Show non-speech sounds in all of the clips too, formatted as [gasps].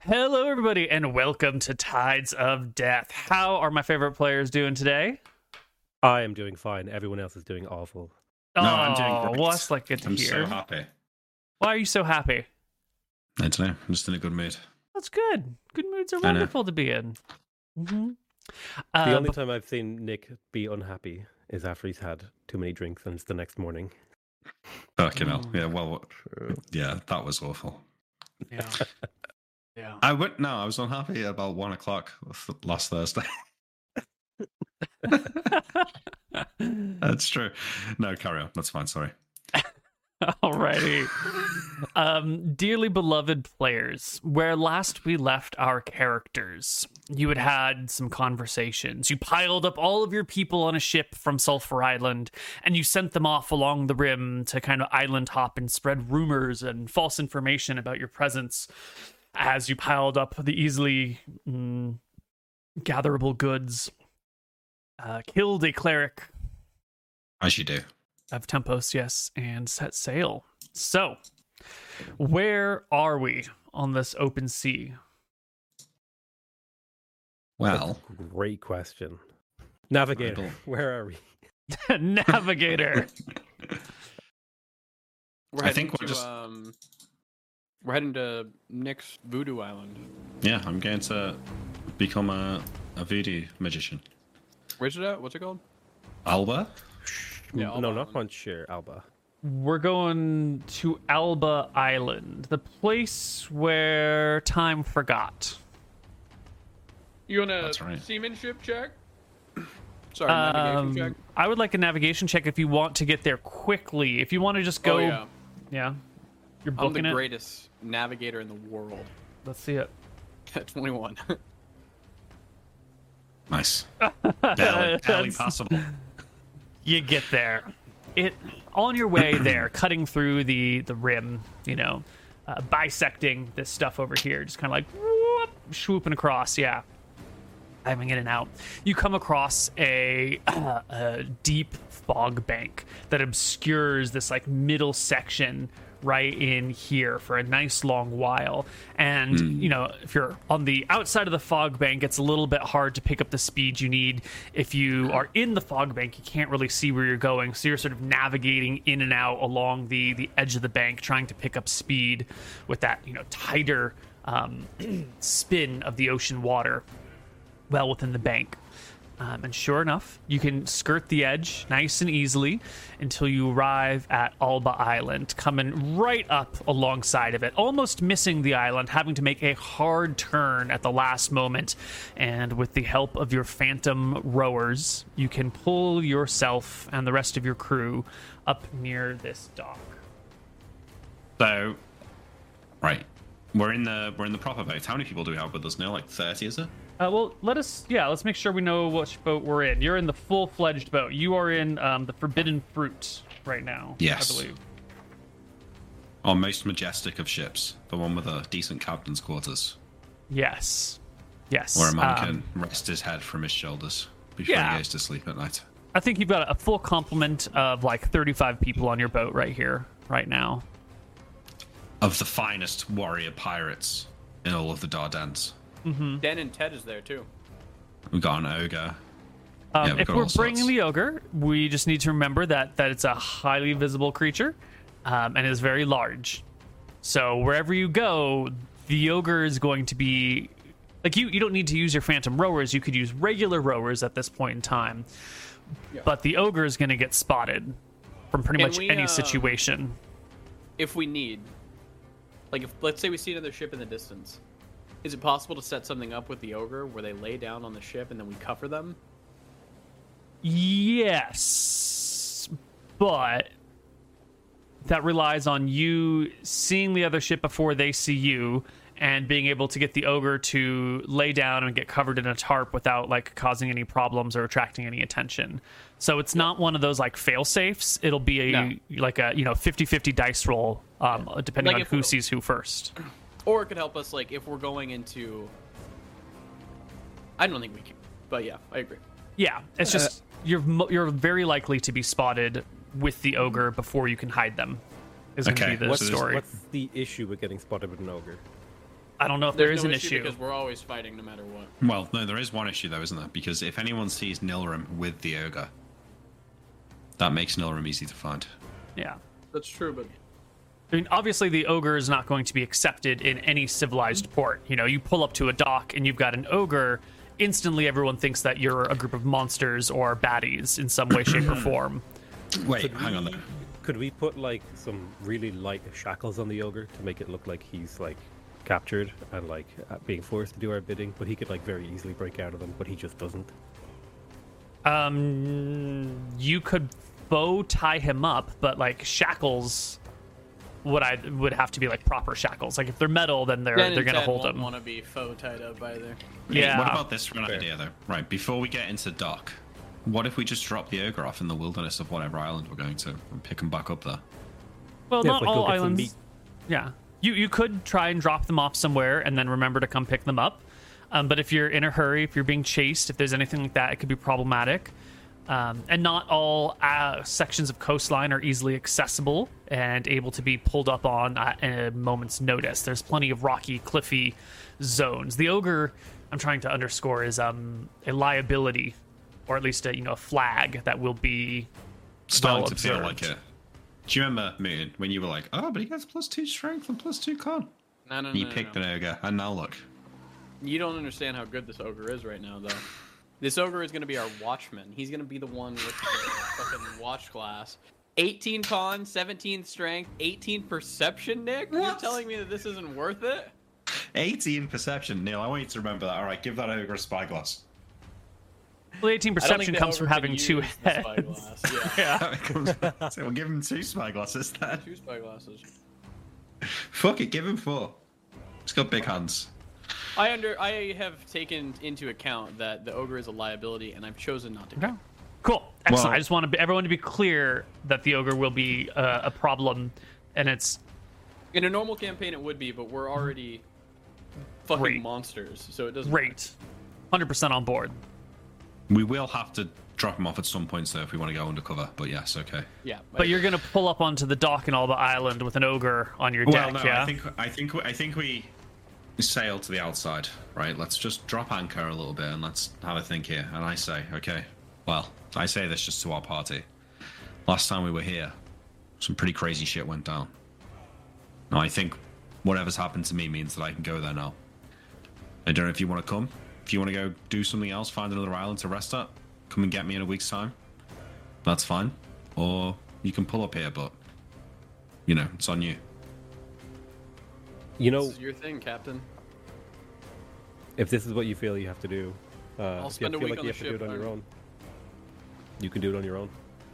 Hello, everybody, and welcome to Tides of Death. How are my favorite players doing today? I am doing fine. Everyone else is doing awful. Oh, No, I'm doing great. well, that's like good to I'm hear. so happy. Why are you so happy? I don't know. I'm just in a good mood. That's good. Good moods are I know. wonderful to be in. hmm The only time I've seen Nick be unhappy is after he's had too many drinks and it's the next morning. Fucking hell. Mm. Yeah, well, yeah, that was awful. yeah, [laughs] yeah. I went, no, I was unhappy at about one o'clock last Thursday. [laughs] That's true. No, carry on. That's fine. Sorry. [laughs] Alrighty. Um, dearly beloved players, where last we left our characters, you had had some conversations. You piled up all of your people on a ship from Sulphur Island, and you sent them off along the rim to kind of island hop and spread rumors and false information about your presence as you piled up the easily mm, gatherable goods. Uh, killed a cleric As you do. of Tempos, yes, and set sail. So, where are we on this open sea? Well, Great question. Navigator, [laughs] where are we? [laughs] Navigator. We're [laughs] I think we're to, just- um, we're heading to Nick's Voodoo Island. yeah, I'm going to become a, a voodoo magician. Where's it at? What's it called? Alba? Yeah, no, Alba not Island. Monsieur Alba. We're going to Alba Island, the place where time forgot. You want a That's right. seamanship check? [coughs] Sorry, navigation Um, check. I would like a navigation check if you want to get there quickly. If you want to just go, oh yeah, yeah, you're I'm the booking it. greatest navigator in the world. Let's see it. [laughs] 21. [laughs] Nice. barely, [laughs] barely That's- passable. you get there it on your way [clears throat] there cutting through the the rim you know uh, bisecting this stuff over here just kind of like whoop, swooping across yeah diving in and out you come across a, [clears throat] a deep fog bank that obscures this like middle section right in here for a nice long while. And you know if you're on the outside of the fog bank it's a little bit hard to pick up the speed you need. If you are in the fog bank you can't really see where you're going. So you're sort of navigating in and out along the the edge of the bank trying to pick up speed with that you know tighter um, [clears throat] spin of the ocean water well within the bank. Um, and sure enough, you can skirt the edge nice and easily until you arrive at Alba Island, coming right up alongside of it, almost missing the island, having to make a hard turn at the last moment. And with the help of your phantom rowers, you can pull yourself and the rest of your crew up near this dock. So, right. We're in the we're in the proper boat. How many people do we have with us now? Like thirty, is it? Uh, well, let us, yeah, let's make sure we know which boat we're in. You're in the full fledged boat. You are in um, the Forbidden Fruit right now. Yes. I believe. Our most majestic of ships, the one with a decent captain's quarters, Yes. Yes. where a man Um, can rest his head from his shoulders before yeah. he goes to sleep at night. I think you've got a full complement of like 35 people on your boat right here, right now. Of the finest warrior pirates in all of the Dardanelles, Den and Ted is there too. we've got an ogre. Um, Yeah, if we're bringing sorts. the ogre, we just need to remember that that it's a highly visible creature um, and is very large. So wherever you go, the ogre is going to be like you. You don't need to use your phantom rowers. You could use regular rowers at this point in time. But the ogre is going to get spotted from pretty Can much we, any um, situation. If we need, like, if let's say we see another ship in the distance, is it possible to set something up with the ogre where they lay down on the ship and then we cover them? Yes, but that relies on you seeing the other ship before they see you and being able to get the ogre to lay down and get covered in a tarp without like causing any problems or attracting any attention. So it's not one of those like fail safes. It'll be a No. like a you know 50-50 dice roll um, depending Like on who sees who first. Or it could help us, like, if we're going into. I don't think we can, but yeah, I agree. Yeah, it's just uh, you're you're very likely to be spotted with the ogre before you can hide them. Is going to Okay, be the what's- story. What's the issue with getting spotted with an ogre? I don't know if there There's no an issue, issue. because we're always fighting no matter what. Well, no, there is one issue though, isn't there? Because if anyone sees Nilrim with the ogre, that makes Nilrim easy to find. Yeah. That's true, but I mean, obviously, the ogre is not going to be accepted in any civilized port. You know, you pull up to a dock and you've got an ogre, instantly everyone thinks that you're a group of monsters or baddies in some way, shape, or [clears throat] form. Wait, Could hang on we- there. Could we put like some really light shackles on the ogre to make it look like he's like captured and like uh, being forced to do our bidding? But he could like very easily break out of them, but he just doesn't. Um, you could bow tie him up, but like shackles would I would have to be like proper shackles. Like if they're metal, then they're Ben they're gonna Ted hold won't him. want to be faux tied up either. Hey, Yeah. What about this for an Fair. idea though? Right, before we get into dock, what if we just drop the ogre off in the wilderness of whatever island we're going to and pick him back up there? Well, Yeah, not like, all islands. Yeah, you you could try and drop them off somewhere and then remember to come pick them up. Um, but if you're in a hurry, if you're being chased, if there's anything like that, it could be problematic. Um, and not all uh, sections of coastline are easily accessible and able to be pulled up on at a moment's notice. There's plenty of rocky, cliffy zones. The ogre, I'm trying to underscore, is um, a liability, or at least a you know a flag that will be Starting well to feel like it. Do you remember, Moon, when you were like, oh, but he has plus two strength and plus two con? No, no, no. You no, picked no. an ogre, and now look. You don't understand how good this ogre is right now, though. This ogre is going to be our watchman. He's going to be the one with the fucking watch glass. 18 con, 17 strength, 18 perception, Nick? You're What? telling me that this isn't worth it? 18 perception, Neil. I want you to remember that. All right, give that ogre a spyglass. well, 18 I don't think perception comes from having two use the heads. spyglass. Yeah, [laughs] [laughs] so we'll give him two spyglasses then. two spyglasses. Fuck it, give him four. He's got big hands. I under I have taken into account that the ogre is a liability, and I've chosen not to. Okay. Cool. Excellent. Well- I just want to be, everyone to be clear that the ogre will be uh, a problem, and it's In a normal campaign, it would be, but we're already fucking Great. monsters, so it doesn't. great. 100% on board. We will have to drop him off at some point, though, if we want to go undercover. But yes, okay. Yeah, But you're going to pull up onto the dock in the Island with an ogre on your Well, deck, no, yeah? I think I think I think we sail to the outside, right? Let's just drop anchor a little bit and let's have a think here. And I say, okay, well, I say this just to our party. Last time we were here, some pretty crazy shit went down. Now I think whatever's happened to me means that I can go there now. I don't know if you want to come. If you want to go do something else, find another island to rest at, come and get me in a week's time. That's fine. Or you can pull up here, but you know, it's on you. You know, This is your thing, Captain. if this is what you feel you have to do, uh, I'll spend you a feel week like on you the have to do it on your own. You can do it on your own.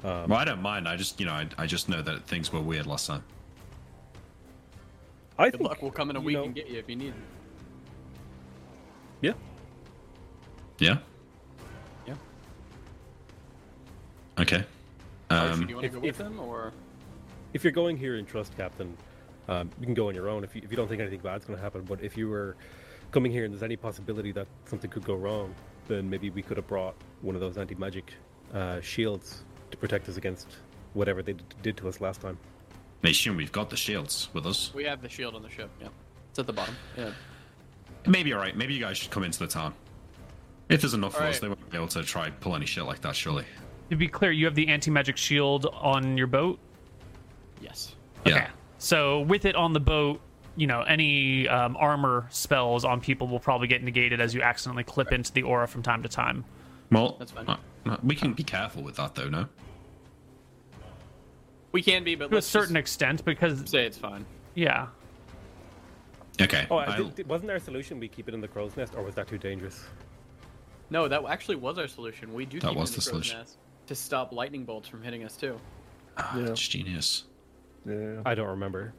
Um, well, I don't mind. I just, you know, I, I just know that things were weird last time. I Good think luck. We'll come in a you week know- and get you if you need. Yeah, Yeah. Yeah. Okay. Archie, Um, do you want to if- go with if- him, or if you're going here in trust, Captain, um, you can go on your own if you, if you don't think anything bad's going to happen. But if you were coming here and there's any possibility that something could go wrong, then maybe we could have brought one of those anti-magic uh, shields to protect us against whatever they d- did to us last time. I assume we've got the shields with us. we have the shield on the ship? Yeah, it's at the bottom. Yeah. Maybe all right. Maybe you guys should come into the town. If there's enough of All us, right. they won't be able to try pull any shit like that. Surely. to be clear, you have the anti magic shield on your boat? Yes. Yeah. So with it on the boat, you know, any um, armor spells on people will probably get negated as you accidentally clip into the aura from time to time. Well, That's fine. uh, uh, we can be careful with that, though. No. We can be, but To a let's certain just extent, because, say it's fine. yeah. Okay. Oh, did, did- wasn't there a solution we keep it in the crow's nest, or was that too dangerous? No, that actually was our solution. We do That keep it was in the crow's solution. nest to stop lightning bolts from hitting us too. Ah, it's genius. Yeah. I don't remember.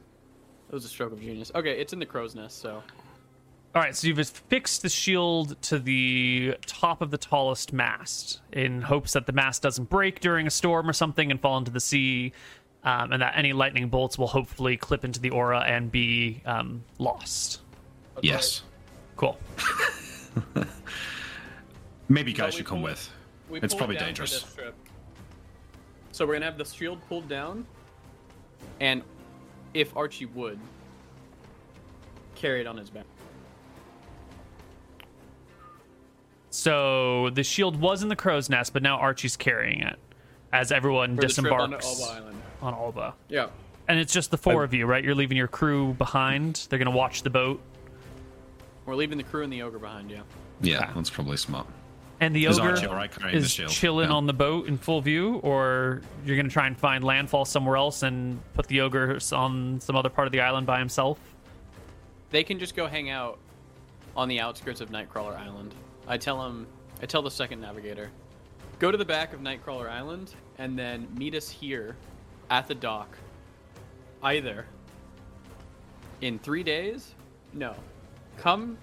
It was a stroke of genius. Okay, it's in the crow's nest, so All right, so you've fixed the shield to the top of the tallest mast in hopes that the mast doesn't break during a storm or something and fall into the sea, um, and that any lightning bolts will hopefully clip into the aura and be um, lost. Yes. Cool. [laughs] Maybe you guys we should come pull- with. It's pull it probably dangerous. So we're gonna have the shield pulled down, and if Archie would carry it on his back. So the shield was in the crow's nest, but now Archie's carrying it as everyone For disembarks Alba on Alba. Yeah, and it's just the four I... of you, right? You're leaving your crew behind. They're gonna watch the boat. We're leaving the crew and the ogre behind. Yeah. Yeah, okay. that's probably smart and the Is ogre Archie alright carrying the is chilling Yeah. on the boat in full view, or you're gonna try and find landfall somewhere else and put the ogre on some other part of the island by himself. They can just go hang out on the outskirts of Nightcrawler Island. I tell him, I tell the second navigator, go to the back of Nightcrawler Island and then meet us here at the dock. Either in three days, no, come.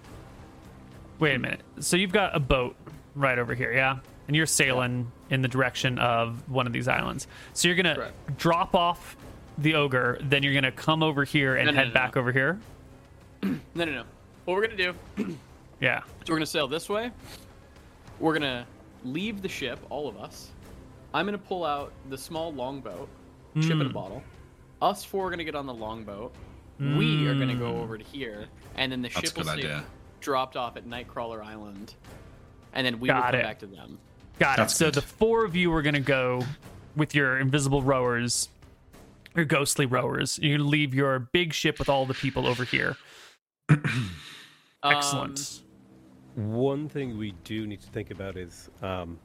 Wait a minute. So you've got a boat right over here, yeah? And you're sailing in the direction of one of these islands. So you're gonna Correct. drop off the ogre, then you're gonna come over here and No, no, head no, back no. over here. [clears throat] No, no, no. What we're gonna do [clears throat] Yeah. So we're gonna sail this way. We're gonna leave the ship, all of us. I'm gonna pull out the small longboat, chip in a hmm. bottle. Us four are gonna get on the longboat. We are gonna go hmm. over to here, and then the That's ship will good stay idea. dropped off at Nightcrawler Island, and then we will Got come it. back to them. Got That's it. So good. the four of you are gonna go with your invisible rowers, your ghostly rowers. You're gonna leave your big ship with all the people over here. [clears throat] Um, Excellent. One thing we do need to think about is um,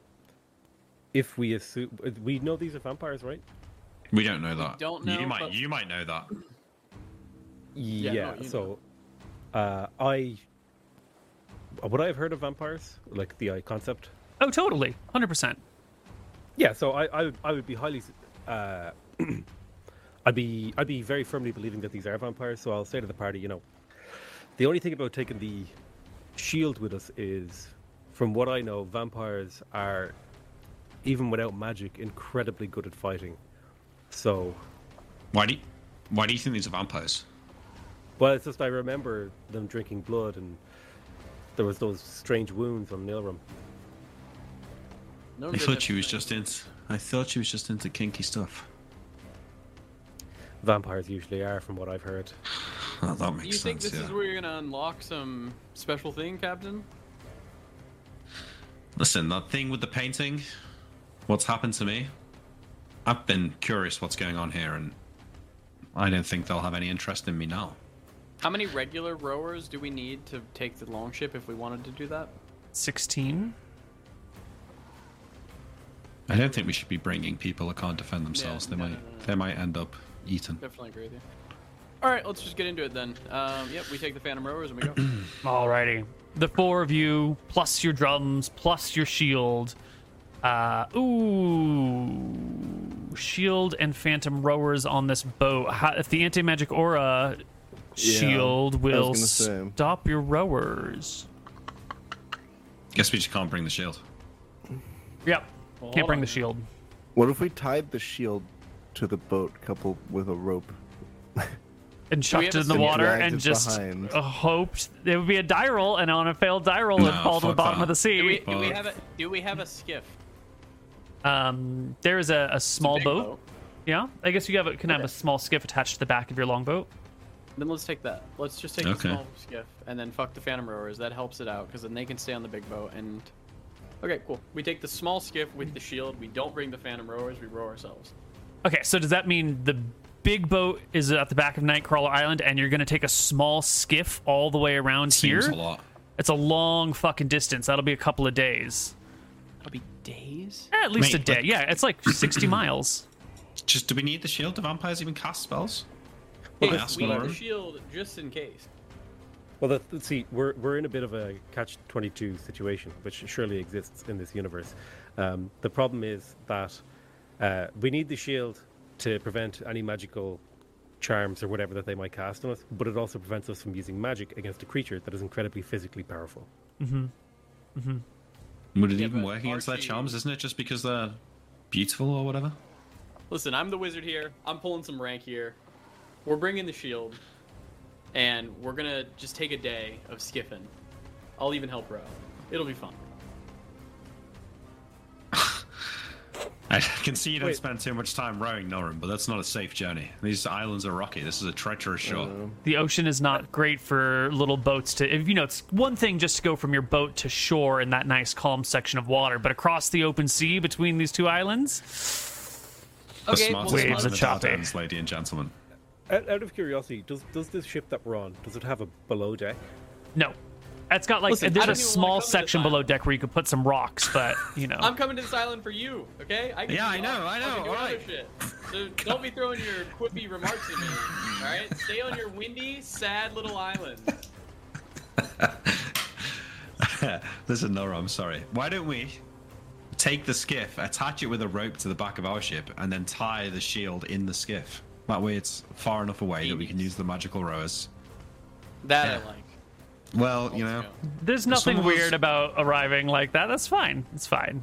if we assume we know these are vampires, right? We don't know that. don't know, You might. but- You might know that. Yeah. no, you so, uh, I would I have heard of vampires, like the uh, concept? oh, totally. 100%. Yeah. So I I, would- I would be highly. Uh, [clears throat] I'd be I'd be very firmly believing that these are vampires. So I'll say to the party, you know, the only thing about taking the shield with us is, from what I know, vampires are, even without magic, incredibly good at fighting. So, Why do you, Why do you think these are vampires? well, it's just I remember them drinking blood, and there was those strange wounds on Nilrim. no I thought she was just into. I thought she was just into kinky stuff. Vampires usually are, from what I've heard. Oh, that Do makes you think sense. this is where you're gonna unlock some special thing, Captain? Listen, that thing with the painting. What's happened to me? I've been curious what's going on here, and I don't think they'll have any interest in me now. How many regular rowers do we need to take the longship if we wanted to do that? 16. I don't think we should be bringing people that can't defend themselves. no, they no, might. no, no. They might end up eaten. Definitely agree with you. All right, let's just get into it then. Um, yep, we take the Phantom Rowers and we go. [clears throat] Alrighty. The four of you, plus your drums, plus your shield. Uh, ooh. Shield and phantom rowers on this boat. How, if the anti magic aura shield I was will stop your rowers. Guess we just can't bring the shield. Yep. Well, Can't bring on. the shield. What if we tied the shield to the boat coupled with a rope? [laughs] And chucked it in the water and it just behind? uh, hoped it would be a die roll, and on a failed die roll, No, it'd fall to the bottom that. of the sea. Do we, do we have a do we have a skiff? Um, there is a, a small Big boat. Yeah, I guess you have a, can have a small skiff attached to the back of your longboat. Then let's take that. Let's just take Okay. the small skiff and then fuck the Phantom Rowers. That helps it out because then they can stay on the big boat and. Okay, cool. We take the small skiff with the shield. We don't bring the Phantom Rowers. We row ourselves. Okay, so does that mean the big boat is at the back of Nightcrawler Island, and you're gonna take a small skiff all the way around Seems here? a lot. It's a long fucking distance. That'll be a couple of days. That'll be days. Eh, at least Mate, a day. but- Yeah, it's like 60 [coughs] miles. Just do we need the shield? Do vampires even cast spells? Hey, Well, we need whatever. the shield just in case. Well, that, let's see, we're, we're in a bit of a catch 22 situation, which surely exists in this universe. Um, the problem is that uh, we need the shield to prevent any magical charms or whatever that they might cast on us, but it also prevents us from using magic against a creature that is incredibly physically powerful. Mm-hmm. Mm-hmm. Would it Yeah, even work against their charms? Isn't it just because they're beautiful or whatever? Listen, I'm the wizard here. I'm pulling some rank here. We're bringing the shield, and we're gonna just take a day of skiffing. I'll even help row. It'll be fun. [laughs] I can see you don't Wait. spend too much time rowing, Norum, but that's not a safe journey. These islands are rocky. This is a treacherous shore. The ocean is not great for little boats to. If, you know, it's one thing just to go from your boat to shore in that nice calm section of water, but across the open sea between these two islands, the Okay, smartest well, man Waves in are the choppy. Dardanelles, lady and gentlemen. Out, out of curiosity, does does this ship that we're on does it have a below deck? no. It's got like Listen, there's a don't even wanna small come to this section below deck where you could put some rocks, but you [laughs] know. I'm coming to this island for you, okay? I can Yeah, I know, I know, can do all other right. shit. So don't be throwing your quippy remarks at me, all right? Stay on your windy, sad little island. [laughs] Listen, Nora, I'm sorry. Why don't we take the skiff, attach it with a rope to the back of our ship, and then tie the shield in the skiff? That way it's far enough away that we can use the magical rowers. That Yeah. I like. Well, you know, There's nothing of us- weird about arriving like that. That's fine. It's fine.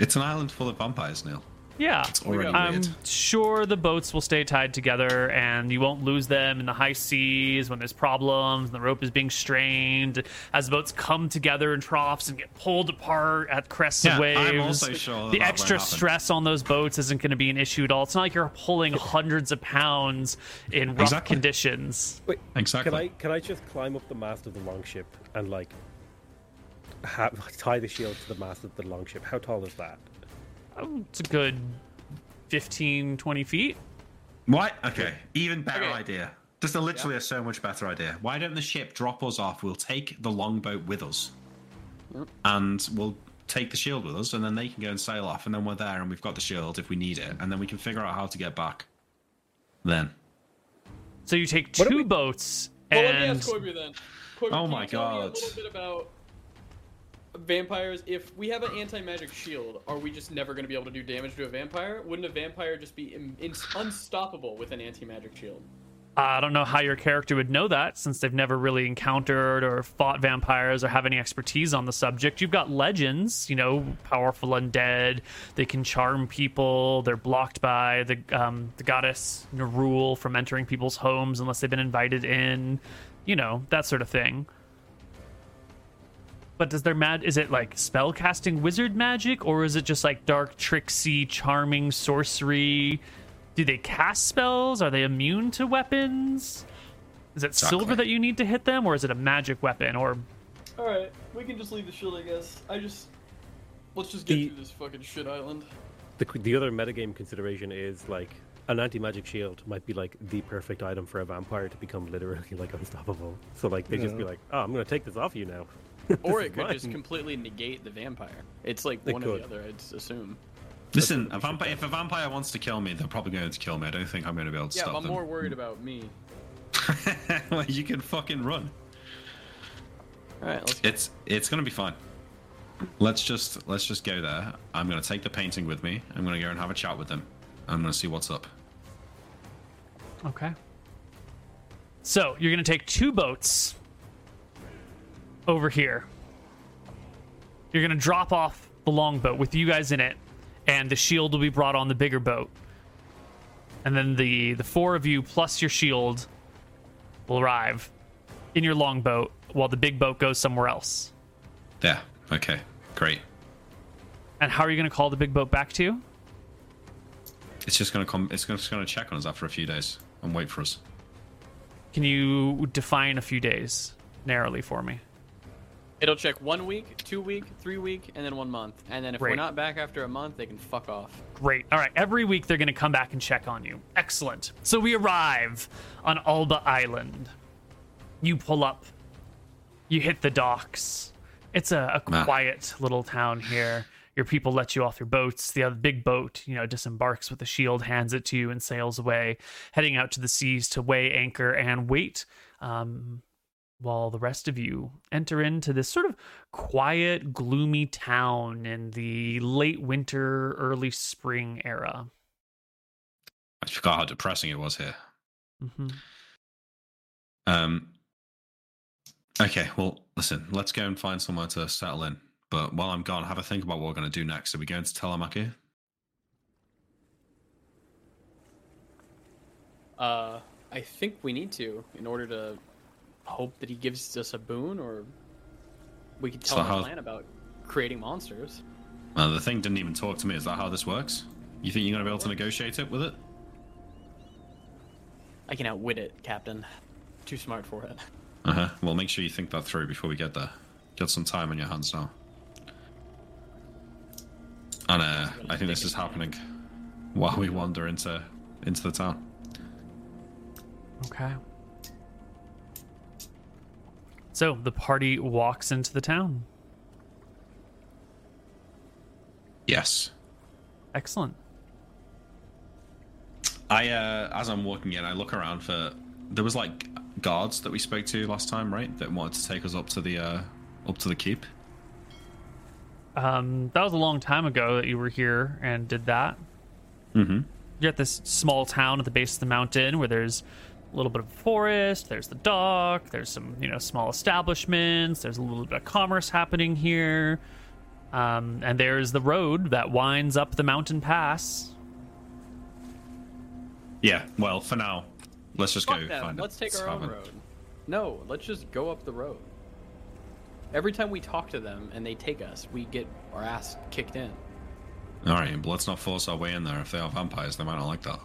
it's an island full of vampires, Neil. Yeah. I'm weird. sure the boats will stay tied together and you won't lose them in the high seas when there's problems and the rope is being strained as the boats come together in troughs and get pulled apart at crests Yeah, of waves. I'm also sure the that won't extra stress on those boats isn't going to be an issue at all. It's not like you're pulling hundreds of pounds in rough Exactly. conditions. Wait, Exactly. Can I can I just climb up the mast of the longship and like ha [laughs] tie the shield to the mast of the longship? How tall is that? Oh, it's a good 15, 20 feet. What? Okay, even better Okay. idea. Just a literally a so much better idea. Why don't the ship drop us off? We'll take the longboat with us, and we'll take the shield with us, and then they can go and sail off, and then we're there, and we've got the shield if we need it, and then we can figure out how to get back. Then. So you take two we- boats Well, let me and ask Corby then. Corby, Oh my you tell me a God. little bit about vampires. If we have an anti-magic shield, are we just never going to be able to do damage to a vampire? Wouldn't a vampire just be in, in, unstoppable with an anti-magic shield? I don't know how your character would know that since they've never really encountered or fought vampires or have any expertise on the subject. You've got legends, you know, powerful undead. They can charm people. They're blocked by the um, the goddess Nerul from entering people's homes unless they've been invited in. You know that sort of thing. But does their mad is it like spell casting wizard magic or is it just like dark tricksy charming sorcery? Do they cast spells? Are they immune to weapons? Is it silver Exactly. that you need to hit them or is it a magic weapon or All right, we can just leave the shield, I guess. I just let's just get The- through this fucking shit island. The the other metagame consideration is like an anti-magic shield might be like the perfect item for a vampire to become literally like unstoppable. So like they just be like, "Oh, I'm gonna take this off you now." [laughs] Or it it is could just completely negate the vampire. It's like It one or the other, I'd assume. Listen, a vampire, if a vampire wants to kill me, they're probably going to kill me. I don't think I'm going to be able to Yeah, stop but I'm them. more worried about me. [laughs] well, you can fucking run. All right, let's. It's it's gonna be fine. Let's just let's just go there. I'm gonna take the painting with me. I'm gonna go and have a chat with them. I'm gonna see what's up. Okay. So you're gonna take two boats over here. You're gonna drop off the longboat with you guys in it, and the shield will be brought on the bigger boat. And then the the four of you plus your shield will arrive in your longboat while the big boat goes somewhere else. Yeah. Okay. Great. And how are you gonna call the big boat back to you? It's just gonna come. It's just gonna check on us after a few days and wait for us. Can you define a few days narrowly for me? It'll check one week, two week, three week, and then one month. And then if we're not back after a month, they can fuck off. Great. All right. Every week they're going to come back and check on you. Excellent. So we arrive on Alba Island. You pull up. You hit the docks. It's a, a quiet little town here. Your people let you off your boats. The other big boat, you know, disembarks with a shield, hands it to you, and sails away, heading out to the seas to weigh anchor and wait. Um, while the rest of you enter into this sort of quiet, gloomy town in the late winter, early spring era. I forgot how depressing it was here. Mm-hmm. Um. Okay. Well, listen. Let's go and find somewhere to settle in. But while I'm gone, have a think about what we're going to do next. Are we going to Telemachia? Uh, I think we need to in order to hope that he gives us a boon, or we could tell So him how- a plan about creating monsters. Uh, the thing didn't even talk to me. Is that how this works? You think you're gonna be able to negotiate it with it? I can outwit it, Captain. Too smart for it. Uh huh. Well, make sure you think that through before we get there. Got some time on your hands now. And uh, I think this is happening while we wander into into the town. Okay. So the party walks into the town. Yes. Excellent. I uh, as I'm walking in, I look around for. There was like guards that we spoke to last time, right? That wanted to take us up to the uh, up to the keep. Um, that was a long time ago that you were here and did that. Mm-hmm. You're at this small town at the base of the mountain where there's a little bit of forest, there's the dock, there's some, you know, small establishments, there's a little bit of commerce happening here. Um, and there's the road that winds up the mountain pass. Yeah. Well, for now, let's just Fuck go that. find Let's it. take our own Have road. No, let's just go up the road. Every time we talk to them and they take us, we get our ass kicked in. All right, but let's not force our way in there. If they are vampires, they might not like that.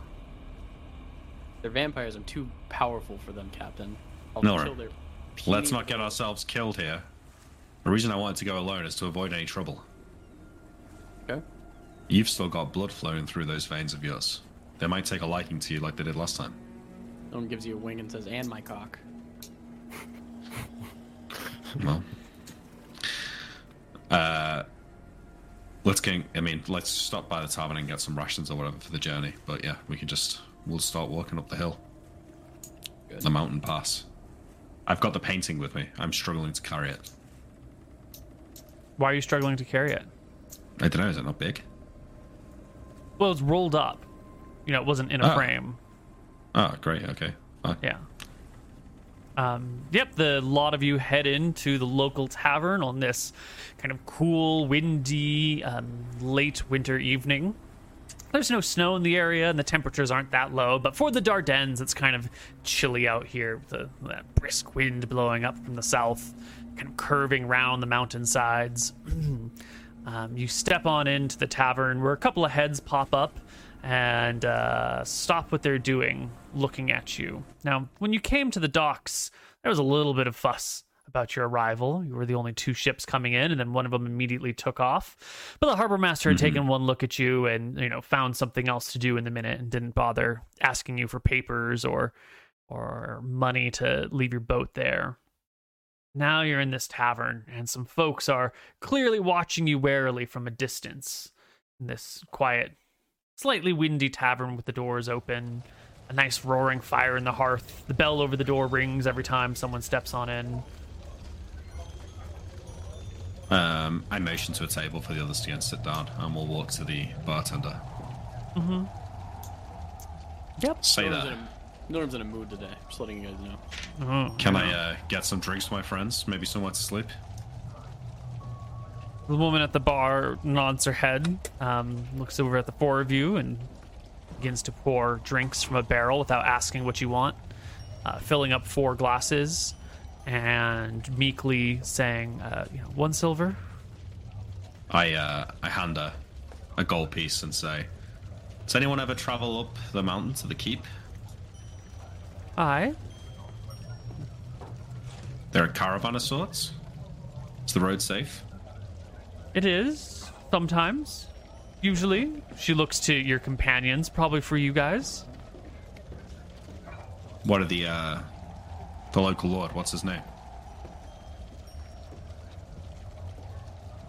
They're vampires. I'm too powerful for them, Captain. I'll No, kill right. their Let's not get ourselves killed here. The reason I wanted to go alone is to avoid any trouble. Okay. You've still got blood flowing through those veins of yours. They might take a liking to you like they did last time. Someone gives you a wing and says, "And my cock." [laughs] Well, uh, let's get. I mean, let's stop by the tavern and get some rations or whatever for the journey. But yeah, we can just we'll start walking up the hill, Good. the mountain pass. I've got the painting with me. I'm struggling to carry it. Why are you struggling to carry it? I don't know. Is it not big? Well, it's rolled up. You know, it wasn't in a Oh. frame. Oh, great. Okay. Fine. Yeah. Um, yep, the lot of you head into the local tavern on this kind of cool, windy, um, late winter evening. There's no snow in the area, and the temperatures aren't that low. But for the Dardennes, it's kind of chilly out here with the, that brisk wind blowing up from the south, kind of curving round the mountainsides. [clears throat] um, you step on into the tavern where a couple of heads pop up and uh, stop what they're doing, looking at you. Now, when you came to the docks, there was a little bit of fuss about your arrival. You were the only two ships coming in, and then one of them immediately took off. But the harbor master had mm-hmm. taken one look at you and you know found something else to do in the minute and didn't bother asking you for papers or or money to leave your boat there. Now you're in this tavern, and some folks are clearly watching you warily from a distance. In this quiet, slightly windy tavern with the doors open, a nice roaring fire in the hearth. The bell over the door rings every time someone steps on in. Um, I motion to a table for the others to go and sit down, and we'll walk to the bartender. Yep. Say Norm's that. in, a, Norm's in a mood today. Just letting you guys know. Oh, Can I uh, get some drinks for my friends? Maybe somewhere to sleep? The woman at the bar nods her head, um, looks over at the four of you, and begins to pour drinks from a barrel without asking what you want, uh, filling up four glasses, and meekly saying, uh, you know, "One silver." I uh, I hand her a gold piece and say, "Does anyone ever travel up the mountain to the keep? Aye. There a caravan of sorts? Is the road safe?" It is sometimes. Usually, she looks to your companions, probably for you guys. What are the uh, the local lord? What's his name?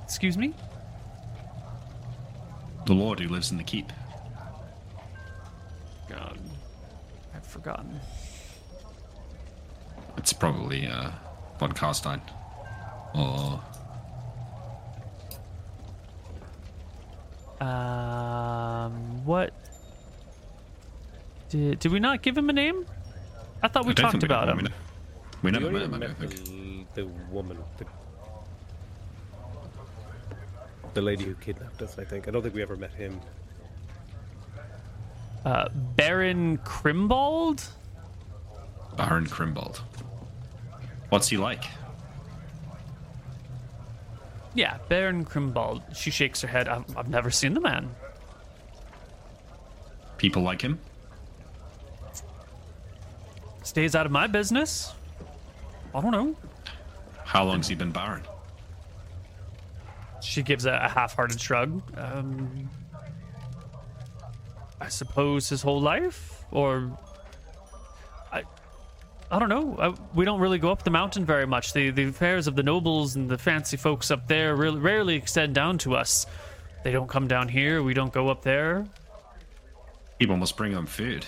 Excuse me. The lord who lives in the keep. God, I've forgotten. It's probably uh, von Karstein. Or Um, what? Did did we not give him a name? I thought we I talked we about know- him. We, ne- we We never met him. I don't think. the, the woman, the, the lady who kidnapped us. I think. I don't think we ever met him. Uh, Baron Krimbald. Baron Krimbald. What's he like? Yeah, Baron Krimbald. She shakes her head. I've, I've never seen the man. People like him? Stays out of my business. I don't know. How long's he been Baron? She gives a, a half-hearted shrug. Um, I suppose his whole life, or I, I don't know. I, we don't really go up the mountain very much. The the affairs of the nobles and the fancy folks up there really, rarely extend down to us. They don't come down here. We don't go up there. People must bring him food.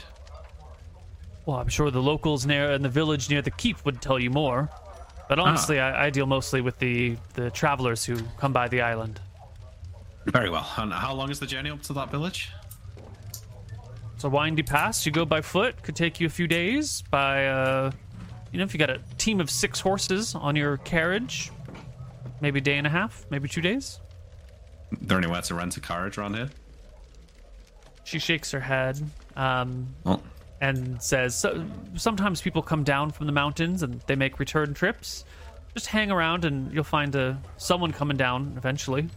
Well, I'm sure the locals near in the village near the keep would tell you more. But honestly, I, I deal mostly with the the travelers who come by the island. Very well. And how long is the journey up to that village? It's a windy pass. You go by foot. Could take you a few days. By, uh, you know, if you got a team of six horses on your carriage, maybe a day and a half, maybe two days. there anywhere to rent a carriage around here? She shakes her head um, Well, and says, so, "Sometimes people come down from the mountains and they make return trips. Just hang around and you'll find uh, someone coming down eventually."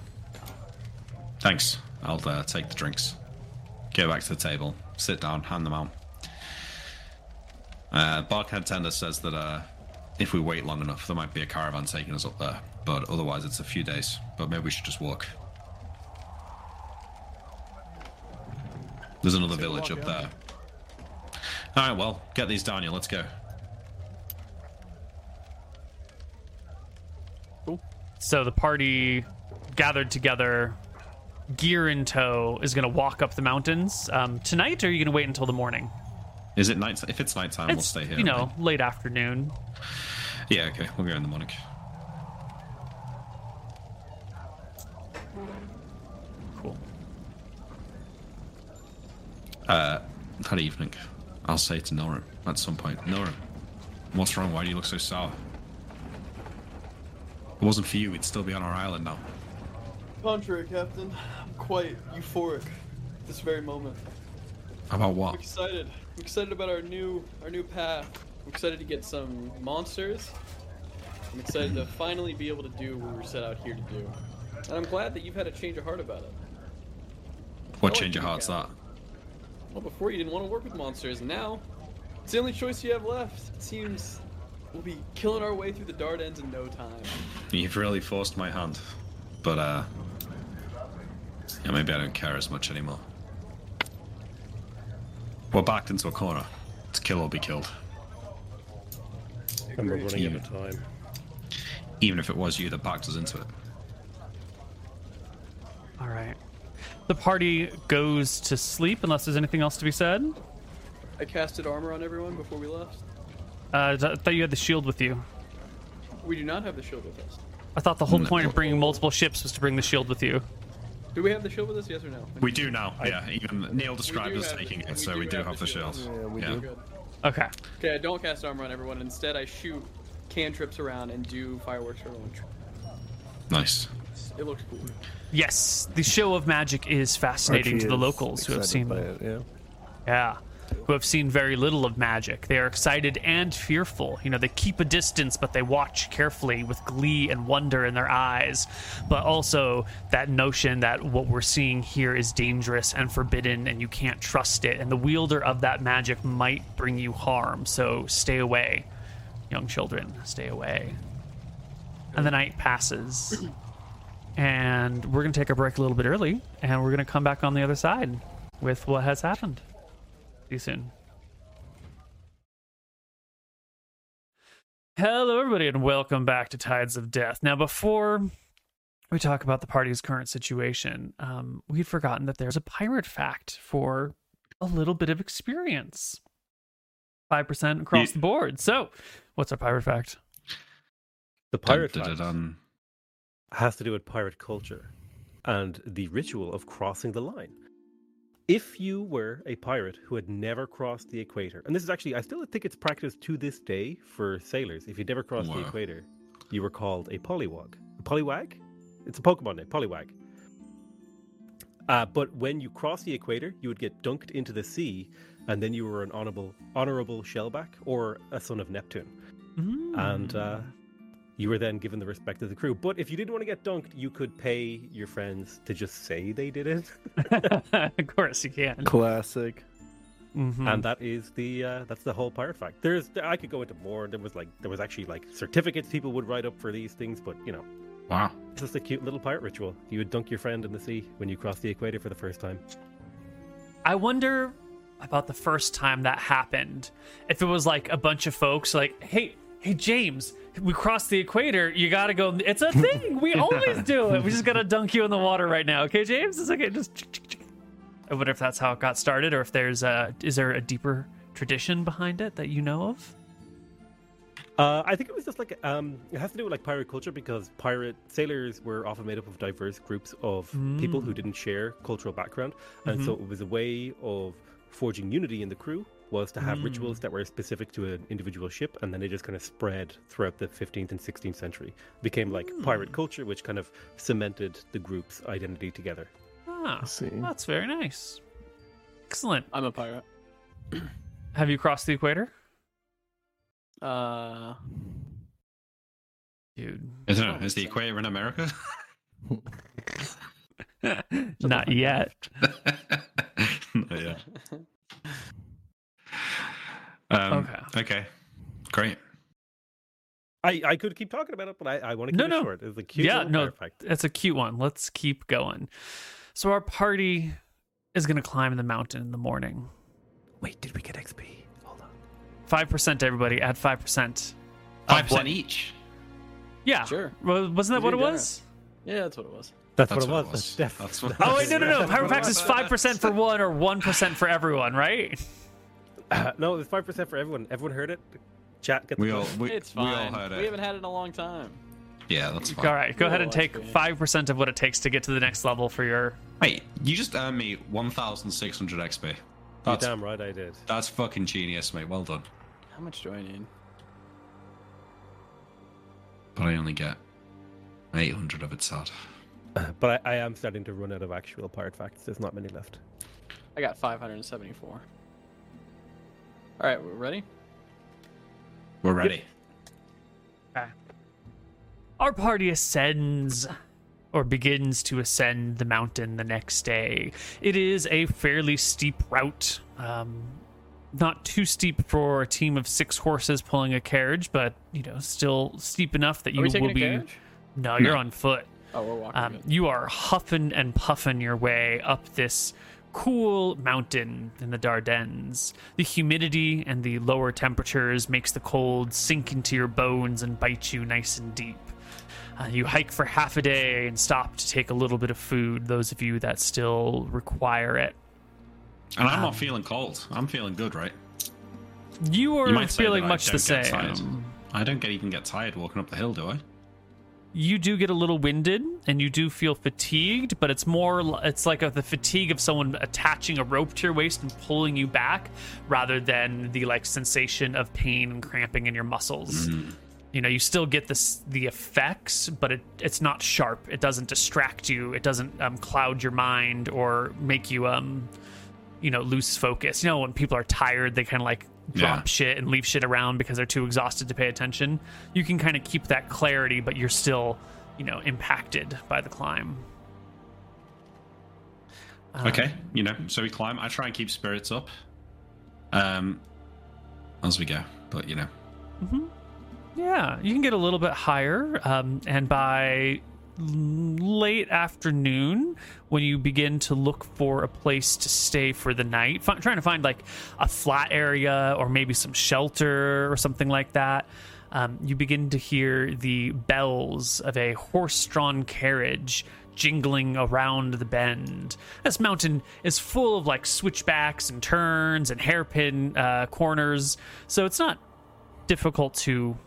thanks. I'll uh, take the drinks. Go back to the table. Sit down. Hand them out. Uh, Barkhead Tender says that uh, if we wait long enough, there might be a caravan taking us up there. But otherwise, it's a few days. But maybe we should just walk. There's another village up there. All right, well, get these down here. Let's go. So the party gathered together, gear in tow, is going to walk up the mountains um, tonight. Or are you going to wait until the morning? Is it night? If it's nighttime, we'll stay here. you know right? late afternoon. Yeah, okay. We'll go in the morning. Cool. Uh, that evening, I'll say to Nora at some point, Nora, what's wrong? Why do you look so sour? If it wasn't for you, we'd still be on our island now. Contrary, Captain. I'm quite euphoric at this very moment. About I'm what? excited. I'm excited about our new our new path. I'm excited to get some monsters. I'm excited to [laughs] finally be able to do what we were set out here to do. And I'm glad that you've had a change of heart about it. What change of heart's that? Captain. Well, before you didn't want to work with monsters, and now it's the only choice you have left. It seems we'll be killing our way through the Dardens in no time. You've really forced my hand. But, uh. Yeah, maybe I don't care as much anymore. We're backed into a corner. It's kill or be killed. And we're running out of time. Even if it was you that backed us into it. All right. The party goes to sleep unless there's anything else to be said. I casted armor on everyone before we left. Uh, I thought you had the shield with you. We do not have the shield with us. I thought the whole point of bringing multiple ships was to bring the shield with you. Do we have the shield with us? Yes or no? We do now. yeah, even Neil described do us taking it, so we do have have the the shield. shield. Yeah, we Yeah. do. Good. Okay. Okay, I don't cast armor on everyone. Instead, I shoot cantrips around and do fireworks for everyone. Nice. It looks cool. Yes, the show of magic is fascinating Archie to the locals who have seen it, yeah. Yeah. Who have seen very little of magic. They are excited and fearful. You know, they keep a distance, but they watch carefully with glee and wonder in their eyes. But also that notion that what we're seeing here is dangerous and forbidden and you can't trust it. And the wielder of that magic might bring you harm. So stay away, young children. Stay away. And the night passes. And we're going to take a break a little bit early. And we're going to come back on the other side with what has happened. See you soon. Hello, everybody, and welcome back to Tides of Death. Now, before we talk about the party's current situation, um, we'd forgotten that there's a pirate fact for a little bit of experience 5% across Ye- the board. So, what's our pirate fact? The pirate Dun, dun, fact dun, dun. Has to do with pirate culture and the ritual of crossing the line. If you were a pirate who had never crossed the equator, and this is actually, I still think it's practiced to this day for sailors. If you'd never crossed the equator, you were called a polywog. A polywag? It's a Pokemon name, polywag. Uh, but when you cross the equator, you would get dunked into the sea, and then you were an honorable, honorable shellback or a son of Neptune. Mm. And uh, you were then given the respect of the crew. But if you didn't want to get dunked, you could pay your friends to just say they did it, [laughs] of course you can. Classic. Mhm. and that is the uh, that's the whole pirate fact. There's I could go into more. There was like there was actually like certificates people would write up for these things, but you know, Wow. it's just a cute little pirate ritual. You would dunk your friend in the sea when you cross the equator for the first time. I wonder about the first time that happened. If it was like a bunch of folks like, hey, hey, James, we cross the equator. You gotta go. It's a thing. We [laughs] always do it. We just gotta dunk you in the water right now. Okay, James? It's okay. Just. I wonder if that's how it got started, or if there's a is there a deeper tradition behind it that you know of? Uh, I think it was just like um, it has to do with like pirate culture because pirate sailors were often made up of diverse groups of people who didn't share cultural background, and so it was a way of forging unity in the crew was to have rituals that were specific to an individual ship, and then they just kind of spread throughout the 15th and 16th century. It became like pirate culture, which kind of cemented the group's identity together. Ah, see. that's very nice. Excellent. I'm a pirate. [clears throat] Have you crossed the equator, Uh, dude? I don't know. Is the equator in America? [laughs] [laughs] Not yet. [laughs] yeah. Um, Okay. Okay. Great. I, I could keep talking about it, but I, I want to keep No, it no. short. It's a cute yeah, no, pirate fact. that's a cute one. Let's keep going. So our party is going to climb the mountain in the morning. Wait, did we get XP? Hold on. Five percent, everybody. Add five percent. Five percent each. Yeah, Sure. Well, wasn't that You're what it doing was? yeah, that's what it was. That's, That's what it what was. it That's, was. def- That's what- Oh wait, no, no, no. That's what it pirate facts is five percent for one or one percent for everyone, right? Uh, [coughs] no, it was five percent for everyone. Everyone heard it. Chat. Get the We all we, it's we all fine. heard We, haven't had it in a long time. Yeah, that's fine. All right, go ahead and take five percent of what it takes to get to the next level for your. Wait, you just earned me 1,600 XP. You're damn right I did. that's fucking genius, mate. Well done. How much do I need? But I only get 800 of it, sad. But I, I am starting to run out of actual pirate facts. There's not many left. I got 574. All right, we're ready. We're ready. Our party ascends or begins to ascend the mountain the next day. It is a fairly steep route. Um, not too steep for a team of six horses pulling a carriage, but you know, still steep enough that Are you we taking will a be. carriage? No, you're No. on foot. Oh, we're walking. Um, you are huffing and puffing your way up this cool mountain in the Dardanelles. The humidity and the lower temperatures makes the cold sink into your bones and bite you nice and deep. Uh, you hike for half a day and stop to take a little bit of food, those of you that still require it. And I'm Um, not feeling cold. I'm feeling good, right? You are You feeling much the same. I don't get even get tired walking up the hill, do I? You do get a little winded and you do feel fatigued but it's more it's like a, the fatigue of someone attaching a rope to your waist and pulling you back rather than the like sensation of pain and cramping in your muscles. You know you still get this the effects but it it's not sharp. It doesn't distract you. It doesn't um, cloud your mind or make you um you know lose focus. You know when people are tired they kind of like drop Yeah. shit and leave shit around because they're too exhausted to pay attention you can kind of keep that clarity but you're still you know impacted by the climb okay, you know, so we climb. I try and keep spirits up, um, as we go. But you know, Yeah, you can get a little bit higher, um, and by late afternoon, when you begin to look for a place to stay for the night, fi- trying to find like a flat area or maybe some shelter or something like that, um, you begin to hear the bells of a horse-drawn carriage jingling around the bend. This mountain is full of like switchbacks and turns and hairpin uh, corners, so it's not difficult to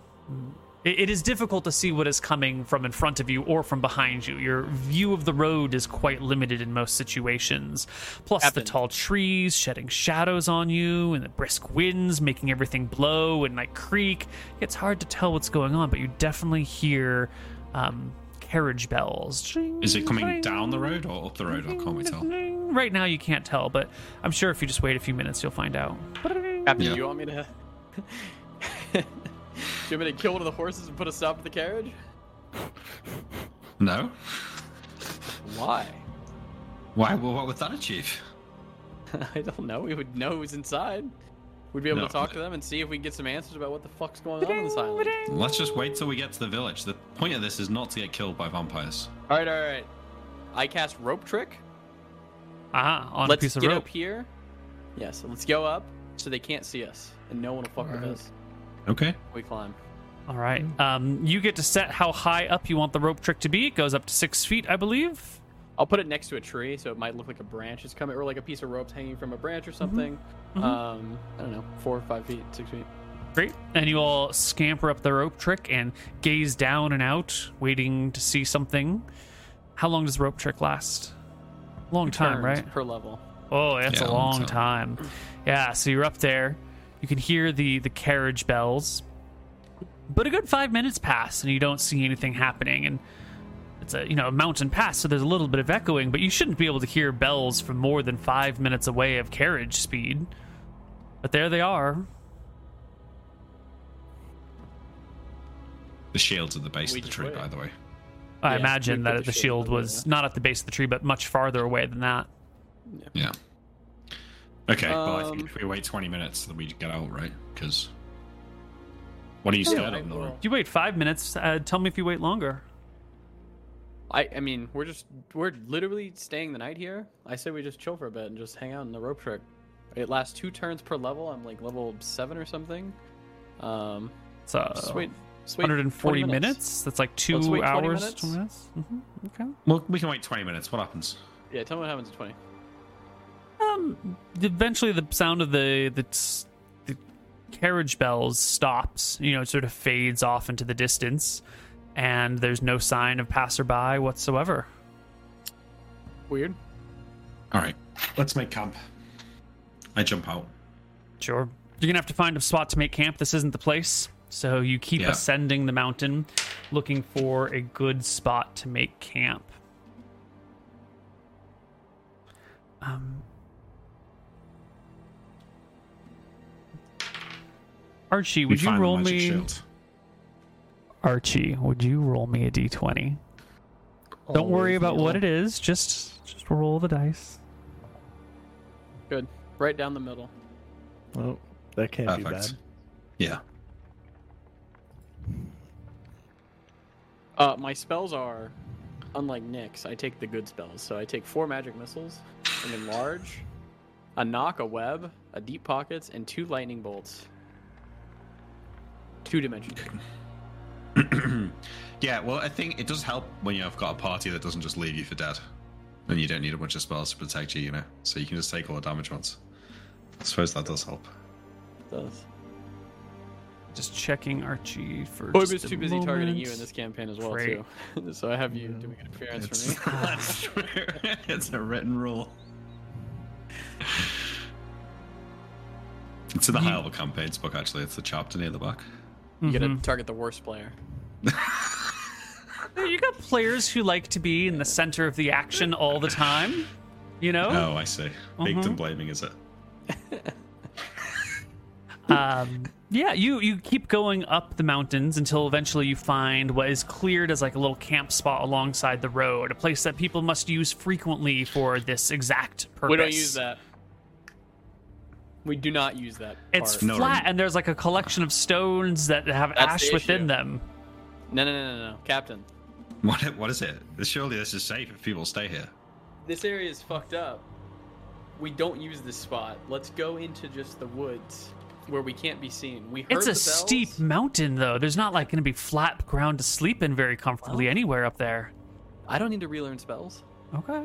it it is difficult to see what is coming from in front of you or from behind you. Your view of the road is quite limited in most situations. Plus, the tall trees shedding shadows on you, and the brisk winds making everything blow and like creak. It's hard to tell what's going on, but you definitely hear um, carriage bells. is it coming down the road or up the road? Or can't we tell? Right now, you can't tell, but I'm sure if you just wait a few minutes, you'll find out. Captain, Yeah. do you want me to? [laughs] [laughs] do you want me to kill one of the horses and put a stop to the carriage? No? Why? Why? Well, what would that achieve? [laughs] I don't know. We would know who's inside. We'd be able No, to talk to them and see if we can get some answers about what the fuck's going on in this island. Let's just wait till we get to the village. The point of this is not to get killed by vampires. All right, all right. I cast rope trick. Ah, on let's a piece of get rope. up here. Yeah, so let's go up so they can't see us and no one will fuck with Alright. us. Okay. We climb. All right. Um, you get to set how high up you want the rope trick to be. It goes up to six feet, I believe. I'll put it next to a tree so it might look like a branch is coming or like a piece of rope's hanging from a branch or something. Um, I don't know, four or five feet, six feet. Great. And you all scamper up the rope trick and gaze down and out, waiting to see something. How long does rope trick last? Long time, right? Per level. Oh, that's Yeah, a long long time. Yeah, so you're up there. You can hear the the carriage bells. But a good 5 minutes pass and you don't see anything happening and it's a, you know, a mountain pass, so there's a little bit of echoing, but you shouldn't be able to hear bells from more than 5 minutes away of carriage speed. But there they are. The shield's at the base We of the tree, wait. by the way. I Yeah, imagine that the the shield shield was there. not at the base of the tree, but much farther away than that. Yeah. Okay, well, I Um, think if we wait 20 minutes, then we get out, right? Because. What are you Yeah, scared of, Nora? If you wait five minutes, uh, tell me if you wait longer. I, I mean, we're just we're literally staying the night here. I say we just chill for a bit and just hang out in the rope trick. It lasts two turns per level. I'm like level seven or something. Um, So just wait, just 140 20 minutes. That's like two Let's wait 20 hours. minutes. 20 minutes. hmm Okay. Well, we can wait 20 minutes. What happens? Yeah, tell me what happens in twenty. Um, eventually the sound of the the, the carriage bells stops. You know, it sort of fades off into the distance, and there's no sign of passerby whatsoever. Weird. All right, let's make camp. I jump out. Sure. You're gonna have to find a spot to make camp. This isn't the place. So you keep Yeah. ascending the mountain, looking for a good spot to make camp. Um, Archie, would you find roll me? shield. Archie, would you roll me a d20? Don't worry about what it is. Just just roll the dice. Good. Right down the middle. Oh, that can't be bad. Yeah. Uh, my spells are, unlike Nick's, I take the good spells. So I take four magic missiles, an enlarge, a knock, a web, a deep pockets, and two lightning bolts. Two dimensions. [clears throat] Yeah, well, I think it does help when you've got a party that doesn't just leave you for dead. And you don't need a bunch of spells to protect you, you know? So you can just take all the damage once. I suppose that does help. Does. Just checking Archie for. Boy just was a too busy targeting you in this campaign as well Great. too. [laughs] so I have you mm-hmm. doing an appearance It's, for me. [laughs] that's true. [laughs] it's a written rule. It's in the High Level Campaigns book, actually. It's the chapter near the back. You gotta Mhm. target the worst player. [laughs] You got players who like to be in the center of the action all the time. You know, Oh, I see. Victim Mhm. blaming, is it? [laughs] um, yeah. You you keep going up the mountains until eventually you find what is cleared as like a little camp spot alongside the road, a place that people must use frequently for this exact purpose. We don't use that. We do not use that. It's part. No, flat, no. and there's like a collection of stones that have That's ash the within them. No, no, no, no, no, Captain. What, what is it? Surely this is safe if people stay here. This area is fucked up. We don't use this spot. Let's go into just the woods where we can't be seen. We heard It's a steep mountain, though. There's not like going to be flat ground to sleep in very comfortably Well. anywhere up there. I don't need to relearn spells. Okay.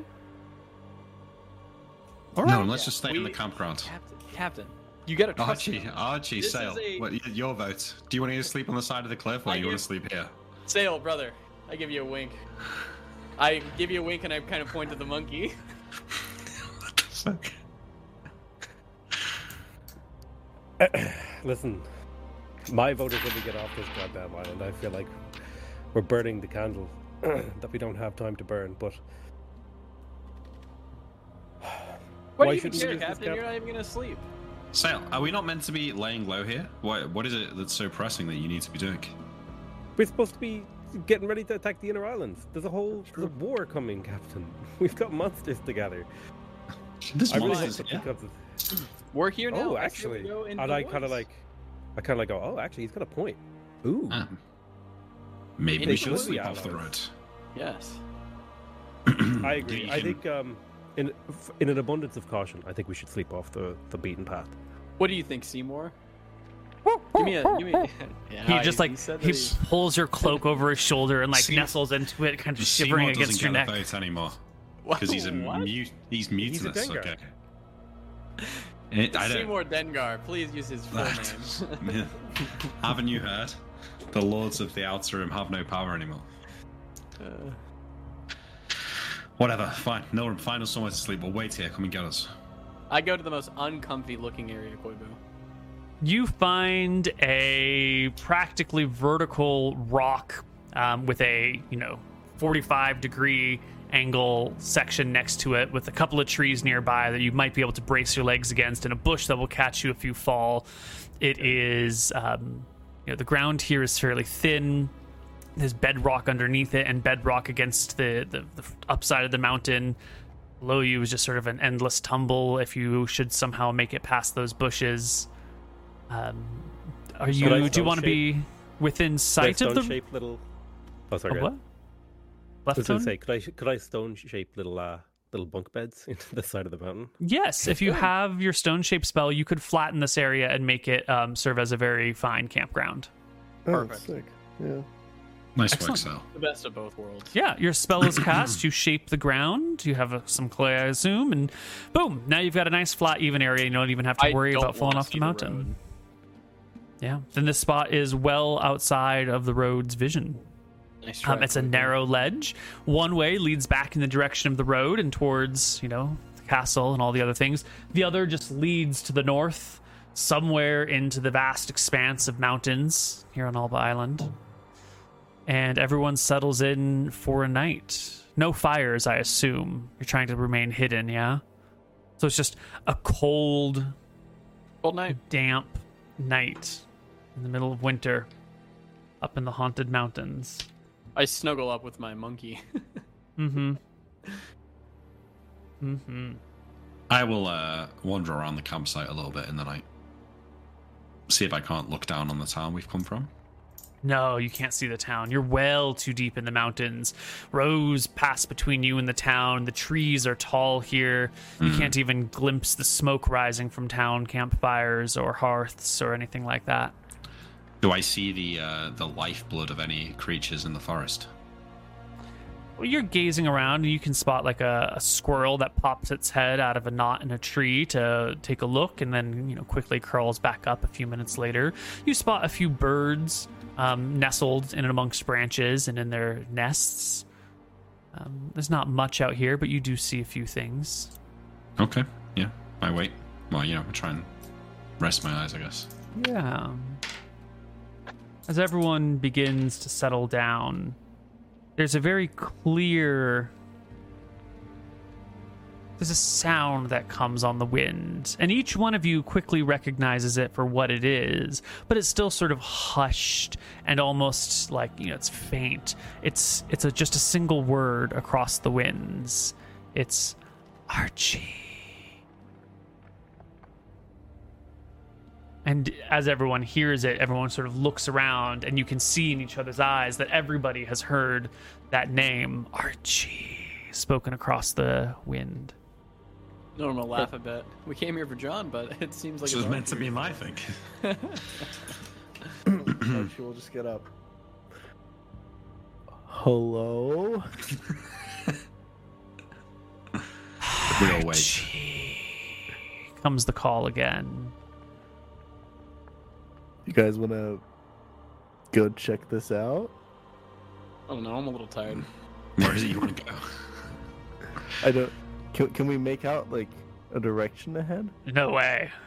no, let's just stay in the campground. Captain, Captain, you gotta trust Archie, me. Archie, This sail. a- What, your vote. Do you want to sleep on the side of the cliff or I do you want to sleep here? Sail, brother. I give you a wink. I give you a wink and I kind of point to the monkey. What the fuck? Listen, my vote is that we get off this goddamn island. I feel like we're burning the candle [clears throat] that we don't have time to burn. But Why, Why do you should even we care, use Captain? You're not even gonna sleep. Sail, are we not meant to be laying low here? What What is it that's so pressing that you need to be doing? We're supposed to be getting ready to attack the inner islands. There's a whole there's a war coming, Captain. [laughs] We've got monsters together. [laughs] This I really monster's something here. comes. We're here now. Oh, I say we actually, go and I kind of like, I kind of like go. Oh, actually, he's got a point. Ooh, Ah. Maybe Maybe we should we'll sleep off the road. Yes. I agree. I think um, in in an abundance of caution, I think we should sleep off the the beaten path. What do you think, Seymour? Give me a. Give me. [laughs] Yeah, He just like said he he- pulls your cloak over his shoulder and like See- nestles into it, kind of Seymour shivering doesn't against get your the neck. vote anymore [laughs] because he's a mute. He's mutinous. Dengar. okay. [laughs] It, I don't. Seymour Dengar, please use his full That- name. Haven't you heard? The lords of the outer rim have no power anymore. Uh, Whatever, fine. No, find us somewhere to sleep. We'll wait here. Come and get us. I go to the most uncomfy looking area, Koibu. you find a practically vertical rock um, with a you know 45 degree angle section next to it with a couple of trees nearby that you might be able to brace your legs against and a bush that will catch you if you fall it is um, you know the ground here is fairly thin there's bedrock underneath it and bedrock against the, the, the upside of the mountain below you is just sort of an endless tumble if you should somehow make it past those bushes um, are you? Could Do you stone want to be within sight of the shaped little. Oh, sorry. what? ahead. I was going to say, could I could I stone shape little uh little bunk beds [laughs] into the side of the mountain? Yes, if you have your stone shaped spell, you could flatten this area and make it um, serve as a very fine campground. Oh, Perfect. sick. Yeah. Nice Excellent. work, Sal. The best of both worlds. Yeah, your spell is cast. [clears throat] you shape the ground. You have uh some clay, I assume, and boom! Now you've got a nice flat, even area. You don't even have to worry about falling off the mountain. road. yeah, then this spot is well outside of the road's vision. Nice try, Um, it's a Koibu. narrow ledge. One way leads back in the direction of the road and towards, you know, the castle and all the other things. The other just leads to the north, somewhere into the vast expanse of mountains here on Alba Island. And everyone settles in for a night. No fires, I assume. You're trying to remain hidden, yeah? So it's just a cold, Cold night. damp night in the middle of winter up in the haunted mountains. I snuggle up with my monkey. [laughs] Mm-hmm. Mm-hmm. I will uh, wander around the campsite a little bit in the night. See if I can't look down on the town we've come from. No, you can't see the town. You're well too deep in the mountains. Rows pass between you and the town. The trees are tall here. You can't even glimpse the smoke rising from town campfires or hearths or anything like that. Do I see the uh, the lifeblood of any creatures in the forest? Well, you're gazing around and you can spot like a, a squirrel that pops its head out of a knot in a tree to take a look and then, you know, quickly curls back up a few minutes later. You spot a few birds um, nestled in and amongst branches and in their nests. Um, there's not much out here, but you do see a few things. Okay, yeah. I wait. Well, you know, I try and rest my eyes, I guess. Yeah. As everyone begins to settle down, there's a very clear. There's a sound that comes on the wind, and each one of you quickly recognizes it for what it is, but it's still sort of hushed and almost like, you know, it's faint. It's it's a, just a single word across the winds. It's Archie. And as everyone hears it, everyone sort of looks around, and you can see in each other's eyes that everybody has heard that name, Archie, spoken across the wind. Normal laugh a [laughs] bit. We came here for John, but it seems like This was meant to be my thing. [laughs] Archie will just get up. Hello? We all wait. Comes the call again. You guys want to go check this out? Oh, I don't know. I'm a little tired. Where is it you want to go? I don't. Can, can we make out like a direction ahead? No way. [laughs]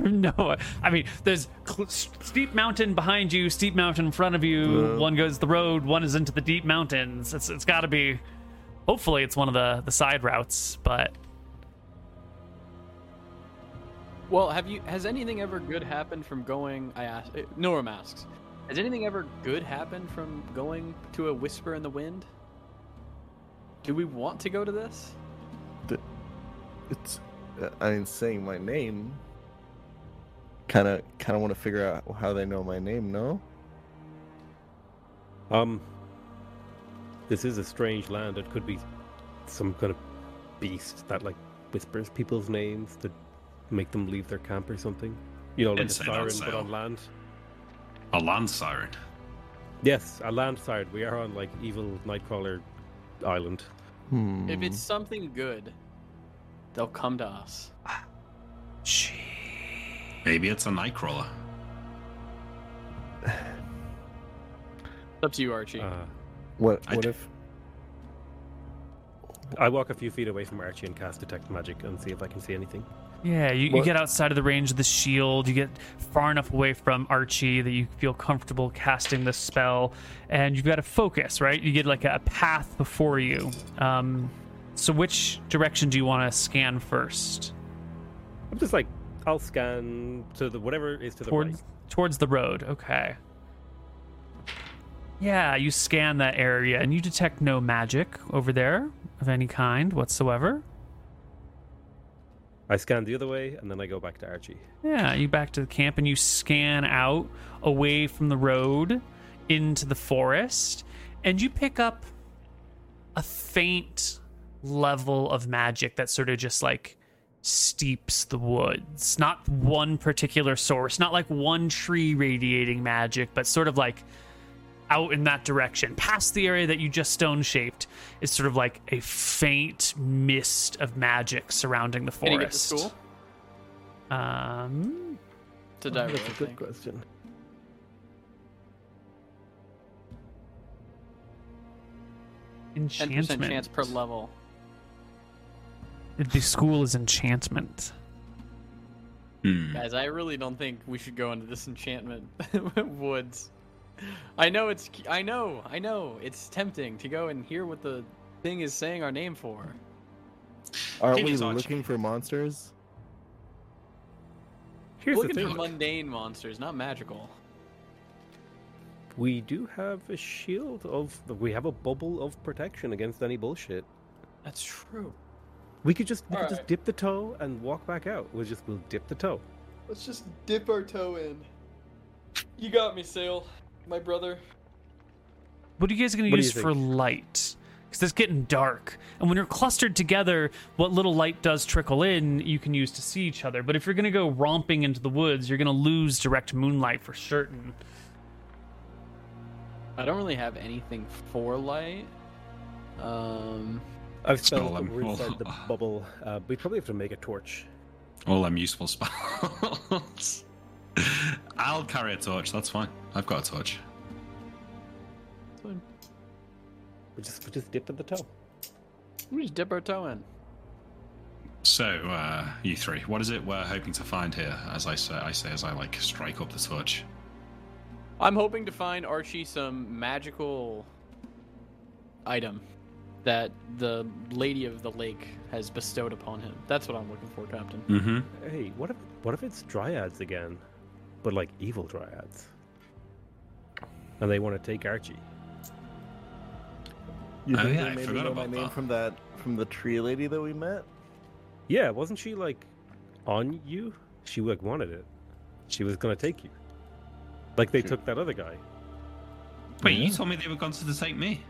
No. I mean, there's cl- steep mountain behind you, steep mountain in front of you. Uh. one goes the road, one is into the deep mountains. It's it's got to be. Hopefully, it's one of the the side routes, but Well, have you? Has anything ever good happened from going? I asked. uh, Norum asks. Has anything ever good happened from going to a whisper in the wind? Do we want to go to this? It's, uh, I mean, saying my name. Kind of, kind of want to figure out how they know my name. No. Um, this is a strange land. It could be some kind of beast that like whispers people's names to make them leave their camp or something. You know, like Didn't a siren that, but on land. A land siren. Yes, a land siren. We are on like evil Nightcrawler Island. Hmm. If it's something good, they'll come to us. Gee. Maybe it's a nightcrawler. [sighs] It's up to you, Archie. Uh, what, what d- if? I walk a few feet away from Archie and cast detect magic and see if I can see anything. Yeah, you, you get outside of the range of the shield. You get far enough away from Archie that you feel comfortable casting the spell, and you've got to focus. Right, you get like a path before you. Um, so, which direction do you want to scan first? I'm just like, I'll scan to the whatever is to the right. towards the road. Okay. Yeah, you scan that area and you detect no magic over there of any kind whatsoever. I scan the other way and then I go back to Archie. Yeah, you back to the camp and you scan out away from the road into the forest, and you pick up a faint level of magic that sort of just like steeps the woods. Not one particular source, not like one tree radiating magic, but sort of like out in that direction, past the area that you just stone shaped, is sort of like a faint mist of magic surrounding the Can you get to forest. school? Um, To die That's roll, a I good think. question. 10% chance per level. The school is enchantment. Hmm. Guys, I really don't think we should go into this enchantment [laughs] woods. I know it's. I know. I know. It's tempting to go and hear what the thing is saying our name for. Aren't we is Archie. looking for monsters? Here's Looking the for mundane monsters, not magical. We do have a shield of. We have a bubble of protection against any bullshit. That's true. We could just we could just dip the toe and walk back out. We'll just we'll dip the toe. Let's just dip our toe in. You got me, Sale. My brother. What are you guys going to What use for light? Because it's getting dark, and when you're clustered together, what little light does trickle in, you can use to see each other. But if you're going to go romping into the woods, you're going to lose direct moonlight for certain. I don't really have anything for light. Um, I've Spell spelled that them. inside the [laughs] bubble. Uh, we probably have to make a torch. All them useful spells. [laughs] I'll carry a torch. That's fine. I've got a torch. Fine. We just we just dip in the toe. we just dip our toe in. So, uh, you three, what is it we're hoping to find here? As I say, I say as I like strike up the torch. I'm hoping to find Archie some magical item that the Lady of the Lake has bestowed upon him. That's what I'm looking for, Captain. Mm-hmm. Hey, what if what if it's dryads again, but like evil dryads, and they want to take Archie? You Oh, think yeah, they I maybe know my name that. from that from the tree lady that we met? Yeah, wasn't she like on you? She like wanted it. She was gonna take you. Like they took that other guy. Wait, you told me they were going to take me.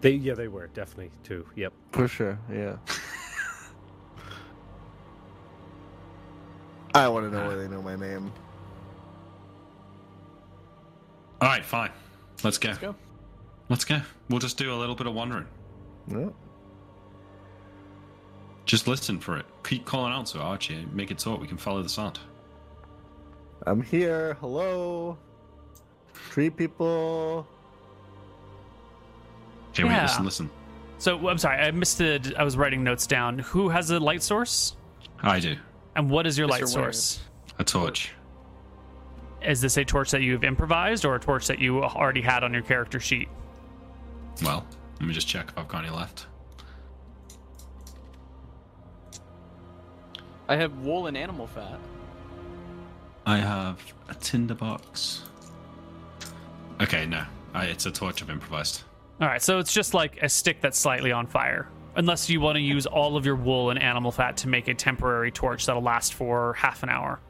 They yeah they were definitely too. Yep. For sure, yeah. [laughs] I want to know where they know my name. All right, fine. Let's go. Let's go. Let's go. We'll just do a little bit of wandering. Yeah. Just listen for it. Keep calling out to Archie. Make it talk. We can follow the sound. I'm here. Hello. Tree people. Okay, wait, Yeah. listen, listen. So I'm sorry, I missed it. I was writing notes down. Who has a light source? I do. And what is your Mr. light Ware. source? A torch. Is this a torch that you've improvised or a torch that you already had on your character sheet? Well, let me just check if I've got any left. I have wool and animal fat. I have a tinderbox. Okay, no. I, it's a torch I've improvised. All right, so it's just like a stick that's slightly on fire. Unless you want to use all of your wool and animal fat to make a temporary torch that'll last for half an hour.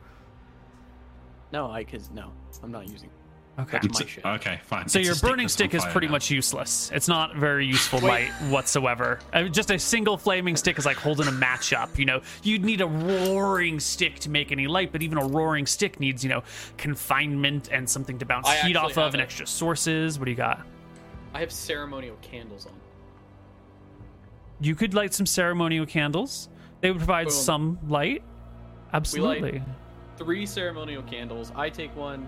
No, I cause no, I'm not using. Okay. That's my shit. Okay, fine. So It's a your burning that's stick on is fire pretty now. much useless. It's not very useful light whatsoever. Uh, just a single flaming stick is like holding a match up. You know, you'd need a roaring stick to make any light, but even a roaring stick needs, you know, confinement and something to bounce I heat actually off of have and it. extra sources. What do you got? I have ceremonial candles on. You could light some ceremonial candles. They would provide Boom. some light. Absolutely. Three ceremonial candles. I take one.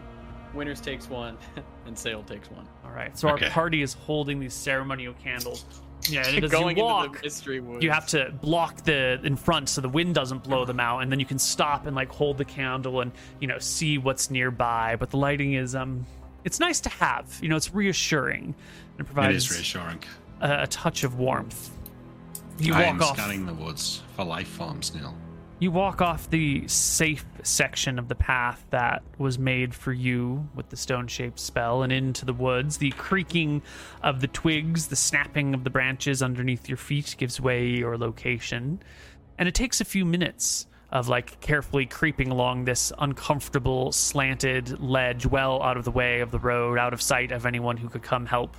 Winners takes one, [laughs] and Sale takes one. All right. So Okay. our party is holding these ceremonial candles. Yeah, and as [laughs] Going you into walk, the mystery woods. you have to block the in front so the wind doesn't blow them out and then you can stop and like hold the candle and you know see what's nearby but the lighting is um it's nice to have you know it's reassuring and It provides is reassuring. a, a touch of warmth you I walk am off scanning the woods for life forms, Neil. you walk off the safe section of the path that was made for you with the stone shaped spell and into the woods. The creaking of the twigs, the snapping of the branches underneath your feet gives away your location. And it takes a few minutes of like carefully creeping along this uncomfortable slanted ledge well out of the way of the road, out of sight of anyone who could come help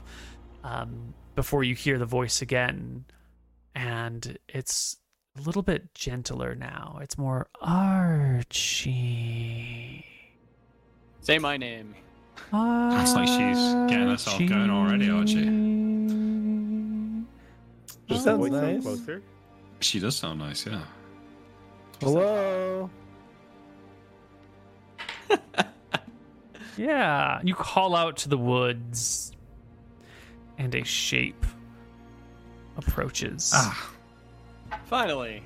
um, before you hear the voice again. And it's a little bit gentler now. It's more Archie. Say my name. That's like she's getting herself going already, Archie. Does Sounds the voice sound nice. closer? She does sound nice, yeah. Hello. [laughs] Yeah, you call out to the woods, and a shape approaches. Ah, Finally.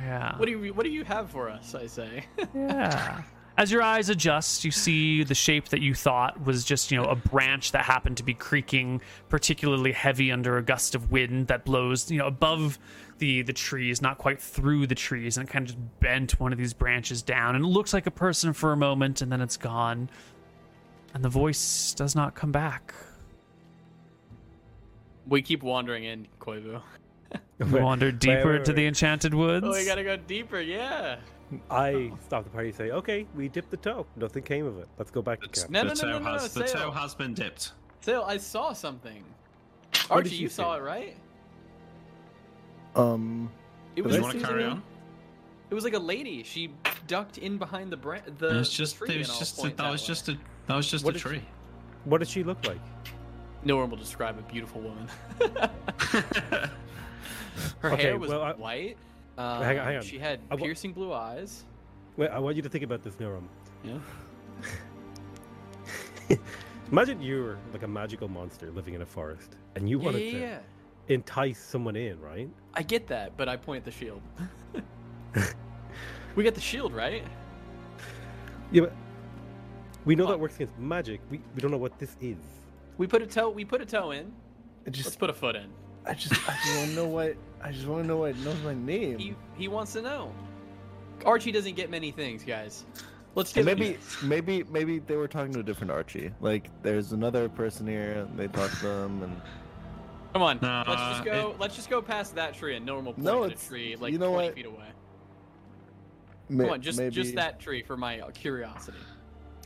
Yeah. What do you What do you have for us? I say. [laughs] Yeah. As your eyes adjust, you see the shape that you thought was just, you know, a branch that happened to be creaking particularly heavy under a gust of wind that blows, you know, above the the trees, not quite through the trees, and it kind of just bent one of these branches down. And it looks like a person for a moment, and then it's gone. And the voice does not come back. we keep wandering in Koivu. [laughs] we wander deeper wait, into the enchanted woods. Oh, we gotta go deeper. Yeah. I stop the party and say, okay, we dipped the toe. Nothing came of it. Let's go back to camp. No, the no, no, toe no, no, no, has the toe has been dipped. Sale, I saw something. Archie, you you saw it, right? Um, It was. You want to carry on? It was like a lady. She ducked in behind the bran- the. It was just, tree it was just, a, point that was way. just a, that was just What a did she- tree. What does she look like? No one will describe a beautiful woman. [laughs] Her Okay, hair was well, I- white. Um, hang on, hang on. She had I piercing blue eyes. Wait, I want you to think about this, Nilrim. Yeah. [laughs] Imagine you're like a magical monster living in a forest, and you Yeah, wanted yeah, to yeah. Entice someone in, right? I get that, but I point at the shield. [laughs] we got the shield, right? Yeah, but we know Come that works against magic. We, we don't know what this is. We put a toe. We put a toe in. I Let's just, put a foot in. I just, I just want to know what. I just want to know what knows my name. He he wants to know. Archie doesn't get many things, guys. Let's And give maybe, maybe, maybe they were talking to a different Archie. Like, there's another person here. And they talk to them, and Come on. Nah, let's just uh, go. Let's just go past that tree and normal point No, at a tree like you know 20 what? feet away. ma- Come on, just maybe, just that tree for my curiosity.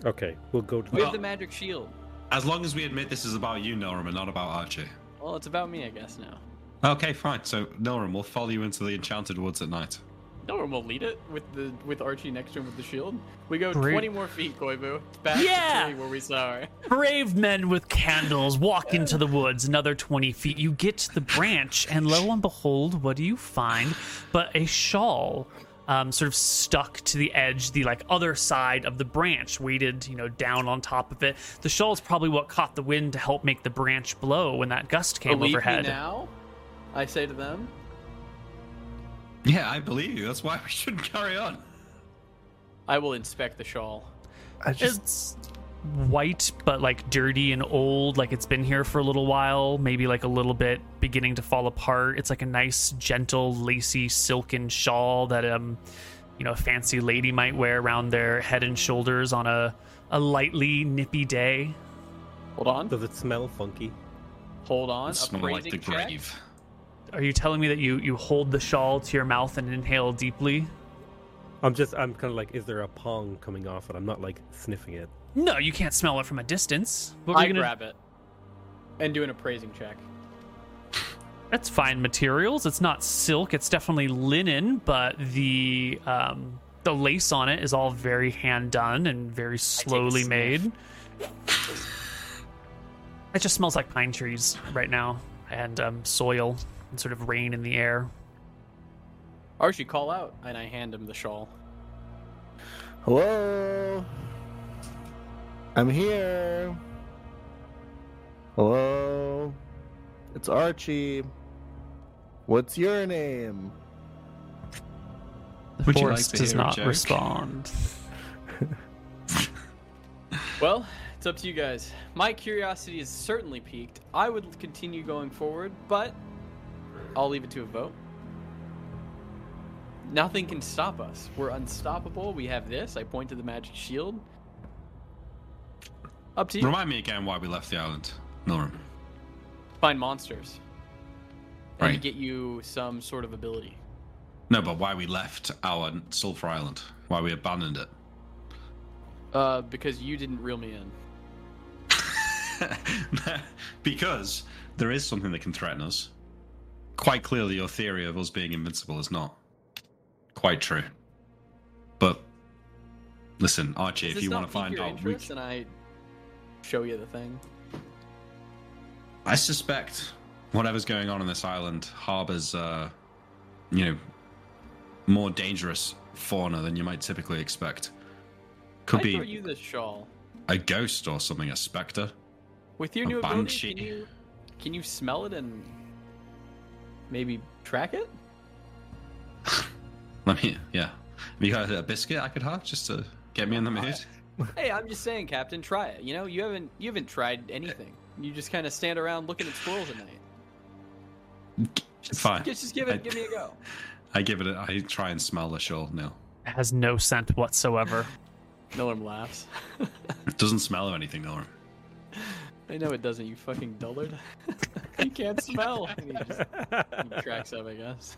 Okay, we'll go to We the. have the magic shield. As long as we admit this is about you, Nilrim, and not about Archie. Well, it's about me, I guess now. Okay, fine. So, Nilrim, we'll follow you into the enchanted woods at night. No one will lead it with the with Archie next to him with the shield. We go Great. 20 more feet, Koivu. Back Yeah! to where we saw her. Brave men with candles walk into the woods another 20 feet. You get to the branch, and lo and behold, what do you find but a shawl um, sort of stuck to the edge, the like other side of the branch, weighted, you know, down on top of it. The shawl is probably what caught the wind to help make the branch blow when that gust came Believe overhead. me now, I say to them. Yeah, I believe you. That's why we shouldn't carry on. I will inspect the shawl. I just, It's white, but like dirty and old, like it's been here for a little while, maybe like a little bit beginning to fall apart. It's like a nice, gentle, lacy, silken shawl that um you know a fancy lady might wear around their head and shoulders on a a lightly nippy day. Hold on. Does it smell funky? Hold on. It smell like the check. grave. Are you telling me that you you hold the shawl to your mouth and inhale deeply? I'm just, I'm kind of like, is there a pong coming off it? I'm not like sniffing it. No, you can't smell it from a distance. What were I gonna- grab it and do an appraising check. That's fine materials. It's not silk. It's definitely linen, but the um, the lace on it is all very hand done and very slowly sniff. made. It just smells like pine trees right now and um, soil and sort of rain in the air. Archie, call out, and I hand him the shawl. Hello? I'm here. Hello? It's Archie. What's your name? The Would you like does not joke? respond. [laughs] Well, it's up to you guys. My curiosity is certainly piqued. I would continue going forward, but I'll leave it to a vote. Nothing can stop us. We're unstoppable. We have this. I point to the magic shield. Up to you. Remind me again why we left the island, Nilrim. Find monsters. And Right. get you some sort of ability. No, but why we left our Sulphur Island? Why we abandoned it? Uh, because you didn't reel me in. [laughs] because there is something that can threaten us. Quite clearly, your theory of us being invincible is not quite true. But listen, Archie, if you want to find out, we? And I show you the thing. I suspect whatever's going on in this island harbors, uh, you know, more dangerous fauna than you might typically expect. Could I be you this shawl. a ghost or something, a specter. With your A new ability, can you can you smell it and maybe track it? [laughs] Let me, yeah. Have you got a biscuit I could have just to get me in the mood? [laughs] Hey, I'm just saying, Captain, try it. You know, you haven't you haven't tried anything. You just kind of stand around looking at squirrels at night. Just, Fine. Just, just give it, I- give me a go. I give it. A, I try and smell the shawl. No, It has no scent whatsoever. [laughs] Nilrim laughs. it doesn't smell of anything, Norm. I know it doesn't. You fucking dullard. [laughs] you can't smell. And he just he cracks up, I guess.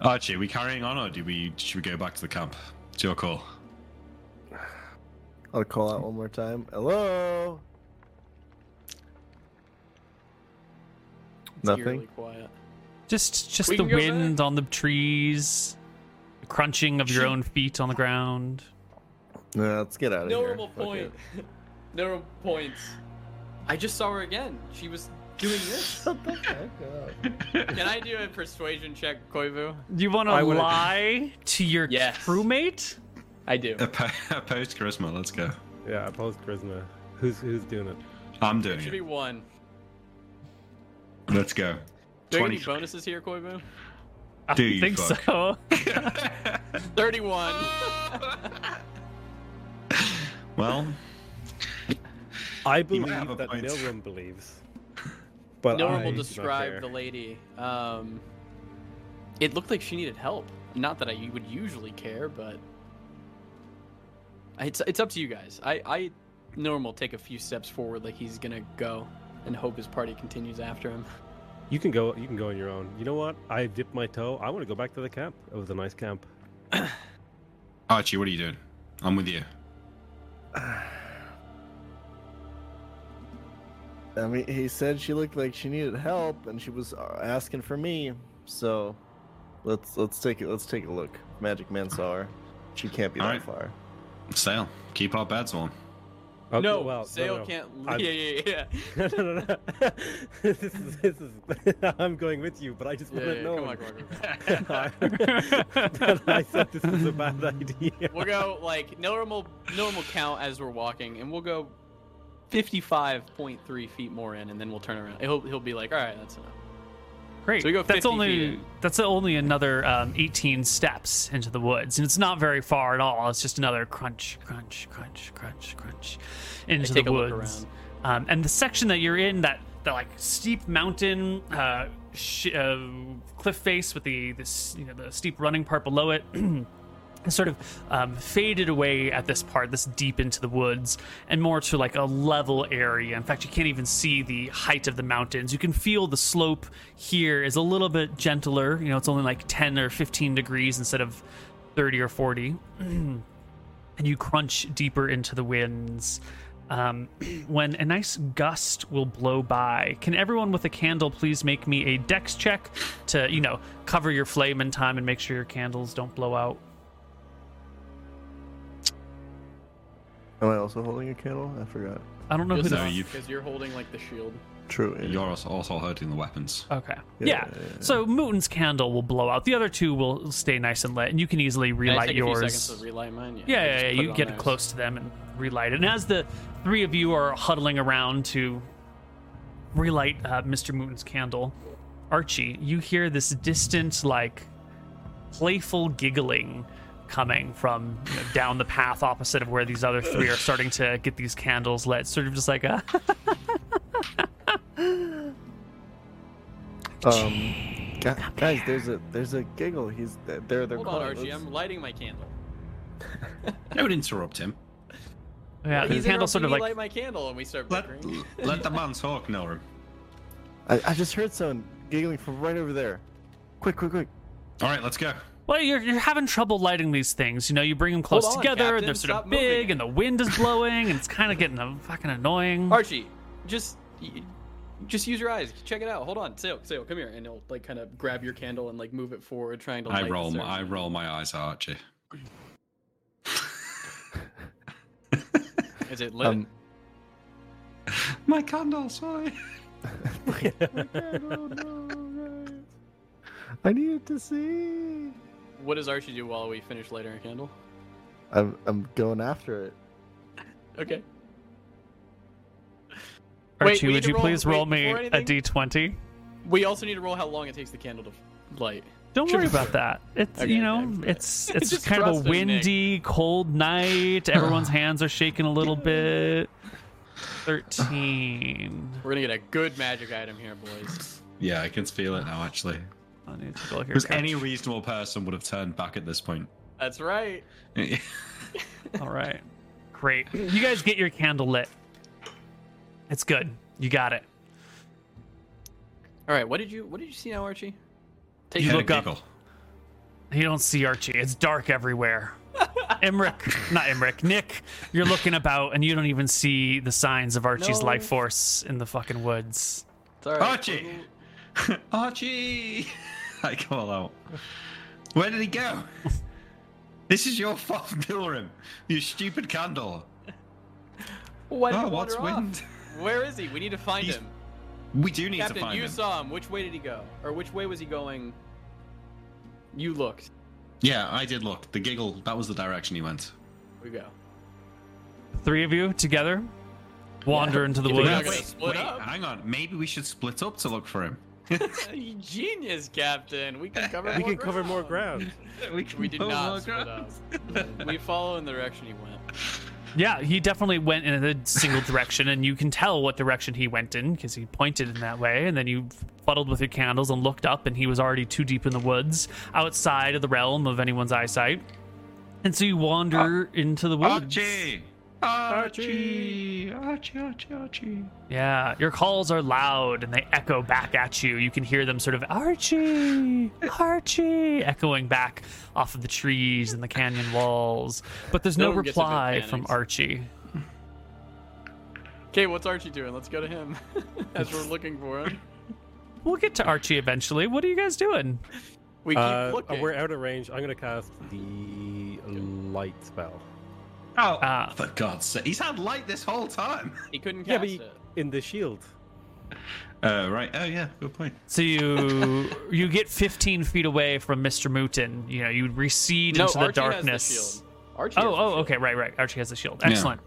Archie, are we carrying on, or do we should we go back to the camp? It's your call. I'll call out one more time. Hello? It's Nothing? quiet. Just just We the can go wind on the trees, the crunching of your own feet on the ground. No, let's get out of No here. normal Fuck point. [laughs] it. No points. I just saw her again. She was doing this. [laughs] Shut the fuck up. Can I do a persuasion check, Koivu? You want to I would've- lie to your Yes. crewmate? I do. Opposed [laughs] charisma. Let's go. Yeah, opposed charisma. Who's who's doing it? I'm doing It doing should be it. one. Let's go. Do I get any 23. bonuses here, Koivu? I Do you think fuck. so. [laughs] 31. well, I believe might have a that point. Nilrim believes. But Norm I will describe the lady. Um, it looked like she needed help. Not that I would usually care, but it's it's up to you guys. I I Norm will take a few steps forward, like he's gonna go, and hope his party continues after him. You can go. You can go on your own. You know what? I dipped my toe. I want to go back to the camp. It was a nice camp. Archie, what are you doing? I'm with you. I mean, he said she looked like she needed help, and she was uh, asking for me. So, let's let's take it. Let's take a look. Magic Man saw her. She can't be that Alright. far. Sail. Keep our beds warm. Oh, no, well, Sale no, no. can't. I'm- [laughs] Yeah, yeah, yeah. [laughs] no, no, no, no. [laughs] this is, this is, I'm going with you, but I just want yeah, to know. come on, come on, that I said this was a bad idea. We'll go like normal normal count as we're walking, and we'll go fifty-five point three feet more in, and then we'll turn around. He'll he'll be like, all right, that's enough. Great. So we go that's only that's only another um, 18 steps into the woods, and it's not very far at all. It's just another crunch, crunch, crunch, crunch, crunch into the woods. Um, and the section that you're in, that that like steep mountain, uh, sh- uh, cliff face with the this you know the steep running part below it. [clears throat] sort of um, faded away at this part, this deep into the woods, and more to like a level area. In fact, you can't even see the height of the mountains. You can feel the slope here is a little bit gentler. You know, it's only like 10 or 15 degrees instead of 30 or 40. [clears throat] and you crunch deeper into the winds. Um, [clears throat] when a nice gust will blow by, can everyone with a candle please make me a dex check to, you know, cover your flame in time and make sure your candles don't blow out? Am I also holding a candle? I forgot. I don't know who Just the No, you- because you're holding like the shield. True. yeah. You're also, also hurting the weapons. Okay. Yeah, Yeah. yeah, yeah. So Mooten's candle will blow out. The other two will stay nice and lit, and you can easily Can I relight take a few yours. seconds to relight mine? yeah, I yeah, just yeah. put You on get theirs. close to them and relight it. And as the three of you are huddling around to relight uh, Mr. Mooten's candle, Archie, you hear this distant, like, playful giggling coming from you know, down the path opposite of where these other three are starting to get these candles lit. Sort of just like a. [laughs] Um, [laughs] gu- guys, there's a there's a giggle. He's there. They're Hold on, calling- Archie. I'm lighting my candle. [laughs] Don't interrupt him. Yeah, the He's candle sort of interrupting me like light my candle, and we start Let, let the man talk, Norum. I, I just heard someone giggling from right over there. Quick, quick, quick! All right, let's go. Well, you're, you're having trouble lighting these things. You know, you bring them close on, together, Captain, and they're sort of big, it. and the wind is blowing, and it's kind of getting uh, fucking annoying. Archie, just just use your eyes. Check it out. Hold on, Sail, Sail, come here, and he'll like kind of grab your candle and like move it forward, trying to. I roll. My, I roll my eyes, Archie. [laughs] Is it lit? Um, [laughs] My candle, sorry. [laughs] I needed to see. What does Archie do while we finish lighting our candle? I'm I'm going after it. [laughs] Okay. Archie, Wait, would you roll- please roll me before a anything- d20? We also need to roll how long it takes the candle to light. Don't Should worry about fair. that. It's Okay, you know, okay. it's [laughs] it's Just kind of a trust him, Nick. windy, cold night. [sighs] Everyone's hands are shaking a little [laughs] bit. Thirteen. We're gonna get a good magic item here, boys. Yeah, I can feel it now. Actually, I need to go here. because Coach. any reasonable person would have turned back at this point. That's right. [laughs] All right, great. You guys get your candle lit. It's good. You got it. All right. What did you What did you see now, Archie? Take You a look up. giggle. You don't see Archie. It's dark everywhere. [laughs] Emric, not Emric, Nick, you're looking about and you don't even see the signs of Archie's No. life force in the fucking woods. It's all right. Archie! [laughs] Archie! [laughs] I call out. Where did he go? [laughs] This is your fault, Pilgrim. You stupid candle. Why Oh, what's off? wind? Where is he? We need to find He's- him. We do need to Captain, find you him. saw him. Which way did he go? Or which way was he going? You looked. Yeah, I did look. The giggle, that was the direction he went. We go. Three of you together wander into the woods. wait, wait, hang on. Maybe we should split up to look for him. [laughs] You Genius, Captain. We can cover. We more can cover more ground. [laughs] we, can We did not look split up. we follow in the direction he went. Yeah, he definitely went in a single direction, and you can tell what direction he went in because he pointed in that way. And then you fuddled with your candles and looked up, and he was already too deep in the woods, outside of the realm of anyone's eyesight. And so you wander ah. into the ah, woods. Archie! Archie! Archie, Archie, Archie. Yeah, your calls are loud and they echo back at you. You can hear them sort of Archie, [laughs] Archie, echoing back off of the trees and the canyon walls. But there's no No one gets a bit reply from. Archie. Okay, what's Archie doing? Let's go to him [laughs] as we're looking for him. We'll get to Archie eventually. What are you guys doing? We keep Uh, looking. we're out of range. I'm gonna cast the light spell. Oh, Ah. for God's sake. He's had light this whole time. He couldn't Yeah, cast but you- it. in the shield. Uh, right. Oh, yeah. Good point. So you you get 15 feet away from Mr. Mooten. You know, you recede No, into the Archie has the darkness. shield. Archie Oh, has the oh, shield. okay, right, right. Archie has the shield. Yeah. Excellent.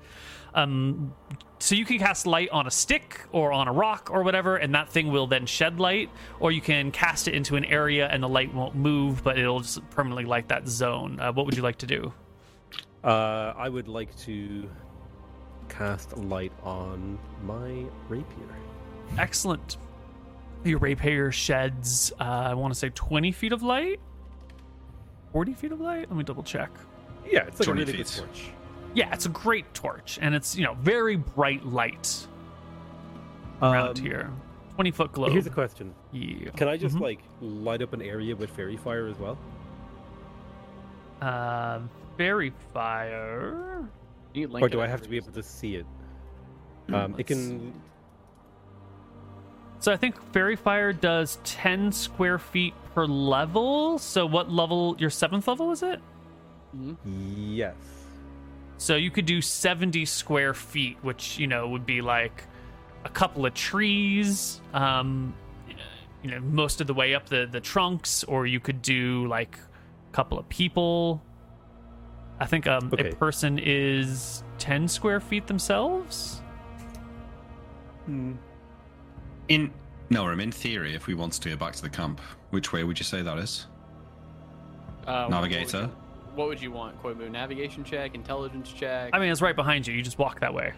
Um, so you can cast light on a stick or on a rock or whatever, and that thing will then shed light. Or you can cast it into an area and the light won't move, but it'll just permanently light that zone. Uh, what would you like to do? Uh, I would like to cast light on my rapier. Excellent. Your rapier sheds, uh, I want to say 20 feet of light? 40 feet of light? Let me double check. Yeah, it's like a 20 really good torch. Yeah, it's a great torch, and it's, you know, very bright light around Um, here. 20 foot glow. Here's a question: yeah. Can I just Mhm. like light up an area with fairy fire as well? Uh, fairy fire. Or do I have to be able to see it? Hmm, Um, it can. So I think fairy fire does 10 square feet per level. So what level? Your seventh level is it? Yes. So you could do 70 square feet, which, you know, would be like a couple of trees, um, you know, most of the way up the, the trunks, or you could do like a couple of people. I think um, Okay. a person is 10 square feet themselves. In Noram, in theory, if we wanted to go back to the camp, which way would you say that is? Uh, what would Navigator. you- What would you want, Koibu? Navigation check, intelligence check. I mean, it's right behind you. You just walk that way.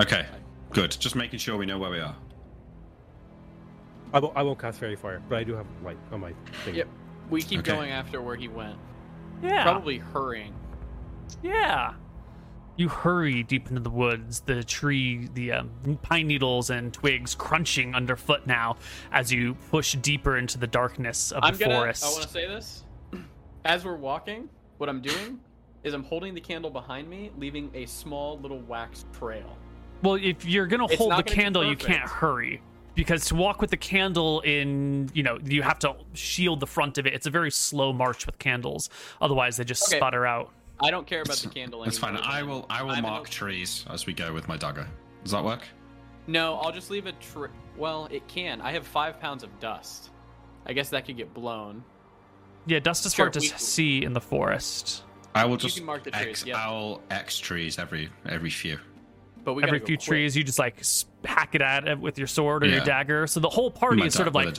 Okay, good. Just making sure we know where we are. I won't, I won't cast fairy fire, but I do have light on my thing. Yep. we keep Okay. going after where he went. Yeah. Probably hurrying. Yeah. You hurry deep into the woods, the tree, the um, pine needles and twigs crunching underfoot now as you push deeper into the darkness of I'm the gonna. forest. I want to say this. [clears throat] As we're walking, what I'm doing is I'm holding the candle behind me, leaving a small little wax trail. Well, if you're gonna hold the candle, you can't hurry because to walk with the candle in, you know, you have to shield the front of it. It's a very slow march with candles. Otherwise, they just Okay. sputter out. I don't care about the candle. It's fine. I will. I will I'm in mark a- trees as we go with my dagger. Does that work? No, I'll just leave a tree. Well, it can. I have five pounds of dust. I guess that could get blown. Yeah, dust is Sure, hard to we- see in the forest. I will You just can mark the X, trees, yeah. I'll X trees every every few. But we Every gotta go few quick. trees, you just like hack it at it with your sword or your dagger. So the whole party is sort of like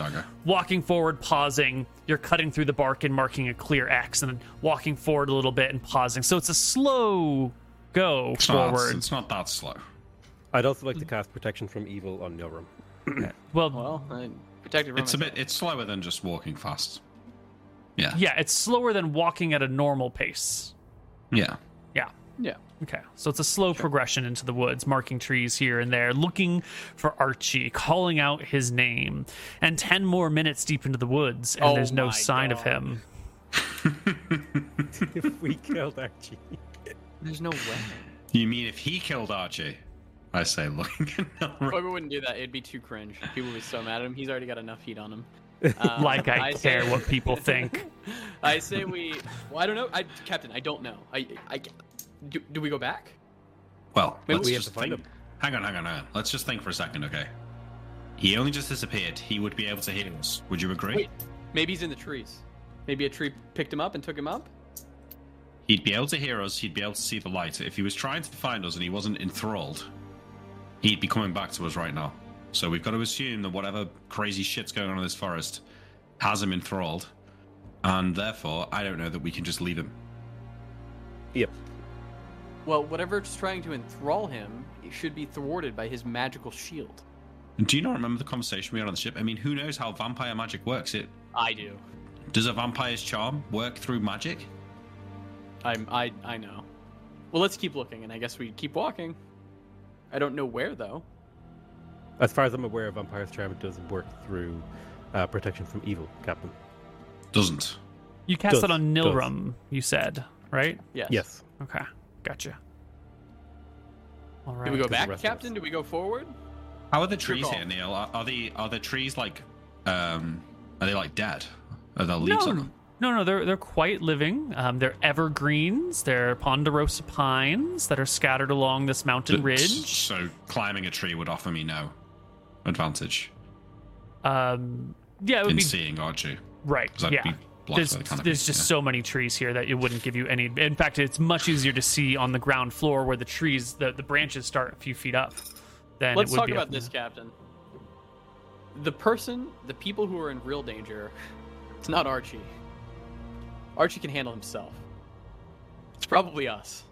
walking forward, pausing. You're cutting through the bark and marking a clear X, and then walking forward a little bit and pausing. So it's a slow go It's not, forward. it's not that slow. I'd also like to cast protection from evil on Nilrim. [clears throat] Well, Well, I protected from It's a bit. It's slower than just walking fast. Yeah. yeah, it's slower than walking at a normal pace. Yeah. Yeah. Yeah. Okay, so it's a slow progression into the woods, marking trees here and there, looking for Archie, calling out his name. And 10 more minutes deep into the woods, and Oh there's no my sign of him. [laughs] if we killed Archie. There's no way. You mean if he killed Archie? I say, looking at Nilrim. Whoever wouldn't do that, it'd be too cringe. People would be so mad at him. He's already got enough heat on him. Um, [laughs] Like I, say- care what people [laughs] think. I say we. Well, I don't know. I, Captain, I don't know. I, I, do, do we go back? Well, Maybe let's we have just to find think. him. Hang on, hang on, hang on. Let's just think for a second, okay? He only just disappeared. He would be able to hear us. Would you agree? Wait, maybe he's in the trees. Maybe a tree picked him up and took him up. He'd be able to hear us. He'd be able to see the light. If he was trying to find us and he wasn't enthralled, he'd be coming back to us right now. So we've got to assume that whatever crazy shit's going on in this forest has him enthralled, and therefore I don't know that we can just leave him. Yep. Well, whatever's trying to enthrall him it should be thwarted by his magical shield. Do you not remember the conversation we had on the ship? I mean, who knows how vampire magic works? It I do. does a vampire's charm work through magic? I'm. I. I know. Well, let's keep looking, and I guess we keep walking. I don't know where though. As far as I'm aware, Vampire's Charm does work through uh, protection from evil, Captain. Doesn't. You cast Does- it on does. Nilrim, you said, right? Yes. Yes. Okay, gotcha. All right. Do we go back, rest of us. Captain? Do we go forward? How are the trees here, Neil? Are, are the are the trees like um are they like dead? Are there leaves no, on them? no, no, they're they're quite living. Um, they're evergreens. They're ponderosa pines that are scattered along this mountain Th- ridge. So climbing a tree would offer me no advantage Um, yeah, it would in be seeing Archie. right. 'cause I'd Yeah, be blocked there's by the canopy, there's just yeah. so many trees here that it wouldn't give you any. In fact, it's much easier to see on the ground floor where the trees, the, the branches start a few feet up. Than Let's it would talk be about this, the- Captain. The person, the people who are in real danger, it's not Archie. Archie can handle himself. It's probably us.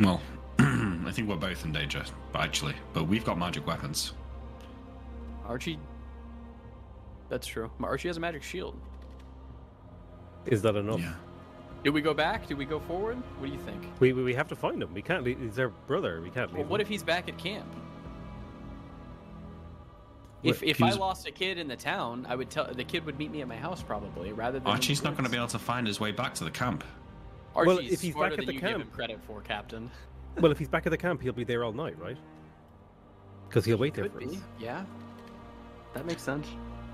Well, [clears throat] I think we're both in danger, actually, but we've got magic weapons. Archie. That's true. Archie has a magic shield. Is that enough? Yeah. Did we go back? Did we go forward? What do you think? We, we we have to find him. We can't. leave- He's our brother. We can't Well, leave. what him. if he's back at camp? What- If if I lost a kid in the town, I would tell the kid would meet me at my house probably, rather than. Oh, in Archie's not going to be able to find his way back to the camp. Archie's Well, if he's back at the camp- give him credit for, Captain. Well, if he's back at the camp, he'll be there all night, right? Because he'll wait there for be. us. Yeah. That makes sense.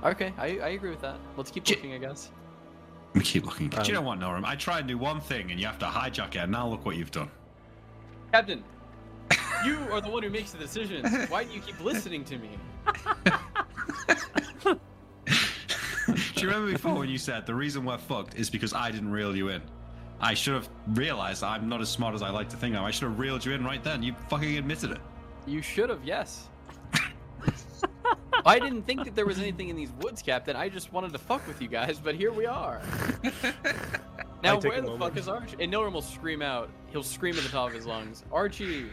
Okay, I, I agree with that. Let's keep J- looking, I guess. We keep looking. Um, do you know what, Noram? I try and do one thing, and you have to hijack it. And now look what you've done. Captain, you are the one who makes the decisions. Why do you keep listening to me? [laughs] Do you remember before when you said the reason we're fucked is because I didn't reel you in? I should have realized I'm not as smart as I like to think I am. I should have reeled you in right then. You fucking admitted it. You should have, yes. I didn't think that there was anything in these woods, Captain. I just wanted to fuck with you guys, but here we are. [laughs] now, where the moment. fuck is Archie? And Norum will scream out. He'll scream at the top of his lungs. Archie!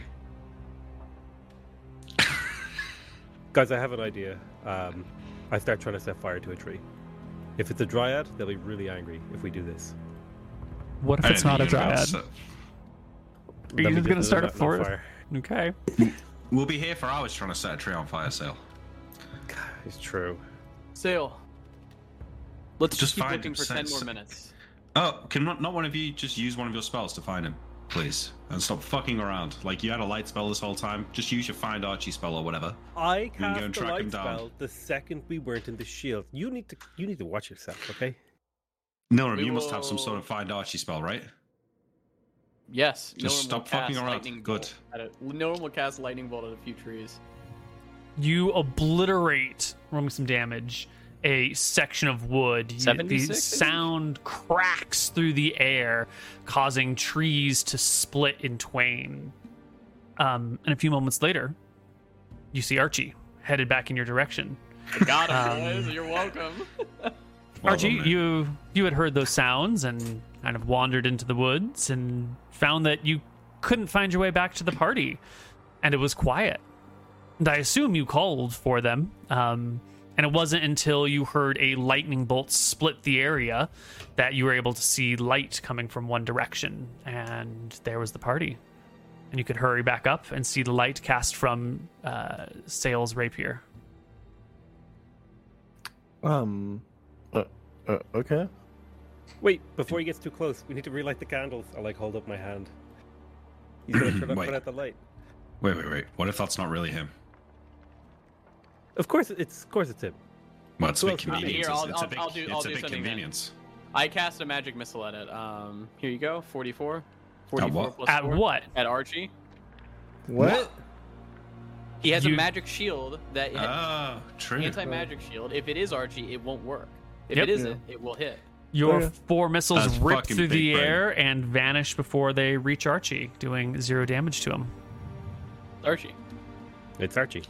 Guys, I have an idea. Um, I start trying to set fire to a tree. If it's a dryad, they'll be really angry if we do this. What if I it's didn't a think you'd be able to dryad? Are you just gonna start a not- not forest? fire. Okay. We'll be here for hours trying to set a tree on fire, Sale. It's true. Sail. Let's Just just keep find looking him, for set- 10 more set- minutes. Oh, can not, not one of you just use one of your spells to find him, please? And stop fucking around. Like, you had a light spell this whole time. Just use your Find Archie spell or whatever. I can go cast and the track light him down. spell the second we weren't in the shield. You need to you need to watch yourself, okay? Noram, We you must have some sort of Find Archie spell, right? Yes. Just Norum will stop fucking cast around. lightning Good. bolt At a, Norum will cast lightning bolt at a few trees. You obliterate, rolling some damage, a section of wood. You- The 76, I think? sound cracks through the air, causing trees to split in twain. Um, and a few moments later, you see Archie headed back in your direction. Got him, Um, boys. You're welcome. [laughs] Archie, done, you you had heard those sounds and kind of wandered into the woods and found that you couldn't find your way back to the party, and it was quiet. And I assume you called for them, um, and it wasn't until you heard a lightning bolt split the area that you were able to see light coming from one direction, and there was the party. And you could hurry back up and see the light cast from uh, Sale's rapier. Um. Uh, uh, okay. Wait, before he gets too close, we need to relight the candles. I like hold up my hand. He's gonna [clears throat] turn up, Wait. put out the light. Wait, wait, wait. What if that's not really him? Of course, it's of course it's him. Well, it's a Well, big here, convenience. I'll- It's- it's a I'll- big, I'll do- it's I'll a big something then. convenience. I cast a magic missile at it. Um, here you go. 44. At 44 what? plus At four. what? At Archie. What? He has You- a magic shield that Oh, true. anti-magic shield. If it is Archie, it won't work. If Yep. it isn't, it will hit. Your Okay. four missiles That's rip through the brain. air and vanish before they reach Archie, doing zero damage to him. Archie. It's Archie.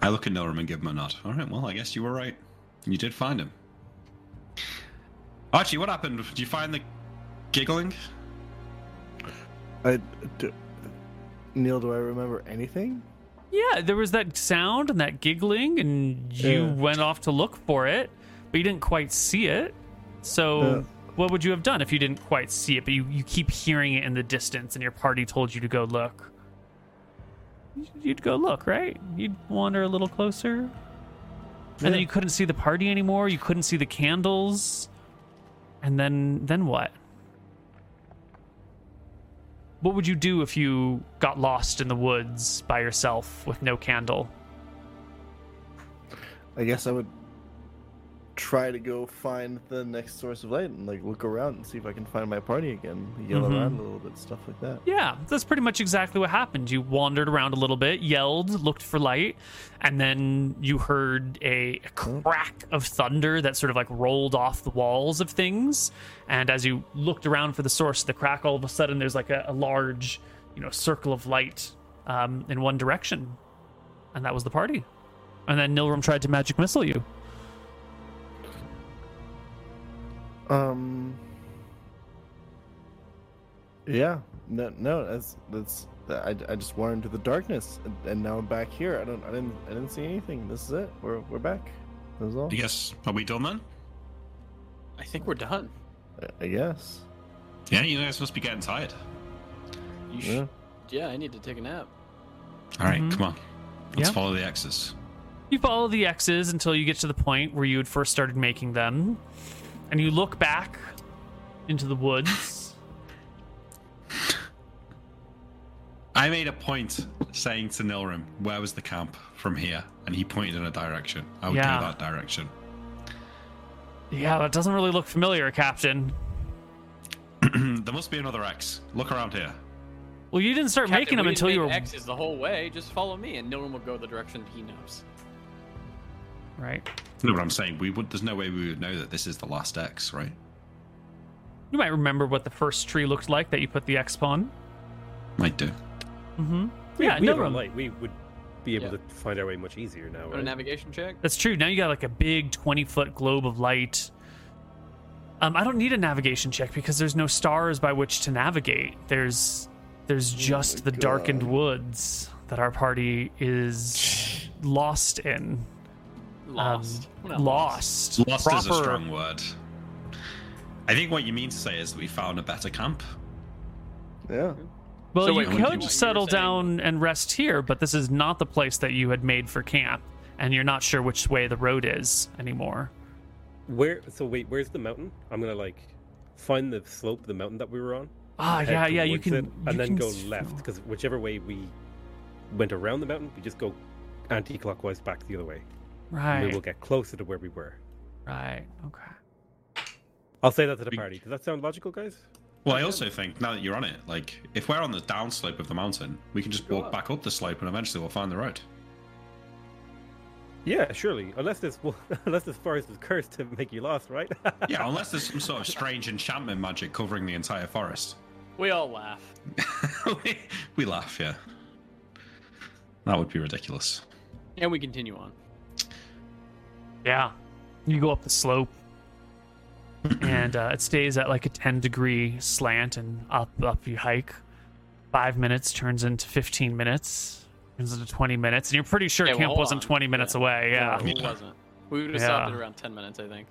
I look at Noram and give him a nod. All right, well, I guess you were right. You did find him. Archie, what happened? Did you find the giggling? I, do, Neil, do I remember anything? Yeah, there was that sound and that giggling, and you Yeah. went off to look for it, but you didn't quite see it. So, Yeah. what would you have done if you didn't quite see it, but you, you keep hearing it in the distance and your party told you to go look? You'd go look, right? You'd wander a little closer. And then you couldn't see the party anymore. You couldn't see the candles. And then then what? What would you do if you got lost in the woods by yourself with no candle? I guess I would try to go find the next source of light and like look around and see if I can find my party again. Yell Mhm. around a little bit, stuff like that. Yeah, that's pretty much exactly what happened. You wandered around a little bit, yelled, looked for light, and then you heard a crack of thunder that sort of like rolled off the walls of things. And as you looked around for the source of the crack, all of a sudden there's like a, a large, you know, circle of light um, in one direction, and that was the party. And then Nilrim tried to magic missile you. Um. Yeah. No. No. That's that's I, I just wandered into the darkness, and, and now I'm back here. I don't I didn't I didn't see anything. This is it. We're we're back. That's all. I guess are we done then? I think we're done. I- I guess. Yeah, you guys must be getting tired. You Yeah. should. Yeah, I need to take a nap. All right, Mhm. come on. Let's Yeah. follow the X's. You follow the X's until you get to the point where you had first started making them, and you look back into the woods. I made a point saying to Nilrim, where was the camp from here? And he pointed in a direction. I would Yeah. go that direction. Yeah, that doesn't really look familiar, Captain. [clears throat] there must be another X. Look around here. Well, you didn't start Captain, making them until you were make X's the whole way. Just follow me, and Nilrim will go the direction he knows. Right. No, but I'm saying we would. There's no way we would know that this is the last X, right? You might remember what the first tree looked like that you put the X on. Might do. Mm-hmm. We, Yeah, we no have light. We would be able Yeah. to find our way much easier now. Want a navigation check? That's true. Now you got like a big 20 foot globe of light. Um, I don't need a navigation check because there's no stars by which to navigate. There's there's just the darkened woods that our party is lost in. Lost. Um, lost. Lost Proper, is a strong word. I think what you mean to say is we found a better camp. Yeah. Well, So you wait, you- could you settle saying- down and rest here, but this is not the place that you had made for camp, and you're not sure which way the road is anymore. Where? So wait, where's the mountain? I'm gonna like find the slope of the mountain that we were on. Ah, yeah, yeah. You can, it, you and then can go s- left because whichever way we went around the mountain, we just go anti-clockwise back the other way. And Right, we will get closer to where we were. right. Okay. I'll say that to the party. Does that sound logical, guys? Well, I also think now that you're on it, like if we're on the downslope of the mountain, we can just Go walk up. back up the slope, and eventually we'll find the road. Yeah, surely. Unless this [laughs] unless this forest is cursed to make you lost, right? [laughs] Yeah, unless there's some sort of strange enchantment magic covering the entire forest. We all laugh. [laughs] we, we laugh, yeah. That would be ridiculous. And we continue on. Yeah. You go up the slope, [clears throat] and uh, it stays at like a 10 degree slant, and up, up you hike. Five minutes turns into 15 minutes, turns into 20 minutes, and you're pretty sure Yeah, camp hold wasn't on. 20 minutes Yeah. away. Yeah. No, it wasn't. We would have stopped Yeah. at around 10 minutes, I think.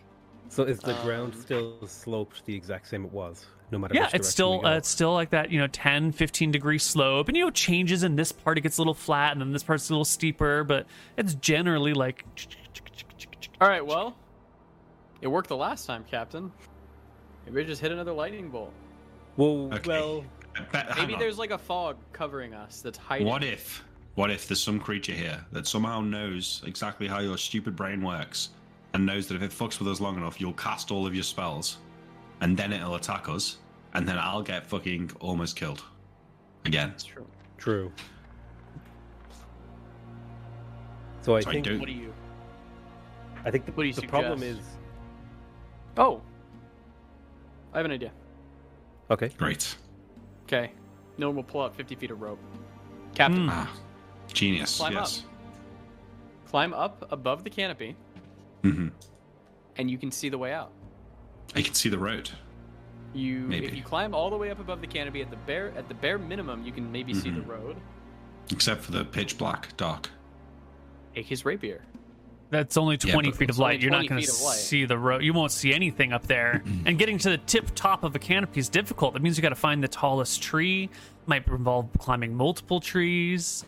so is the ground Um, still sloped the exact same it was, no matter Yeah, it's still uh, it's still like that, you know, 10, 15 degree slope, and you know, changes in this part. It gets a little flat, and then this part's a little steeper, but it's generally like All right, well, it worked the last time, Captain. Maybe I just hit another lightning bolt. well, Okay. well, But Maybe on. there's like a fog covering us that's hiding. What if, what if there's some creature here that somehow knows exactly how your stupid brain works, and knows that if it fucks with us long enough, you'll cast all of your spells, and then it'll attack us, and then I'll get fucking almost killed again. That's true. true. So I So think do- What do you? I think the, what do you the problem is? Oh, I have an idea. okay. Great. Okay, no one will pull out 50 feet of rope. Captain. Ah, genius. Climb yes. climb up above the canopy, Mm-hmm. and you can see the way out. I can see the road. You, Maybe. if you climb all the way up above the canopy, at the bare at the bare minimum, you can maybe see the Mhm. road. Except for the pitch black, dark. Take his rapier. That's only 20 but feet of light. You're not going to feet of light. see the road. You won't see anything up there. [clears throat] and getting to the tip top of a canopy is difficult. That means you got to find the tallest tree. Might involve climbing multiple trees.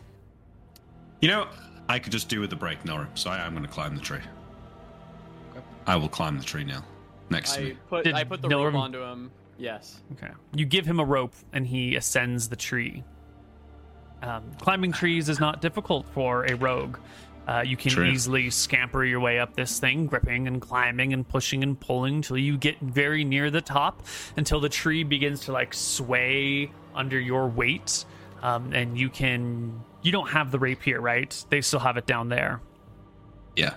You know, I could just do with the break, Nora, so I am going to climb the tree. I will climb the tree now. Next to I me. put Did I put the Nilrim- rope onto him. Yes. Okay. You give him a rope, and he ascends the tree. Um, climbing trees is not difficult for a rogue. Uh, you can True. easily scamper your way up this thing, gripping and climbing and pushing and pulling until you get very near the top, until the tree begins to like sway under your weight, um, and you can. You don't have the rapier, right? They still have it down there. Yeah.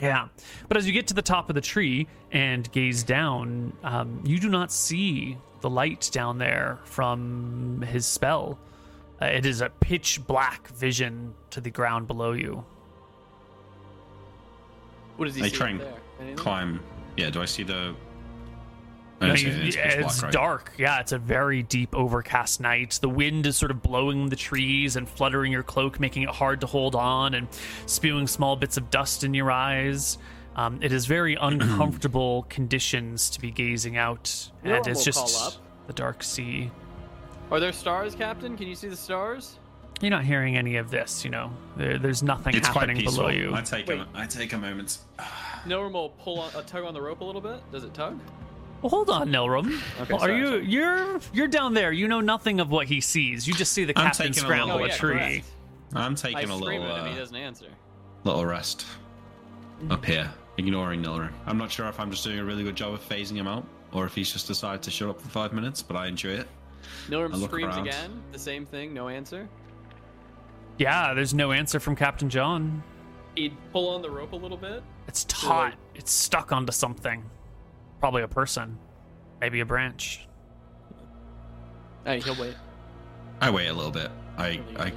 Yeah. But as you get to the top of the tree and gaze down, um, you do not see the light down there from his spell. Uh, it is a pitch black vision to the ground below you. What does he I try and there? Climb. Yeah, do I see the. I You know, see, you- it's yeah, pitch black, it's right? dark. Yeah, it's a very deep, overcast night. The wind is sort of blowing the trees and fluttering your cloak, making it hard to hold on and spewing small bits of dust in your eyes. Um, it is very [clears throat] uncomfortable conditions to be gazing out, Norm and it's just call up. the dark sea. Are there stars, Captain? Can you see the stars? You're not hearing any of this. You know, there, there's nothing It's quite happening peaceful. below you. I take Wait. a, I take a moment. [sighs] Norm will pull on, a tug on the rope a little bit. Does it tug? Well, hold on, Nilrim. Okay, Well, are sorry, you sorry. you're you're down there? You know nothing of what he sees. You just see the I'm captain taking a scramble little- a yeah, tree. correct. I'm taking a little at him. He uh, doesn't answer. little rest up here, ignoring Nilru. I'm not sure if I'm just doing a really good job of phasing him out, or if he's just decided to shut up for five minutes. But I enjoy it. Norm I screams around. again. The same thing. No answer. Yeah, there's no answer from Captain John. He'd pull on the rope a little bit. It's taut. It's stuck onto something. Probably a person. Maybe a branch. Hey, he'll wait. I wait a little bit. I I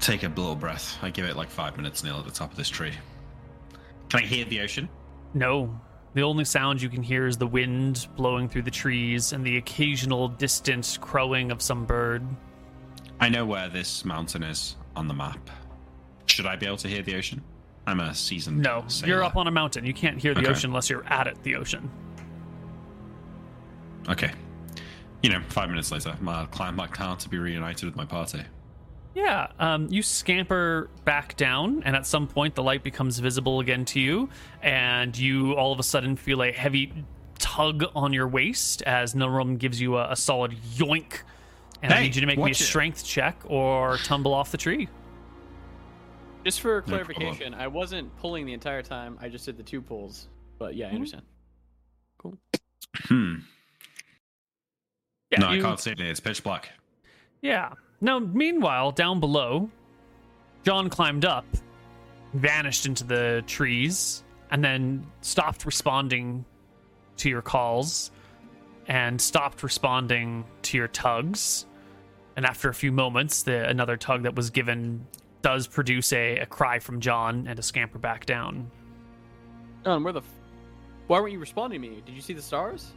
take a little breath. I give it like five minutes nail at the top of this tree. Can I hear the ocean? No. The only sound you can hear is the wind blowing through the trees and the occasional distant crowing of some bird. I know where this mountain is on the map. Should I be able to hear the ocean? I'm a seasoned. No, sailor. you're up on a mountain. You can't hear the Okay. ocean unless you're at it, the ocean. Okay. You know, five minutes later, I'll climb back down to be reunited with my party. Yeah, um, you scamper back down, and at some point the light becomes visible again to you, and you all of a sudden feel a heavy tug on your waist as Nilrim gives you a, a solid yoink. And I need you to make me a watch strength check or tumble off the tree. Just for problem. clarification, I wasn't pulling the entire time. I just did the two pulls. But yeah, I understand. Cool. Hmm. Yeah, no, you- I can't see it. It's pitch black. Yeah. Now, meanwhile, down below, John climbed up, vanished into the trees, and then stopped responding to your calls and stopped responding to your tugs. And after a few moments, the another tug that was given does produce a, a cry from John and a scamper back down. John, where the? F- Why weren't you responding to me? Did you see the stars?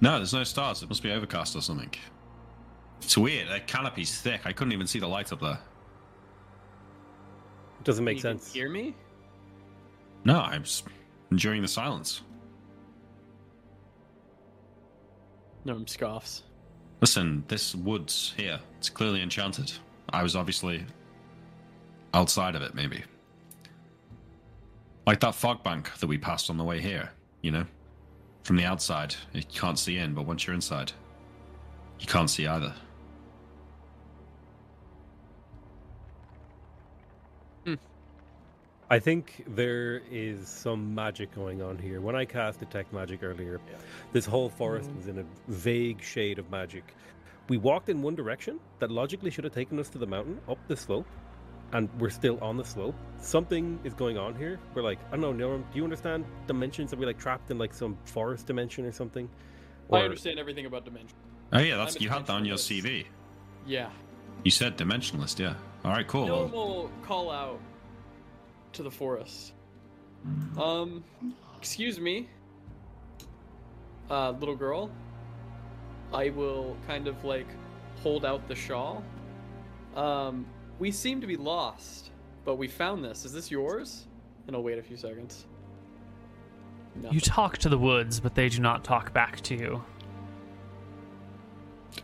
No, there's no stars. It must be overcast or something. It's weird. That canopy's thick. I couldn't even see the light up there. Doesn't make you sense. hear me? No, I'm enjoying the silence. Norm scoffs. Listen, this woods here, it's clearly enchanted. I was obviously outside of it, maybe. Like that fog bank that we passed on the way here, you know? From the outside, you can't see in, but once you're inside, you can't see either. I think there is some magic going on here. When I cast detect magic earlier, this whole forest mm-hmm. was in a vague shade of magic. We walked in one direction that logically should have taken us to the mountain up the slope, and we're still on the slope. Something is going on here. We're like, I don't know, Nilrim, do you understand dimensions? Are we like trapped in like some forest dimension or something? I understand everything about dimension. Oh yeah, that's I'm you had that on your. CV. Yeah. You said dimensionalist, yeah. All right, cool. Norm Well, will call out to the forest. Um, excuse me, uh, little girl. I will kind of like hold out the shawl. Um, we seem to be lost, but we found this. Is this yours? And I'll wait a few seconds. You talk to the woods, but they do not talk back to you.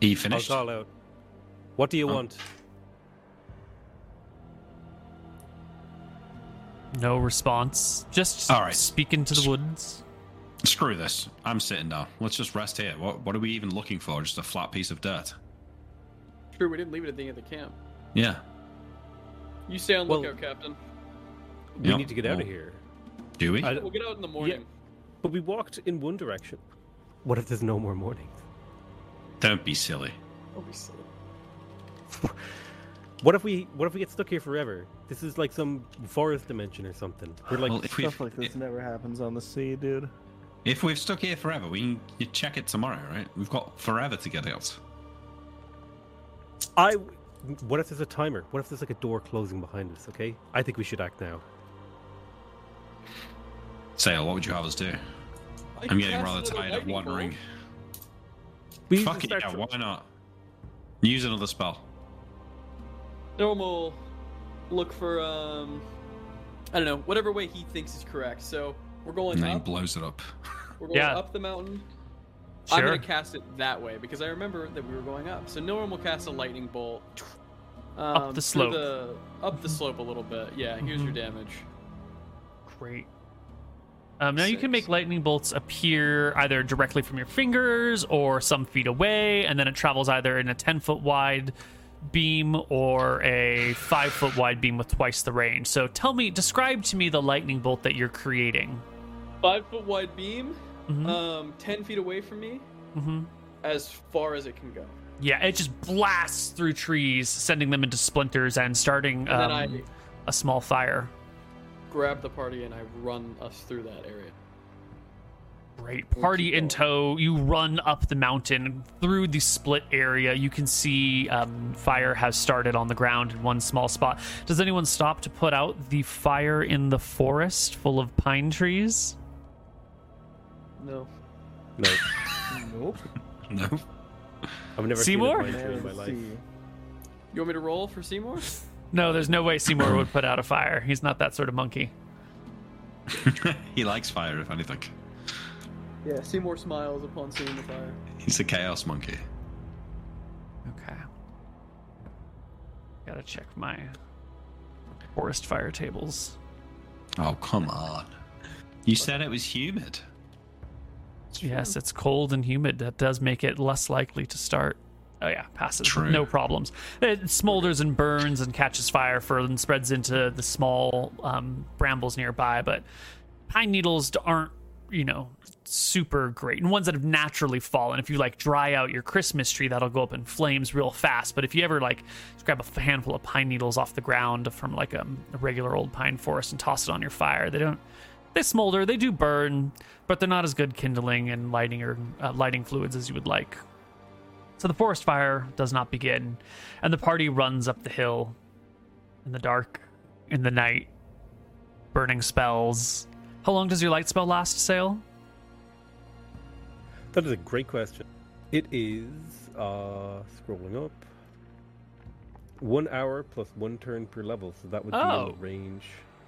are you I'll call out. What do you Oh. want? No response. Just All right. speaking to the woods. Screw this. I'm sitting down. Let's just rest here. What What are we even looking for? Just a flat piece of dirt? True, we didn't leave it at the end of the camp. Yeah. You stay on Well- lookout, Captain. We Yep. need to get out Well- of here. Do we? I- We'll get out in the morning. But we walked in one direction. What if there's no more mornings? Don't be silly. Don't be silly. [laughs] What if we what if we get stuck here forever? This is like some forest dimension or something. We're like well, if we've Stuff like this never happens on the sea, dude. if we've stuck here forever, we can you check it tomorrow, right? We've got forever to get out. I what if there's a timer? What if there's like a door closing behind us, okay? I think we should act now. Sail, what would you have us do? I'm getting rather tired of wandering. Fuck it, yeah, start- why not? Use another spell. Normal. Look for um. I don't know. Whatever way he thinks is correct. So we're going And then he up. blows it up. We're going Yeah. up the mountain. Sure. I'm gonna cast it that way because I remember that we were going up. So Norm will cast a lightning bolt. Um, the slope. The, up the slope a little bit. Yeah. Here's your Mhm. damage. Great. Um, now you can make lightning bolts appear either directly from your fingers or some feet away, and then it travels either in a 10 foot wide beam or a 5 foot wide beam with twice the range. So tell me, describe to me the lightning bolt that you're creating. Five foot wide beam. Mhm. Um, ten feet away from me, hmm as far as it can go. Yeah, it just blasts through trees, sending them into splinters and starting And um, a small fire. grab the party and I run us through that area. Great. Party in tow. You run up the mountain through the split area. You can see um, fire has started on the ground in one small spot. Does anyone stop to put out the fire in the forest full of pine trees? No. No, Nope. [laughs] No. I've never Seymour? seen a pine tree in my life. see. You want me to roll for Seymour? [laughs] No, there's no way Seymour would put out a fire. He's not that sort of monkey. [laughs] he likes fire, if anything. Yeah. Seymour smiles upon seeing the fire. He's a chaos monkey. Okay. Gotta check my forest fire tables. Oh, come on. You said it was humid. Yes, it's cold and humid. That does make it less likely to start. Oh yeah, passes. True. No problems. It smolders and burns and catches fire for and spreads into the small um, brambles nearby. But pine needles aren't, you know, super great. And ones that have naturally fallen. If you like dry out your Christmas tree, that'll go up in flames real fast. But if you ever like grab a handful of pine needles off the ground from like a, a regular old pine forest and toss it on your fire, they don't they smolder, they do burn, but they're not as good kindling and lighting or uh, lighting fluids as you would like. So the forest fire does not begin, and the party runs up the hill in the dark, in the night, burning spells. How long does your light spell last, Sail? That is a great question. It is uh scrolling up. One hour plus one turn per level, so that would be Oh. in the range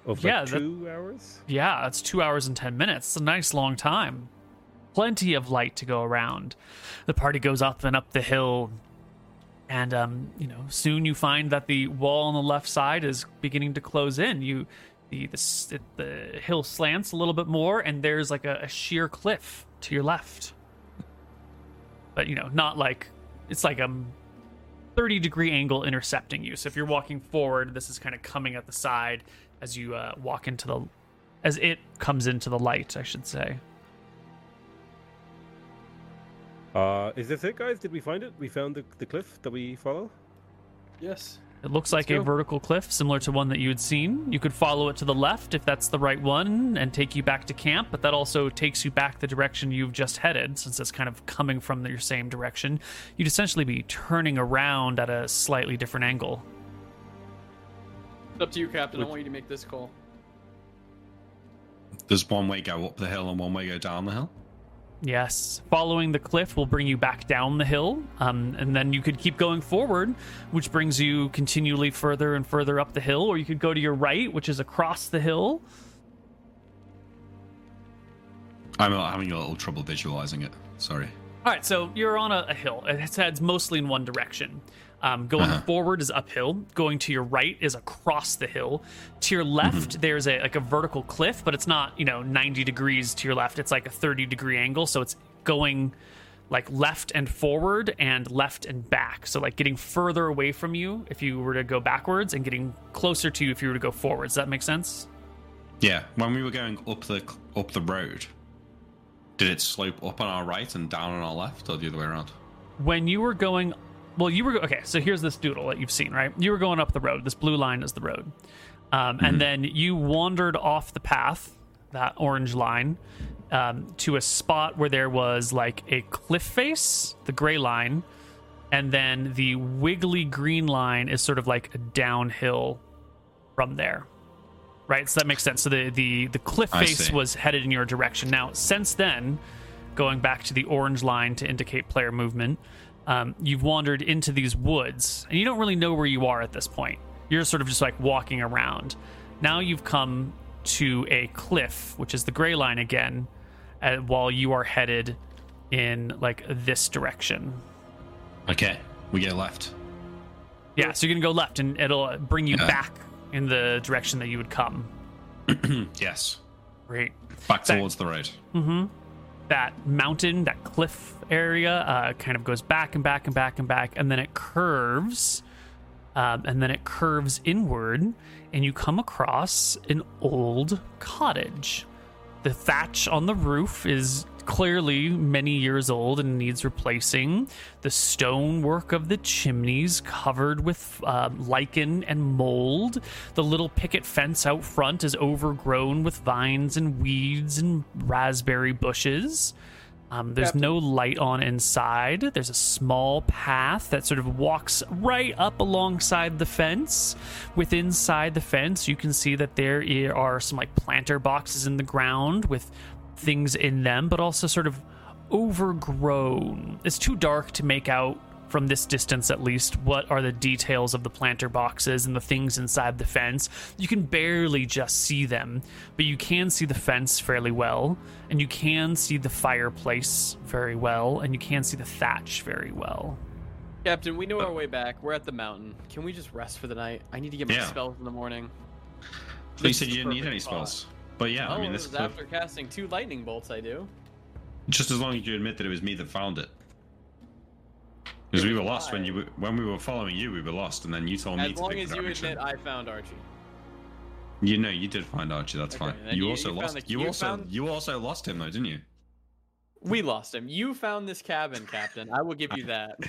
of Yeah, like that- two hours. Yeah, it's two hours and ten minutes. It's a nice long time. Plenty of light to go around. The party goes up and up the hill, and um, you know, soon you find that the wall on the left side is beginning to close in. You, the the the hill slants a little bit more, and there's like a, a sheer cliff to your left. But you know, not like it's like a 30 degree angle intercepting you. So if you're walking forward, this is kind of coming at the side as you uh, walk into the as it comes into the light, I should say. Uh, is this it, guys? Did we find it? We found the, the cliff that we follow. Yes. It looks Let's like a vertical cliff similar to one that you had seen. You could follow it to the left if that's the right one and take you back to camp, but that also takes you back the direction you've just headed since it's kind of coming from your same direction. You'd essentially be turning around at a slightly different angle. It's up to you, Captain. I want you to make this call. Does one way go up the hill and one way go down the hill? Yes, following the cliff will bring you back down the hill, um, and then you could keep going forward, which brings you continually further and further up the hill, or you could go to your right, which is across the hill. I'm having a little trouble visualizing it. Sorry. All right, so you're on a, a hill. It heads mostly in one direction. Um, going Uh-huh. forward is uphill. Going to your right is across the hill. To your left, there's a like a vertical cliff, but it's not you know 90 degrees to your left. It's like a 30 degree angle, so it's going like left and forward and left and back. So like getting further away from you if you were to go backwards, and getting closer to you if you were to go forwards. Does that make sense? Yeah, when we were going up the up the road, did it slope up on our right and down on our left, or the other way around? when you were going well you were okay so here's this doodle that you've seen right you were going up the road this blue line is the road um, and then you wandered off the path that orange line um, to a spot where there was like a cliff face the gray line and then the wiggly green line is sort of like a downhill from there right? So that makes sense. So the the the cliff face was headed in your direction. Now, since then, going back to the orange line to indicate player movement, um, you've wandered into these woods, and you don't really know where you are at this point. You're sort of just like walking around. Now you've come to a cliff, which is the gray line again, uh, while you are headed in like this direction. Okay, we get left. Yeah, so you're gonna go left, and it'll bring you Yeah. back in the direction that you would come. [clears throat] Yes, Great. back towards the road. That mountain, that cliff area, uh, kind of goes back and back and back and back, and then it curves, um, and then it curves inward, and you come across an old cottage. The thatch on the roof is clearly many years old and needs replacing. The stonework of the chimneys covered with uh, lichen and mold. The little picket fence out front is overgrown with vines and weeds and raspberry bushes. Um, there's no light on inside. There's a small path that sort of walks right up alongside the fence. With inside the fence, you can see that there are some like planter boxes in the ground with things in them, but also sort of overgrown. It's too dark to make out from this distance at least what are the details of the planter boxes and the things inside the fence. You can barely just see them, but you can see the fence fairly well, and you can see the fireplace very well, and you can see the thatch very well. Captain, we know our oh. way back. We're at the mountain. Can we just rest for the night? I need to get my Yeah. spells in the morning. So you said you didn't need perfect any spot. Spells, but yeah, oh, I mean this was cliff, after casting two lightning bolts. I do. just as long as you admit that it was me that found it. Because we were lost when you were, when we were following you, we were lost, and then you told me As to long pick as the you admit I found Archie. You know, you did find Archie. That's Okay, fine. You, you- also you lost. the- you you also found- you also lost him though, didn't you? We lost him. You found this cabin, Captain. I will give you that.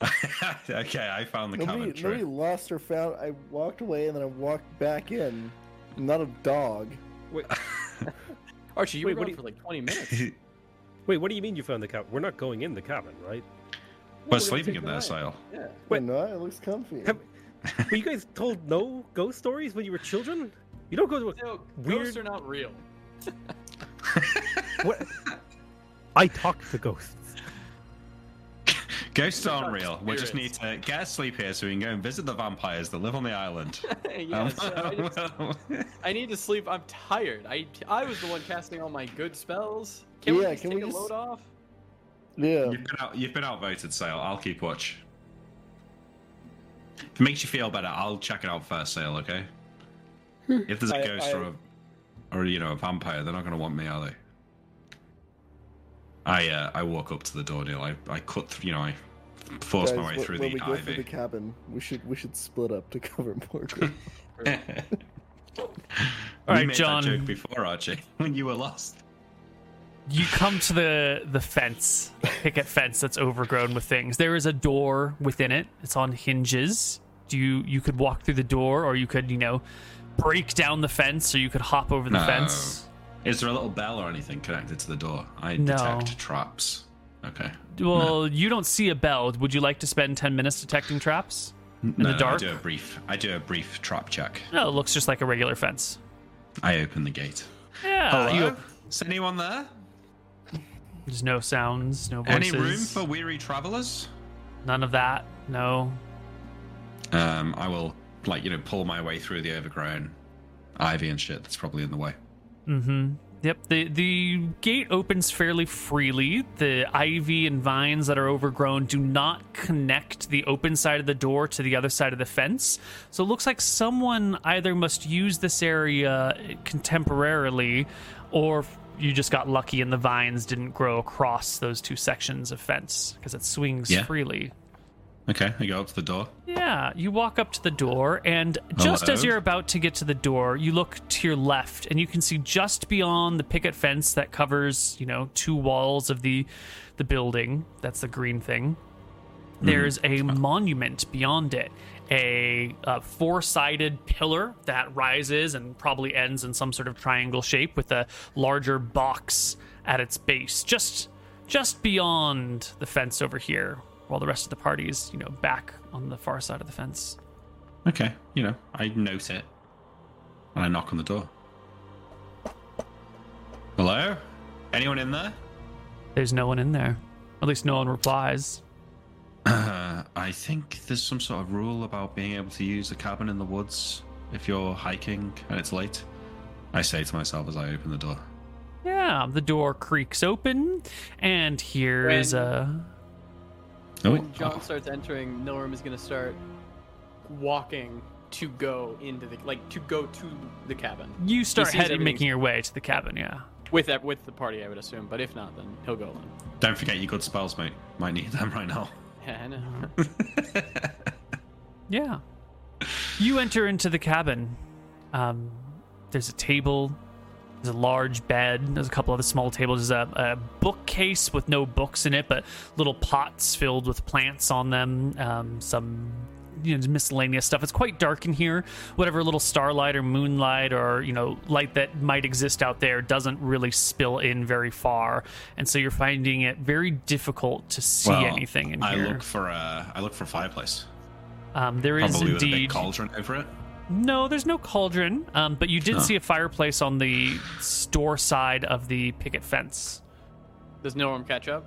[laughs] okay, I found the Nobody, cabin. True. nobody lost or found. I walked away and then I walked back in. I'm not a dog. Wait, [laughs] Archie, you Wait, were what gone do for like 20 minutes. [laughs] wait, what do you mean you found the cabin? We're not going in the cabin, right? We're sleeping in the there, night. Yeah. Wait, no, it looks comfy. Have- Were you guys told no ghost stories when you were children? You don't go to a No, Weird- ghosts are not real. [laughs] what? I talk to ghosts. Ghosts aren't Dark real. We just need to get a sleep here so we can go and visit the vampires that live on the island. [laughs] yes, I, just- [laughs] I need to sleep. I'm tired. I I was the one casting all my good spells. Can we just can take we a just- load off? Yeah. You've been out. You've been outvoted, Sale. I'll keep watch. If it makes you feel better, I'll check it out first, Sale. Okay. If there's a I- ghost I- or a, or you know a vampire, they're not going to want me, are they? I uh, I walk up to the door, Neil. I I cut through. You know, I force my way wh- through when the we go for ivy. the cabin, we should we should split up to [laughs] cover more ground. All We right, made John. That joke before Archie, [laughs] when you were lost. you come to the the fence picket fence that's overgrown with things there is a door within it it's on hinges do you you could walk through the door or you could you know break down the fence or you could hop over the No. fence Is there a little bell or anything connected to the door? I No. detect traps. Okay. well you don't see a bell would you like to spend 10 minutes detecting traps in no, the dark I do a brief. I do a brief trap check. no it looks just like a regular fence I open the gate. yeah you, Is anyone there? there's no sounds no voices Any room for weary travelers? none of that no Um, I will like you know pull my way through the overgrown ivy and shit that's probably in the way. Mm-hmm. Yep. The the gate opens fairly freely. The ivy and vines that are overgrown do not connect the open side of the door to the other side of the fence. So it looks like someone either must use this area contemporarily, or you just got lucky and the vines didn't grow across those two sections of fence because it swings Yeah. freely. Okay, I go up to the door. Yeah, you walk up to the door, and just as you're about to get to the door, you look to your left, and you can see just beyond the picket fence that covers, you know, two walls of the the building. That's the green thing. Hmm. There's a monument beyond it, a, a four-sided pillar that rises and probably ends in some sort of triangle shape with a larger box at its base, just just beyond the fence over here, while the rest of the party is, you know, back on the far side of the fence. Okay, you know I note it. and I knock on the door. Hello? Anyone in there? There's no one in there. At least no one replies. Uh, I think there's some sort of rule about being able to use a cabin in the woods if you're hiking and it's late. I say to myself as I open the door. Yeah, the door creaks open, and here is When- a. Oh, When John starts entering, Nilrim is gonna start walking to go into the like to go to the cabin You start heading, making your way to the cabin. Yeah. with that with the party, I would assume. But if not, then he'll go in. don't forget your good spells, mate. Might need them right now. Yeah, I know. [laughs] Yeah. You enter into the cabin. Um, there's a table. There's a large bed. There's a couple other small tables. There's a, a bookcase with no books in it, but little pots filled with plants on them. Um, some you know miscellaneous stuff. It's quite dark in here. Whatever little starlight or moonlight or you know light that might exist out there doesn't really spill in very far, and so you're finding it very difficult to see Well, anything in I here. I look for a, I look for a fireplace. um, there is Probably big indeed cauldron over it. No, there's no cauldron, um, but you did Huh. see a fireplace on the store side of the picket fence. Does Nilrim catch up?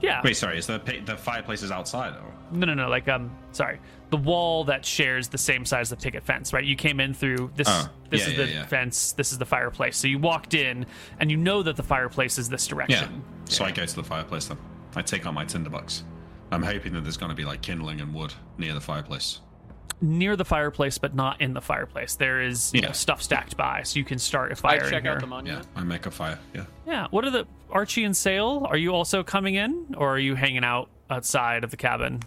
Yeah. Wait, sorry, is the the fireplace is outside? Or? No, no, no. Like, um, sorry, the wall that shares the same size as the picket fence, right? You came in through this. Oh, this yeah, is yeah, the yeah. fence. This is the fireplace. So you walked in, and you know that the fireplace is this direction. Yeah. direction. So I go to the fireplace then. I take out my tinderbox. I'm hoping that there's going to be like kindling and wood near the fireplace. Near the fireplace, but not in the fireplace. There is you know, stuff stacked by, so you can start a fire in check here. out the Yeah. I make a fire. Yeah. Yeah. What are the Archie and Sale? Are you also coming in, or are you hanging out outside of the cabin?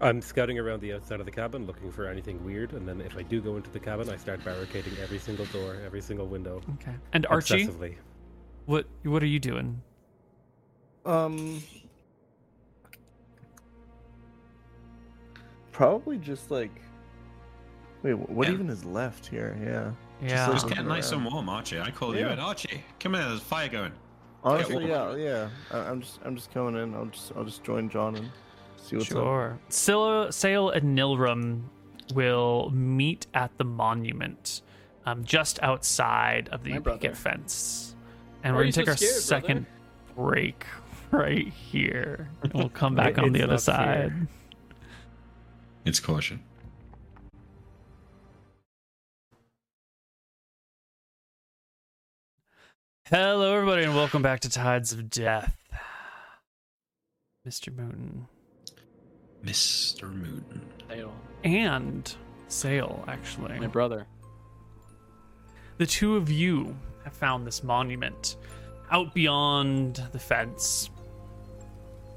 I'm scouting around the outside of the cabin looking for anything weird, and then if I do go into the cabin, I start barricading every single door, every single window. Okay. And Archie, what what are you doing? Um, probably just like. Wait, what Yeah. even is left here? Yeah. Yeah. like- Just looking getting nice around. and warm, Archie. I call you Yeah. in. Archie, come in. There's a fire going. Honestly, yeah, warm. yeah. I, I'm just, I'm just coming in. I'll just, I'll just join John and see what's up. Sure. Scylla, Sale and Nilrim will meet at the monument, um, just outside of the picket fence, and Why we're gonna you so take our scared, second break right here. And we'll come [laughs] back on the other side. fear. It's caution. Hello, everybody, and welcome back to Tides of Death. Mr. Moon Mr. Moon. Dale, and Sale, actually. my brother. the two of you have found this monument out beyond the fence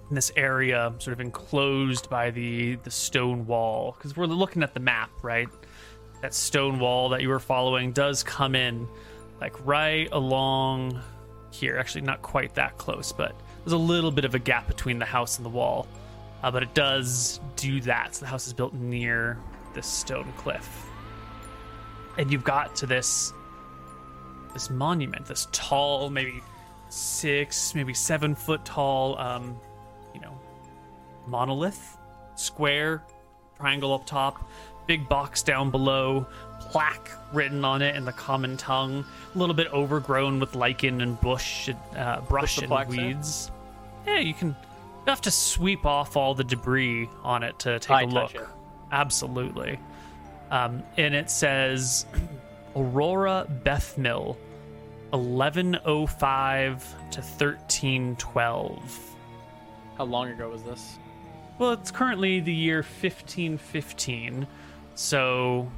in this area sort of enclosed by the the stone wall because we're looking at the map right that stone wall that you were following does come in like right along here. Actually not quite that close but there's a little bit of a gap between the house and the wall. Uh, but it does do that. So the house is built near this stone cliff. And you've got to this this monument, this tall, maybe six, maybe seven foot tall, um, you know, monolith, square, triangle up top, big box down below, plaque written on it in the common tongue, a little bit overgrown with lichen and bush, uh, brush and weeds. Yeah, you can. You have to sweep off all the debris on it to take I a look. it. Absolutely. Um, and it says Aurora Beth Mill, 1105 to 1312. How long ago was this? Well, it's currently the year 1515, so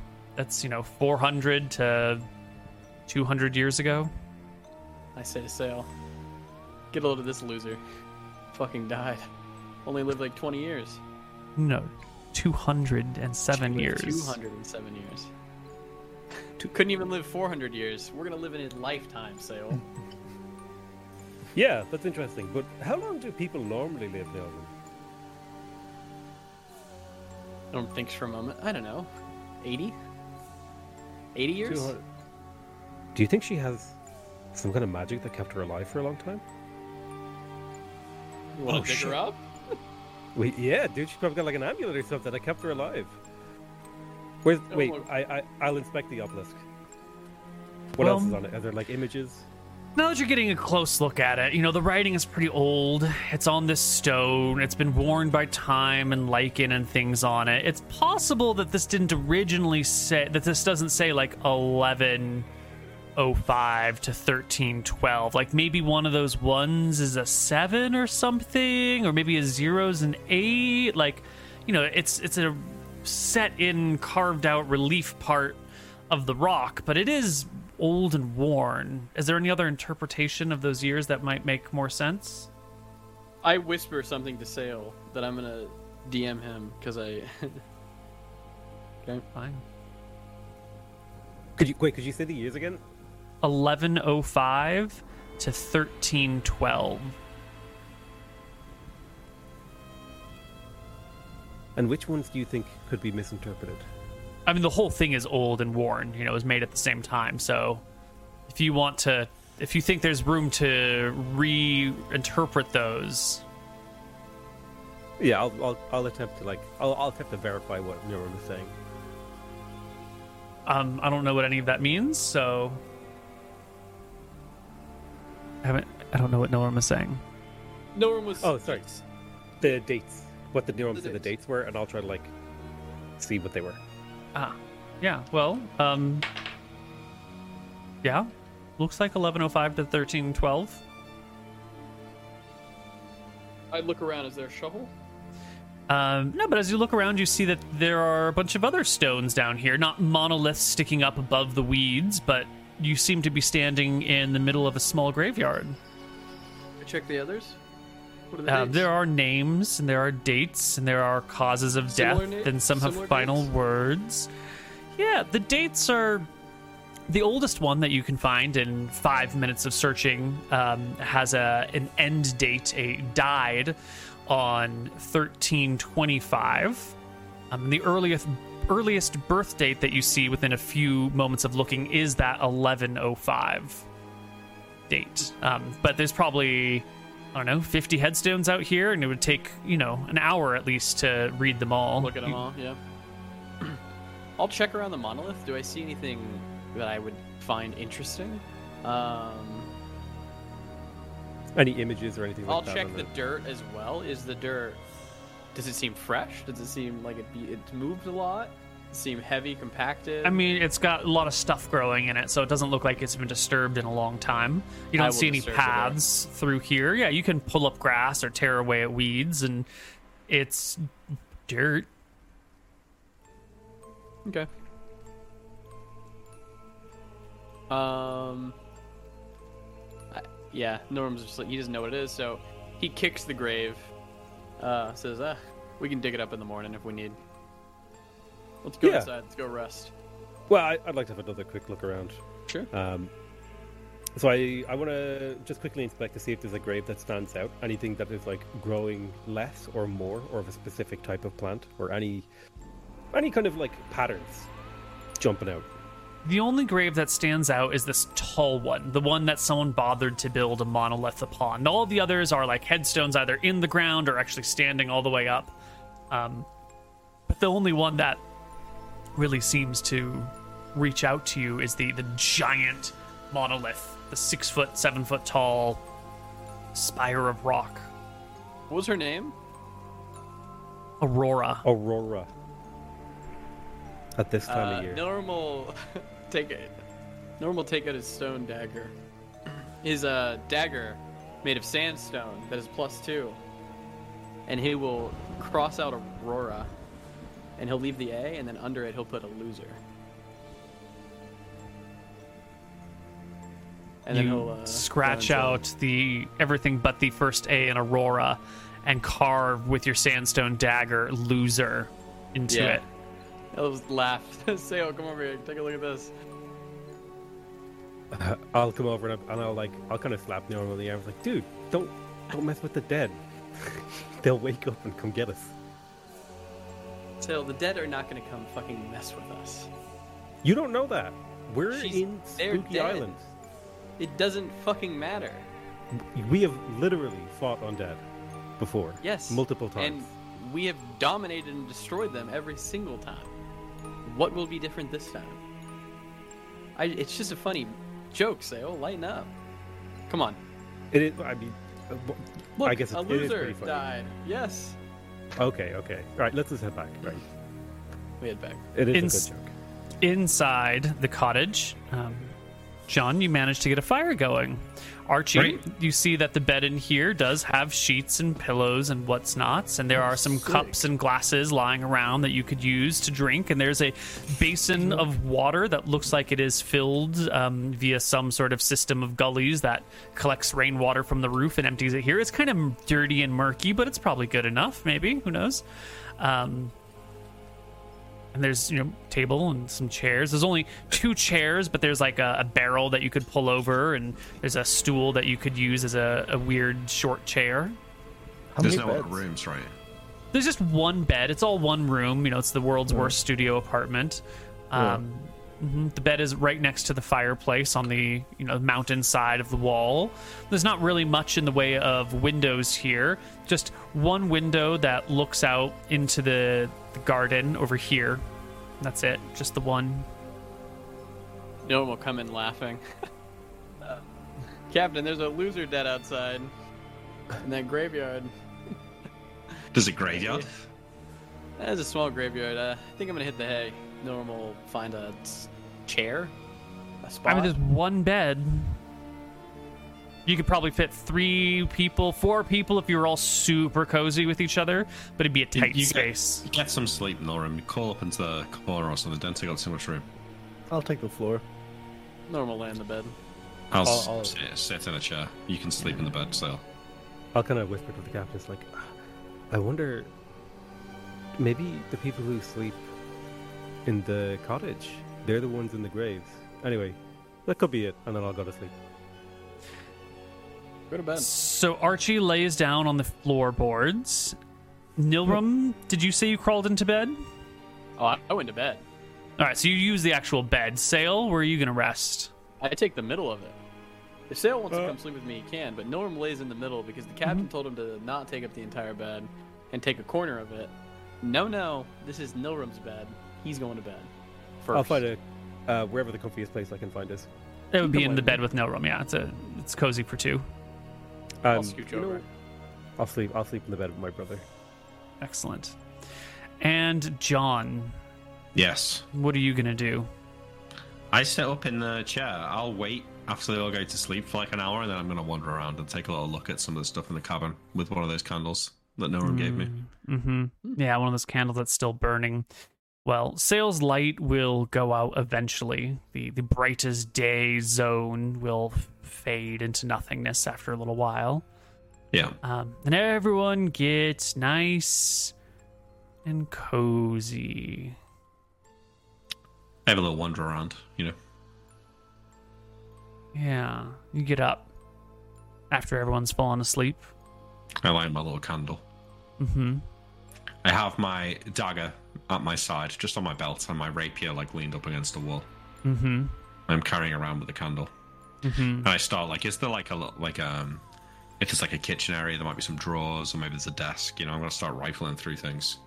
that's, you know, 400 to 200 years ago. I say to Sale, get a load of this loser. Fucking died. Only lived like 20 years. No, 207 years. 207 years. Two- Couldn't even live 400 years. We're gonna live in his lifetime, Sale. [laughs] Yeah, that's interesting. But how long do people normally live now? Norm thinks for a moment. I don't know. 80? 80 years? 200. Do you think she has some kind of magic that kept her alive for a long time? You wanna Oh, dig shit. her up? [laughs] Wait, yeah, dude, she's probably got like an amulet or something that kept her alive. Where's, wait. I, I, I'll inspect the obelisk. What else um, is on it? Are there like images? Now that you're getting a close look at it, you know, the writing is pretty old. It's on this stone. It's been worn by time and lichen and things on it. It's possible that this didn't originally say, that this doesn't say like 1105 to 1312. Like maybe one of those ones is a seven or something, or maybe a zero's an eight. Like, you know, it's, it's a set in carved out relief part of the rock, but it is old and worn. Is there any other interpretation of those years that might make more sense? I whisper something to Sale that I'm gonna DM him because I. [laughs] okay. Fine. Could you wait? Could you say the years again? 1105 to 1312. And which ones do you think could be misinterpreted? I mean, the whole thing is old and worn. You know, it was made at the same time. So, if you want to, if you think there's room to reinterpret those, Yeah, I'll I'll, I'll attempt to like I'll, I'll attempt to verify what Neuron is saying. um, I don't know what any of that means. So, I haven't. I don't know what Norm is saying. No one was. Oh, sorry. The dates, what the Neuron The said the dates. dates were, and I'll try to like see what they were. Ah, yeah. Well, um, yeah, looks like 1105 to 1312. I look around. Is there a shovel? Um, no, but as you look around, you see that there are a bunch of other stones down here, not monoliths sticking up above the weeds, but you seem to be standing in the middle of a small graveyard. I check the others. The Uh, there are names, and there are dates, and there are causes of Similar death, na- and some have final dates? words. Yeah, the dates are. The oldest one that you can find in five minutes of searching um, has a an end date. A died on thirteen twenty five. Um, the earliest earliest birth date that you see within a few moments of looking is that eleven oh five date. Um, but there's probably I don't know, 50 headstones out here, and it would take, you know, an hour at least to read them all. Look at them You- all. Yeah. [clears throat] I'll check around the monolith. Do I see anything that I would find interesting? Um, Any images or anything like I'll that? check on the dirt as well. Is the dirt? Does it seem fresh? Does it seem like it be, it's moved a lot? Seem heavy, compacted? I mean, it's got a lot of stuff growing in it, so it doesn't look like it's been disturbed in a long time. You don't see any disturb the dirt. paths through here. Yeah, you can pull up grass or tear away at weeds, and it's dirt. Okay. Um. I, yeah, Norm's just like he doesn't know what it is, so he kicks the grave. Uh, says, "Ah, we can dig it up in the morning if we need. Let's go Yeah. inside. Let's go rest." Well, I, I'd like to have another quick look around. Sure. Um, so I, I want to just quickly inspect to see if there's a grave that stands out. Anything that is like growing less or more, or of a specific type of plant, or any any kind of like patterns jumping out. The only grave that stands out is this tall one, the one that someone bothered to build a monolith upon. All the others are like headstones either in the ground or actually standing all the way up. Um, but the only one that really seems to reach out to you is the, the giant monolith, the six foot, seven foot tall spire of rock. What was her name? Aurora. Aurora. At this time Uh, of year. Normal [laughs] take it. Norm will take out his stone dagger. [clears throat] His uh, dagger made of sandstone that is plus two, and he will cross out Aurora, and he'll leave the A, and then under it he'll put a loser. And then you he'll uh, scratch out the everything but the first A in Aurora and carve with your sandstone dagger loser into Yeah. it. He'll just laugh. [laughs] Say, "Oh, come over here. Take a look at this." [laughs] I'll come over and I'll, and I'll like I'll kind of slap Neil on the arm. I was like, dude, don't don't mess with the dead. [laughs] They'll wake up and come get us. So the dead are not going to come fucking mess with us. You don't know that. We're She's- in Spooky. Island. It doesn't fucking matter. We have literally fought on undead before. Yes. Multiple times. And we have dominated and destroyed them every single time. What will be different this time? I, it's just a funny joke, Sale. Lighten up. Come on. It is. I mean, uh, Look, I guess a it, it is loser died. Yes. Okay, okay. All right, let's just head back. Right. We head back. It is Ins- a good joke. inside the cottage, um, John, you managed to get a fire going. Archie, Great. you see that the bed in here does have sheets and pillows and what's nots, and there are some sick. cups and glasses lying around that you could use to drink. And there's a basin of water that looks like it is filled um, via some sort of system of gullies that collects rainwater from the roof and empties it here. It's kind of dirty and murky, but it's probably good enough. Maybe who knows? Um, and there's you know table and some chairs. There's only two chairs but there's like a, a barrel that you could pull over and there's a stool that you could use as a, a weird short chair. How There's many no beds? other rooms, right? there's just one bed. It's all one room. You know it's the world's worst studio apartment. Um, mhm, the bed is right next to the fireplace on the you know mountain side of the wall there's not really much in the way of windows here just one window that looks out into the, the garden over here that's it just the one No one will come in laughing. [laughs] Captain, there's a loser dead outside in that graveyard. [laughs] There's a graveyard. There's a small graveyard. Uh, I think I'm gonna hit the hay. Normal will find a s- chair, a spot. I mean, there's one bed. You could probably fit three people, four people if you were all super cozy with each other, but it'd be a You- tight you space. Get, get some sleep in the room. Call up into the corner or something. Don't take up too much room. I'll take the floor. Normal lay in the bed. I'll, I'll- s I'll- Sit, sit in a chair. You can sleep in the bed, so. I'll kind of whisper to the captain, it's like, I wonder, maybe the people who sleep in the cottage, they're the ones in the graves. Anyway, that could be it, and then I'll go to sleep. Go to bed. So Archie lays down on the floorboards. Nilrim, did you say you crawled into bed? Oh, I, I went to bed. All right, so you use the actual bed. Sale, where are you gonna rest? I take the middle of it. If Sale wants to Uh. come sleep with me, he can, but Norm lays in the middle because the captain told him to not take up the entire bed and take a corner of it. No, no, this is Nilrim's bed. He's going to bed. First. I'll find a, uh, wherever the comfiest place I can find is. It would be in the bed with Nilrim. Yeah, it's a it's cozy for two. I'll Um, scooch you know. I'll sleep. I'll sleep in the bed with my brother. Excellent. And John, Yes. what are you gonna do? I sit up in the chair. I'll wait after they all go to sleep for like an hour, and then I'm going to wander around and take a little look at some of the stuff in the cabin with one of those candles that no one gave me. Mm-hmm. Yeah, one of those candles that's still burning. Well, Sale's light will go out eventually. The the bright as day zone will fade into nothingness after a little while. Yeah. Um, and everyone gets nice and cozy. I have a little wander around, you know. Yeah, you get up after everyone's fallen asleep. I light my little candle. Mm-hmm. I have my dagger at my side, just on my belt, and my rapier like leaned up against the wall. Mm-hmm. I'm carrying around with the candle, Mm-hmm. and I start like, is there like a like um, if there's like a kitchen area, there might be some drawers, or maybe there's a desk. You know, I'm gonna start rifling through things.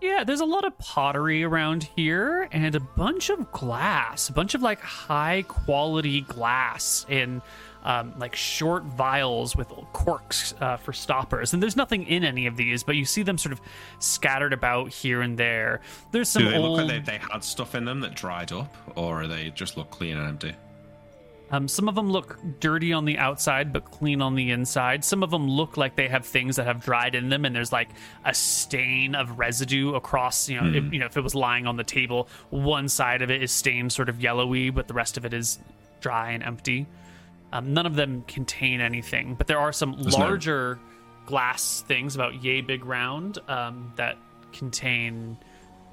Yeah, there's a lot of pottery around here and a bunch of glass, a bunch of like high quality glass in um, like short vials with corks uh, for stoppers. And there's nothing in any of these, but you see them sort of scattered about here and there. There's some Do they old. look like they, they had stuff in them that dried up, or they just look clean and empty? Um, some of them look dirty on the outside, but clean on the inside. Some of them look like they have things that have dried in them, and there's like a stain of residue across. You know, if, you know, if it was lying on the table, one side of it is stained sort of yellowy, but the rest of it is dry and empty. Um, none of them contain anything, but there are some There's no- larger glass things about yay big round um, that contain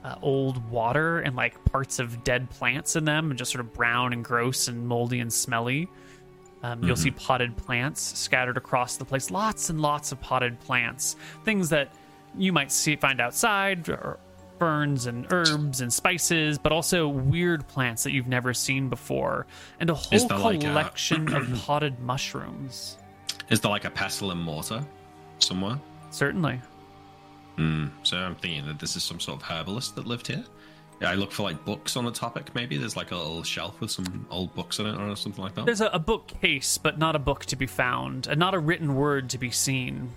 uh, old water and like parts of dead plants in them, and just sort of brown and gross and moldy and smelly. Um, You'll see potted plants scattered across the place. Lots and lots of potted plants, things that you might see find outside, or ferns and herbs and spices, but also weird plants that you've never seen before, and a whole there, like, a- collection of [clears throat] potted mushrooms. Is there like a pestle and mortar somewhere? Certainly. Hmm. So I'm thinking that this is some sort of herbalist that lived here. Yeah, I look for like books on the topic. Maybe there's like a little shelf with some old books in it or something like that. There's a, a bookcase, but not a book to be found, and not a written word to be seen.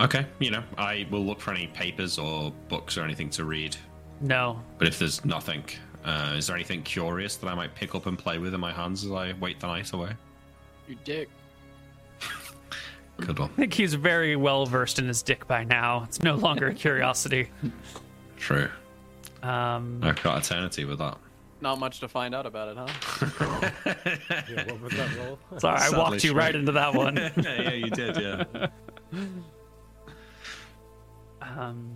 Okay, you know, I will look for any papers or books or anything to read. No. But if there's nothing, uh, is there anything curious that I might pick up and play with in my hands as I wait the night away? Your dick. [laughs] Good one. I think he's very well versed in his dick by now. It's no longer a [laughs] curiosity. True. Um, I've got eternity with that. Not much to find out about it, huh? Yeah, what was that roll? sorry, I walked you right into that one. yeah, [laughs] yeah, you did, yeah. Um,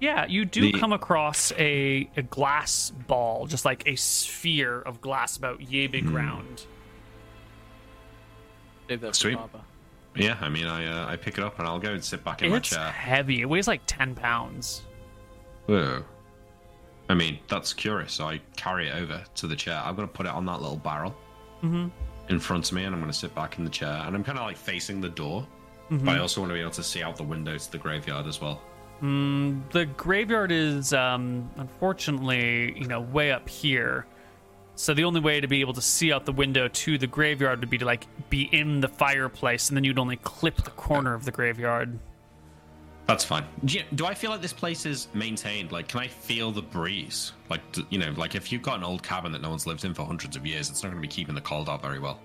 yeah, you do The- come across a, a glass ball, just like a sphere of glass about yay big round. Save that Sweet. Yeah, I mean, I uh, I pick it up and I'll go and sit back in It's my chair. It's heavy. It weighs like 10 pounds. Whoa. I mean, that's curious. So I carry it over to the chair. I'm going to put it on that little barrel in front of me, and I'm going to sit back in the chair. And I'm kind of like facing the door, Mm-hmm. but I also want to be able to see out the window to the graveyard as well. Mm, the graveyard is, um, unfortunately, you know, way up here. So the only way to be able to see out the window to the graveyard would be to like be in the fireplace, and then you'd only clip the corner of the graveyard. That's fine. Do, you- do I feel like this place is maintained? Like, can I feel the breeze? Like, you know, like if you've got an old cabin that no one's lived in for hundreds of years, it's not going to be keeping the cold out very well.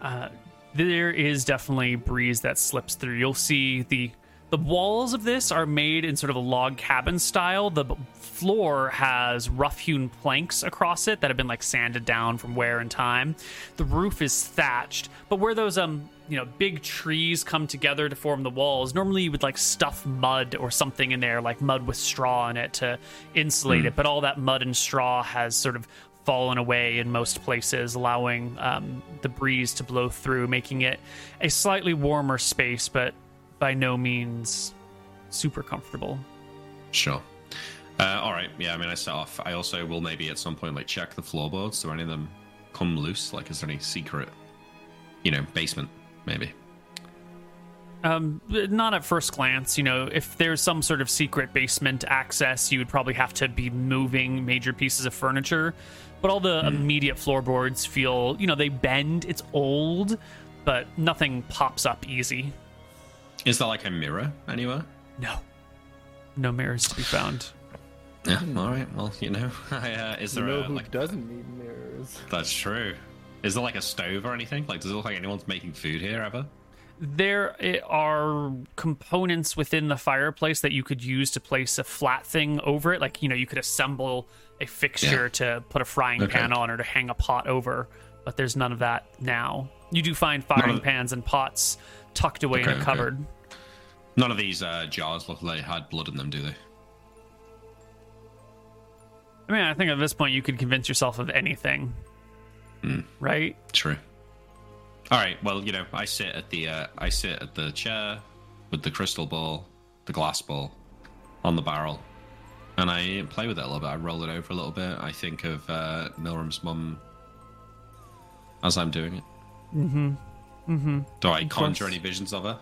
Uh, there is definitely breeze that slips through. You'll see the the walls of this are made in sort of a log cabin style. The floor has rough hewn planks across it that have been like sanded down from wear and time. The roof is thatched, but where those um you know big trees come together to form the walls, normally you would like stuff mud or something in there, like mud with straw in it to insulate it. But all that mud and straw has sort of fallen away in most places, allowing um, the breeze to blow through, making it a slightly warmer space, but by no means super comfortable. Sure. Uh, all right. Yeah. I mean, I set off. I also will maybe at some point like check the floorboards. Do any of them come loose? Like, is there any secret, you know, basement? Maybe. Um, not at first glance, you know, if there's some sort of secret basement access, you would probably have to be moving major pieces of furniture. But all the immediate floorboards feel, you know, they bend. It's old, but nothing pops up easy. Is there like a mirror anywhere? No, no mirrors to be found. Yeah. All right. Well, you know, [laughs] I, uh, is You there know a, who like? doesn't need mirrors? That's true. Is there like a stove or anything? Like, does it look like anyone's making food here ever? There are components within the fireplace that you could use to place a flat thing over it. Like, you know, you could assemble a fixture to put a frying Okay. pan on or to hang a pot over, but there's none of that now. You do find firing of- pans and pots tucked away in Okay, a okay. cupboard. None of these uh, jars look like they had blood in them, do they? I mean, I think at this point you could convince yourself of anything. Hmm. Right? True. All right. Well, you know, I sit at the uh, I sit at the chair with the crystal ball, the glass ball, on the barrel, and I play with it a little bit. I roll it over a little bit. I think of uh, Nilrim's mum as I'm doing it. Mm-hmm. Mm-hmm. Do I conjure any visions of her?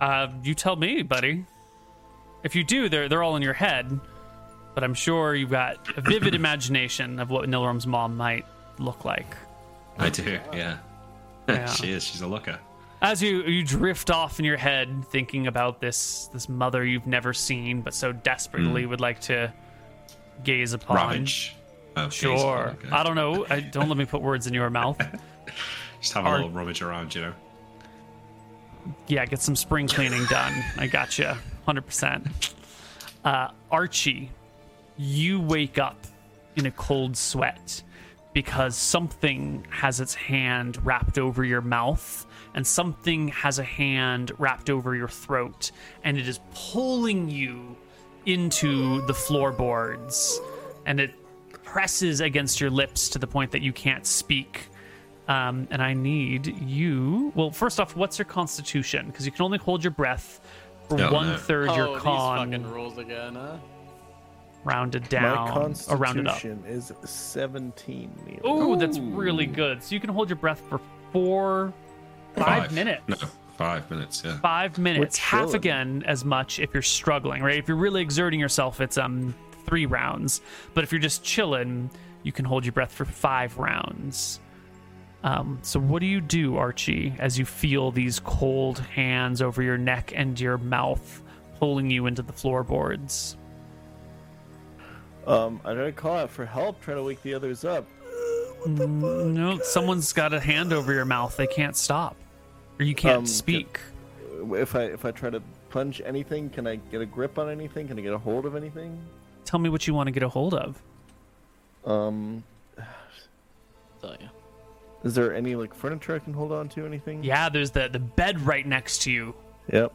Uh, you tell me, buddy. If you do, they're they're all in your head, but I'm sure you've got a vivid [coughs] imagination of what Nilrim's mom might look like. I do. Yeah. [laughs] Yeah. she is. She's a looker. As you you drift off in your head, thinking about this this mother you've never seen, but so desperately would like to gaze upon. Ravage. Oh. Sure. Okay. I don't know. I, don't let me put words in your mouth. [laughs] Just have a little rummage around, you know. Yeah, get some spring cleaning done. [laughs] I got gotcha. 100%. Uh, Archie, you wake up in a cold sweat because something has its hand wrapped over your mouth and something has a hand wrapped over your throat and it is pulling you into the floorboards and it presses against your lips to the point that you can't speak. Um, and I need you. Well, first off, what's your constitution? Because you can only hold your breath for no. one third oh, your these con fucking rules again, huh? rounded My down or rounded up. constitution is 17. Neil. Oh, that's really good. So you can hold your breath for four, five, Five. minutes. No, Five minutes, yeah. five minutes, half chilling. again as much if you're struggling, right? If you're really exerting yourself, it's um three rounds. But if you're just chilling, you can hold your breath for five rounds. Um, so what do you do, Archie, as you feel these cold hands over your neck and your mouth pulling you into the floorboards? Um, I try to call out for help, try to wake the others up. No, someone's got a hand over your mouth. They can't stop, or you can't Um, speak. If I if I try to punch anything, can I get a grip on anything? Can I get a hold of anything? Tell me what you want to get a hold of. Um, tell you. is there any like furniture I can hold on to? Anything? Yeah, there's the the bed right next to you. Yep.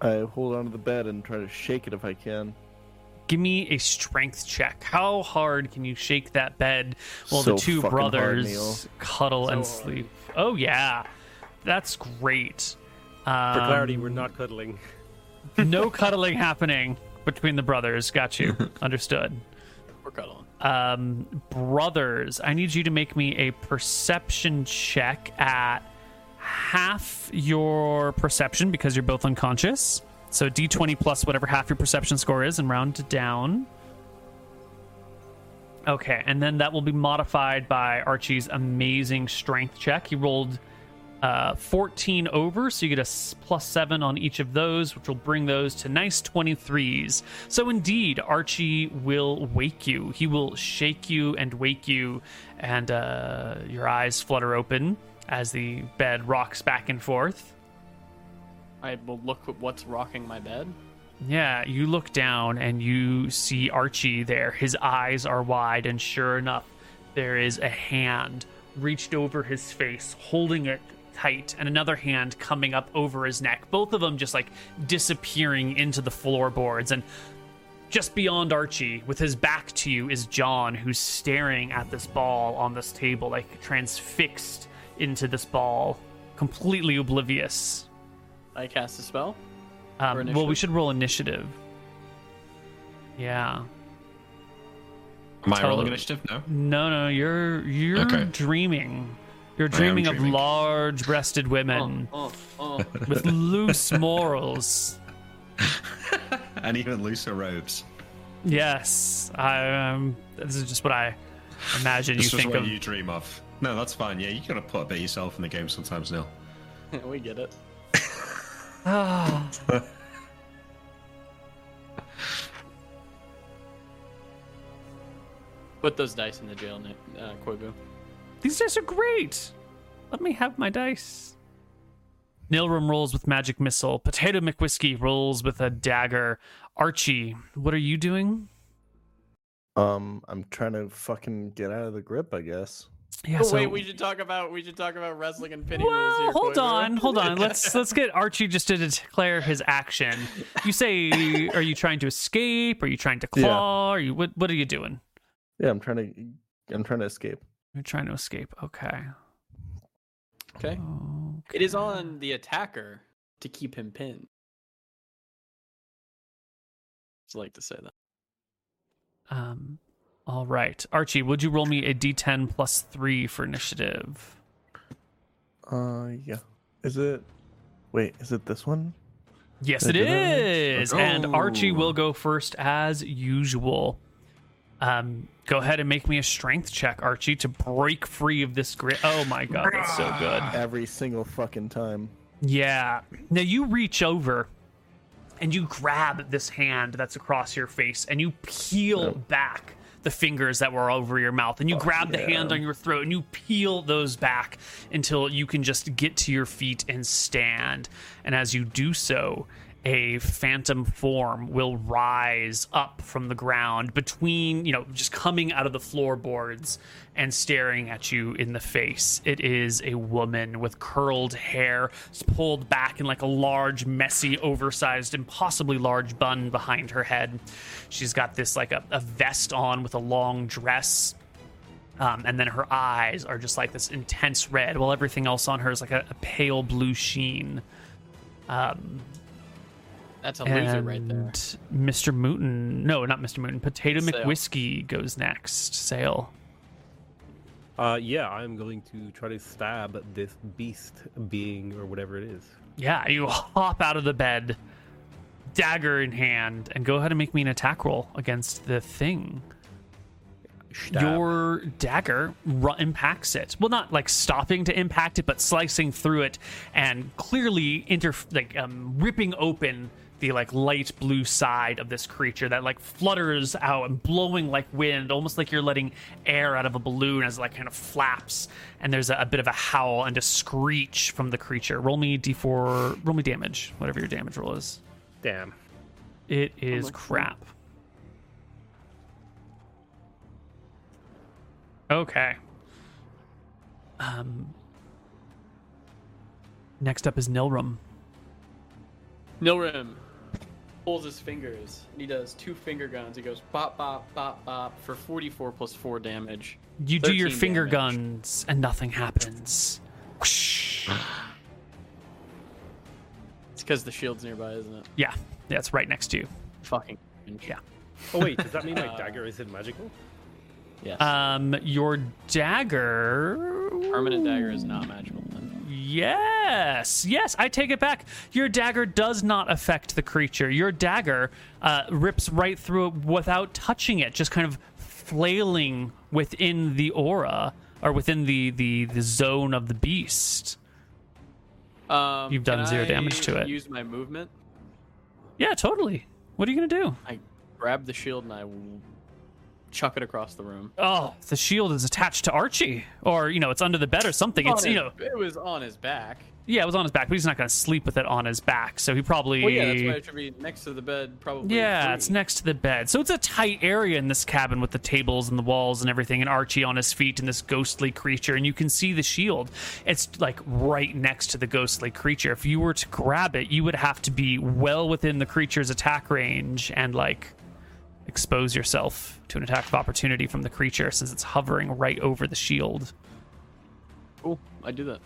I hold on to the bed and try to shake it if I can. Give me a strength check. How hard can you shake that bed while So the two fucking hard, brothers Neil. cuddle and So hard. sleep? Oh yeah, that's great. For Um, clarity, we're not cuddling. [laughs] no [laughs] cuddling happening between the brothers. Got you. [laughs] Understood. We're cuddling. Um, brothers, I need you to make me a perception check at half your perception because you're both unconscious. So d20 plus whatever half your perception score is and round down. Okay, and then that will be modified by Archie's amazing strength check. He rolled uh, 14 over, so you get a 7 on each of those, which will bring those to nice 23s. So, indeed, Archie will wake you. He will shake you and wake you, and uh, your eyes flutter open as the bed rocks back and forth. I will look at what's rocking my bed. Yeah, you look down and you see Archie there. His eyes are wide, and sure enough, there is a hand reached over his face, holding it tight, and another hand coming up over his neck. Both of them just like disappearing into the floorboards. And just beyond Archie, with his back to you, is John, who's staring at this ball on this table, like transfixed into this ball, completely oblivious. I cast a spell. Um, well, we should roll initiative. Yeah. Am I Tell- rolling initiative? No. No, no, you're you're Okay. dreaming. You're am dreaming of large-breasted women Oh, oh. with loose morals. [laughs] And even looser robes. Yes, I um, this is just what I imagine you This is think what of. you dream of. No, that's fine. Yeah, you gotta put a bit of yourself in the game sometimes, Neil. [laughs] we get it. Ah, [laughs] Put those dice in the jail, Nick, uh, Koibu. These dice are great. Let me have my dice. Nilrim rolls with magic missile. Potato McWhiskey rolls with a dagger. Archie, what are you doing? Um, I'm trying to fucking get out of the grip, I guess. Yeah, Oh, so- wait, we should talk about we should talk about wrestling and pity rules Well, here. hold Koibu. on, hold on. Let's [laughs] let's get Archie just to declare his action. You say, [laughs] are you trying to escape? Are you trying to claw? Yeah. claw? Are you what? What are you doing? Yeah, I'm trying to. I'm trying to escape. You're trying to escape. Okay. Okay. It is on the attacker to keep him pinned. I just like to say that. Um. All right, Archie. Would you roll me a D10 plus three for initiative? Uh, yeah. Is it? Wait, is it this one? Yes, Did it And Archie Oh. will go first as usual. Um, go ahead and make me a strength check, Archie, to break free of this grip. Oh my god, that's so good. Every single fucking time. Yeah. Now you reach over and you grab this hand that's across your face and you peel back the fingers that were over your mouth and you grab the hand on your throat and you peel those back until you can just get to your feet and stand. And as you do so, a phantom form will rise up from the ground between, you know, just coming out of the floorboards and staring at you in the face. It is a woman with curled hair pulled back in like a large, messy, oversized, impossibly large bun behind her head. She's got this like a, a vest on with a long dress um, and then her eyes are just like this intense red, while everything else on her is like a, a pale blue sheen. Um, That's a loser right there. and Mr. Mooten, no, not Mr. Mooten. Potato Sale. McWhiskey goes next. Sale. Uh, yeah, I'm going to try to stab this beast being or whatever it is. Yeah, you [laughs] hop out of the bed, dagger in hand, and go ahead and make me an attack roll against the thing. Your dagger ru- impacts it. Well, not like stopping to impact it, but slicing through it and clearly inter like um, ripping open the like light blue side of this creature that like flutters out and blowing like wind, almost like you're letting air out of a balloon as it like kind of flaps. And there's a, a bit of a howl and a screech from the creature. Roll me d4, roll me damage, whatever your damage roll is. Damn. It is crap. Okay. Um. Next up is Nilrum. Nilrim pulls his fingers and he does two finger guns. He goes bop bop bop bop for 44 plus 4 damage. You do your finger damage. guns and nothing happens. Whoosh. [sighs] It's because the shield's nearby, isn't it? Yeah, yeah, it's right next to you. Fucking. Yeah. Oh wait, does that mean my [laughs] dagger isn't magical? Yes. Um, your dagger. Permanent dagger is not magical. Yes, yes, I take it back. Your dagger does not affect the creature. Your dagger uh, rips right through it without touching it, just kind of flailing within the aura or within the the, the zone of the beast. Um, You've done zero I damage to it. Use my movement. Yeah, totally. What are you gonna do? I grab the shield and I chuck it across the room. Oh, the shield is attached to Archie, or you know, it's under the bed or something. It's On you know, it was on his back. yeah, it was on his back, but he's not gonna sleep with it on his back, so he probably. Well, yeah, that's why it should be next to the bed, probably. Yeah, it's next to the bed. So it's a tight area in this cabin with the tables and the walls and everything, and Archie on his feet and this ghostly creature. And you can see the shield. It's like right next to the ghostly creature. If you were to grab it, you would have to be well within the creature's attack range and like expose yourself to an attack of opportunity from the creature since it's hovering right over the shield. Oh, I do that.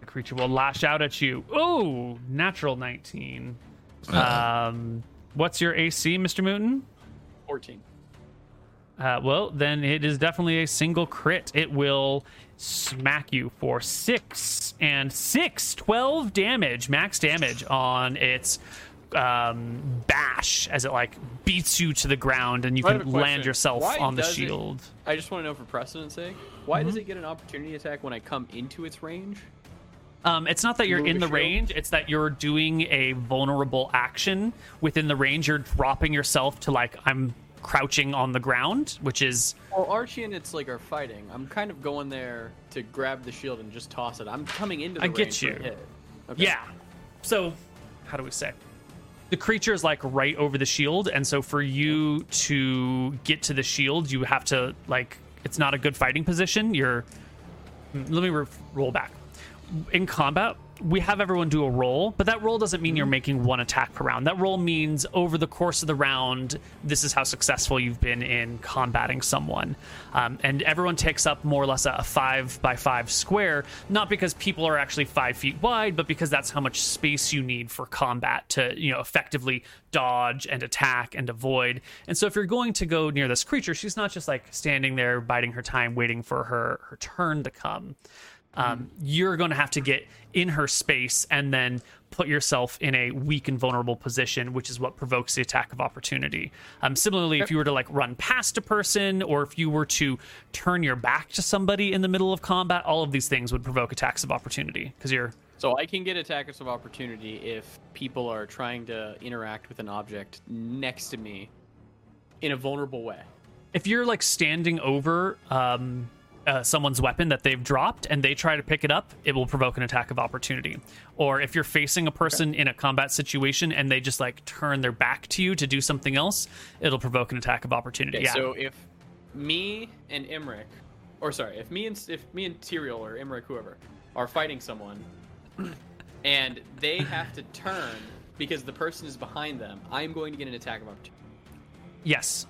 The creature will lash out at you. Oh, natural 19. Um, what's your AC, Mr. Mooten? 14. Uh, well, then it is definitely a single crit. It will smack you for six and six, 12 damage, max damage on its um, bash as it like beats you to the ground and you I can land yourself Why on the does it- shield. I just want to know for precedent's sake, why Mm-hmm. does it get an opportunity attack when I come into its range? Um, it's not that you're Move in the shield? range, it's that you're doing a vulnerable action within the range. You're dropping yourself to like, I'm crouching on the ground, which is Well, Archie and it's like are fighting. I'm kind of going there to grab the shield and just toss it. I'm coming into the I get range a you. hit. Okay. Yeah. So, how do we say? The creature is like right over the shield, and so for you to get to the shield, you have to like. It's not a good fighting position. You're. Let me re- roll back. In combat, we have everyone do a roll, but that roll doesn't mean you're making one attack per round. That roll means over the course of the round, this is how successful you've been in combating someone. Um, and everyone takes up more or less a, a five by five square, not because people are actually five feet wide, but because that's how much space you need for combat to, you know, effectively dodge and attack and avoid. And so if you're going to go near this creature, she's not just like standing there biding her time, waiting for her her turn to come um, you're going to have to get in her space and then put yourself in a weak and vulnerable position, which is what provokes the attack of opportunity. Um, similarly, if you were to like run past a person or if you were to turn your back to somebody in the middle of combat, all of these things would provoke attacks of opportunity because you're So I can get attackers of opportunity if people are trying to interact with an object next to me in a vulnerable way. if you're like standing over um, uh, someone's weapon that they've dropped and they try to pick it up, it will provoke an attack of opportunity. Or if you're facing a person in a combat situation and they just like turn their back to you to do something else, it'll provoke an attack of opportunity. Okay, yeah. So if me and Imric, or sorry, if me and if me and Tyrael or Imric, whoever, are fighting someone, [clears throat] and they have to turn because the person is behind them, I am going to get an attack of opportunity. yes.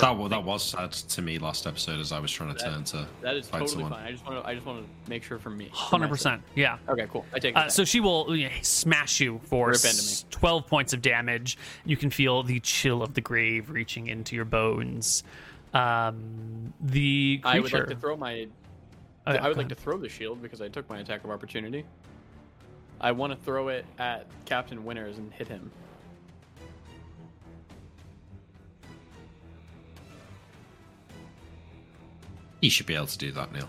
Okay. That, wa- that was said to me last episode as I was trying to That- turn to That is fight totally someone. fine. I just want to I just want to make sure for me. Hundred percent. Yeah. Okay, cool. I take it. Uh, so she will you know, smash you for Rip into s- 12 points of damage. You can feel the chill of the grave reaching into your bones. Um, the creature. I would like to throw my Oh, yeah, I would go like to throw the shield because I took my attack of opportunity. I want to throw it at Captain Winters and hit him. You should be able to do that, Neil.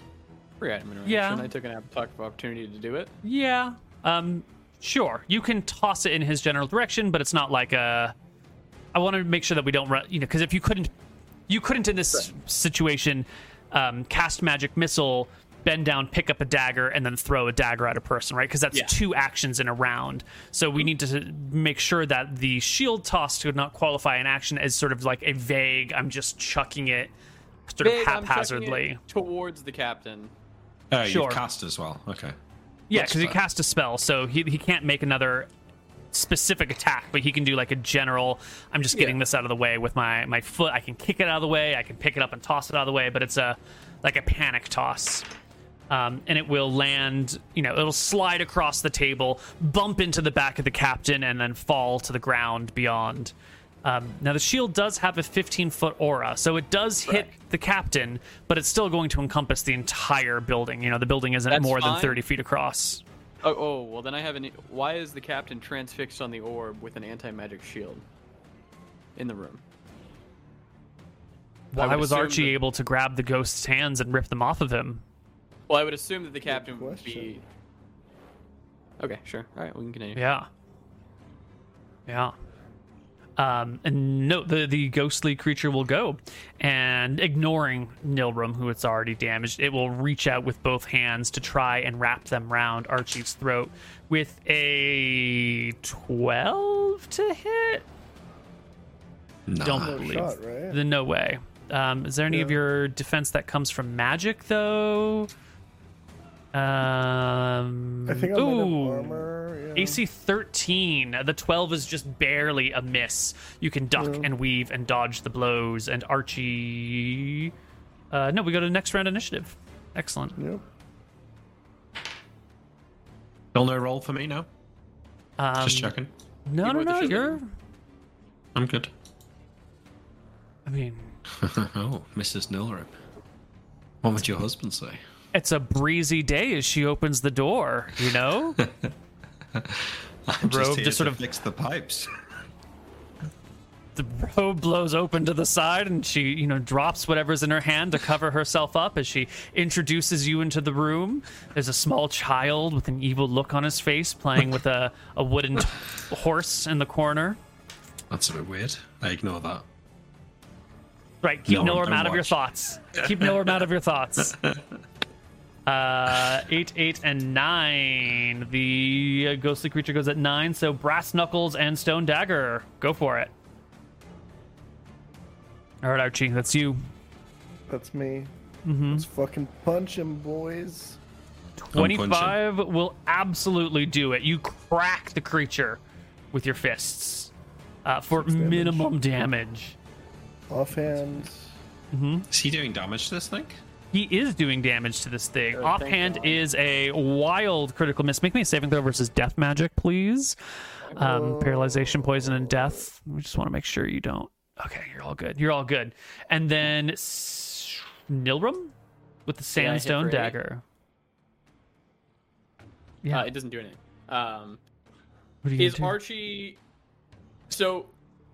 Free item interaction. Yeah. I took an attack of opportunity to do it. Yeah. Um. Sure. You can toss it in his general direction, but it's not like a. I want to make sure that we don't run. You know, because if you couldn't, you couldn't in this situation, um, cast magic missile, bend down, pick up a dagger, and then throw a dagger at a person, right? Because that's Yeah. two actions in a round. So we need to make sure that the shield toss could not qualify an action as sort of like a vague. I'm just chucking it, sort Big, of I'm haphazardly. it towards the captain. Oh, Sure. you've cast as well. Okay. Yeah, because he cast a spell, so he he can't make another specific attack, but he can do like a general. I'm just getting Yeah. this out of the way with my my foot. I can kick it out of the way. I can pick it up and toss it out of the way, but it's a like a panic toss. Um, and it will land, you know, it'll slide across the table, bump into the back of the captain, and then fall to the ground beyond. Um, now, the shield does have a 15 foot aura, so it does hit the captain, but it's still going to encompass the entire building. You know, the building isn't That's more than 30 feet across. Oh, oh, well then I have an. Why is the captain transfixed on the orb with an anti-magic shield in the room? Why would was Archie that- able to grab the ghost's hands and rip them off of him? Well, I would assume that the captain would be. Okay, sure. All right, we can continue. Yeah. Yeah. Um, and no, the, the ghostly creature will go, and ignoring Nilrim, who it's already damaged, it will reach out with both hands to try and wrap them round Archie's throat with a 12 to hit. Nah. Don't believe. shot, right? The no way. Um, is there any of your defense that comes from magic, though? Um, I think I might have ooh. armor. Yeah. AC 13. The 12 is just barely a miss. You can duck Yeah. and weave and dodge the blows. And Archie. Uh, no, we go to the next round initiative. Excellent. Yep. Still no roll for me now. Um, Just checking. No, You no, no. You're. I'm good. I mean, [laughs] oh, Mrs. Nilrip. What would your husband say? It's a breezy day as she opens the door, you know? [laughs] I'm robe here just sort of- fix the pipes. the robe blows open to the side and she you know drops whatever's in her hand to cover herself up as she introduces you into the room there's a small child with an evil look on his face playing with a, a wooden t- horse in the corner That's a bit weird. I ignore that. right keep No, don't out of your thoughts keep Nilrim out of your thoughts uh, eight, eight, and nine. The uh, ghostly creature goes at nine. So brass knuckles and stone dagger. Go for it. All right, Archie, that's you. That's me. Mm-hmm. Let's fucking punch him, boys. punching. 25 will absolutely do it. You crack the creature with your fists uh, for Six damage. minimum damage. Offhand. Is he doing damage to this thing? He is doing damage to this thing. Oh, Offhand is a wild critical miss. Make me a saving throw versus death magic, please. Um, paralyzation, poison, and death. We just want to make sure you don't. Okay, you're all good. You're all good. And then S- Nilrim with the Yeah, I sandstone for eight. dagger. Yeah. Uh, it doesn't do anything. Um, What are you is do? Archie? So,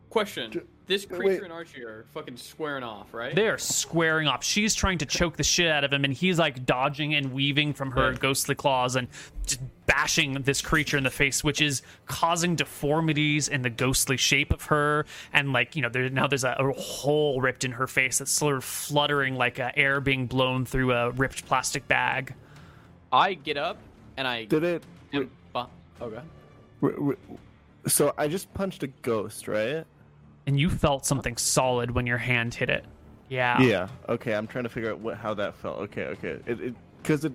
question: D- This wait. creature and Archie are fucking squaring off, right? They're squaring off. She's trying to choke the shit out of him, and he's like dodging and weaving from her Right. ghostly claws and just bashing this creature in the face, which is causing deformities in the ghostly shape of her. And like you know, there now there's a, a hole ripped in her face that's sort of fluttering like uh, air being blown through a ripped plastic bag. I get up and I Did it? am. bu- Oh god. w- w- So I just punched a ghost, right? And you felt something solid when your hand hit it. Yeah. Yeah. Okay. I'm trying to figure out what how that felt. Okay. Okay. It because it,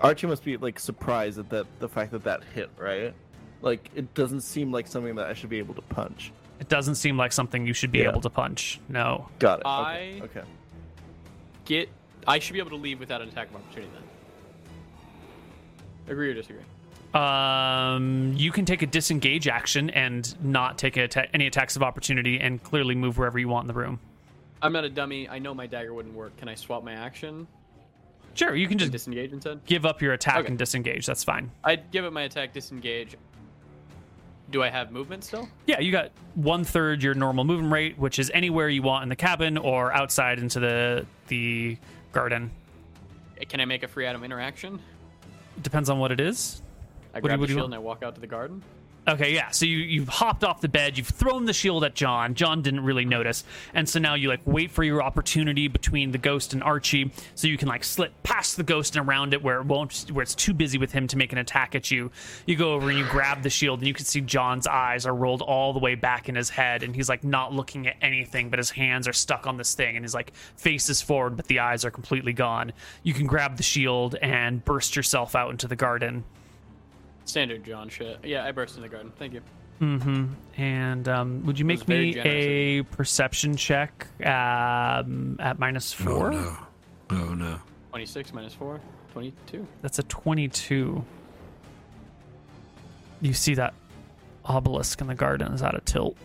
Archie must be like surprised at that the fact that that hit, right? Like it doesn't seem like something that I should be able to punch. It doesn't seem like something you should be Yeah. able to punch. No. Got it. I- Okay. okay. Get. I should be able to leave without an attack of opportunity then. Agree or disagree? Um, you can take a disengage action and not take atta- any attacks of opportunity, and clearly move wherever you want in the room. I'm not a dummy. I know my dagger wouldn't work. Can I swap my action? Sure, you can just disengage instead. give up your attack Okay. and disengage. That's fine. I'd give up my attack, disengage. Do I have movement still? Yeah, you got one third your normal movement rate, which is anywhere you want in the cabin or outside into the the garden. Can I make a free item interaction? Depends on what it is. I grab the shield and I walk out to the garden. Okay, yeah. So you you've hopped off the bed, you've thrown the shield at John. John didn't really notice, and so now you like wait for your opportunity between the ghost and Archie, so you can like slip past the ghost and around it where it won't, where it's too busy with him to make an attack at you. You go over and you grab the shield, and you can see John's eyes are rolled all the way back in his head, and he's like not looking at anything, but his hands are stuck on this thing, and his like face is forward, but the eyes are completely gone. You can grab the shield and burst yourself out into the garden. Standard John shit. Yeah, I burst in the garden. Thank you. Mm-hmm. And um, would you make me a perception check um, at minus four? Oh no. Oh no. 26 minus 4, 22. That's a 22. You see that obelisk in the garden is out of tilt.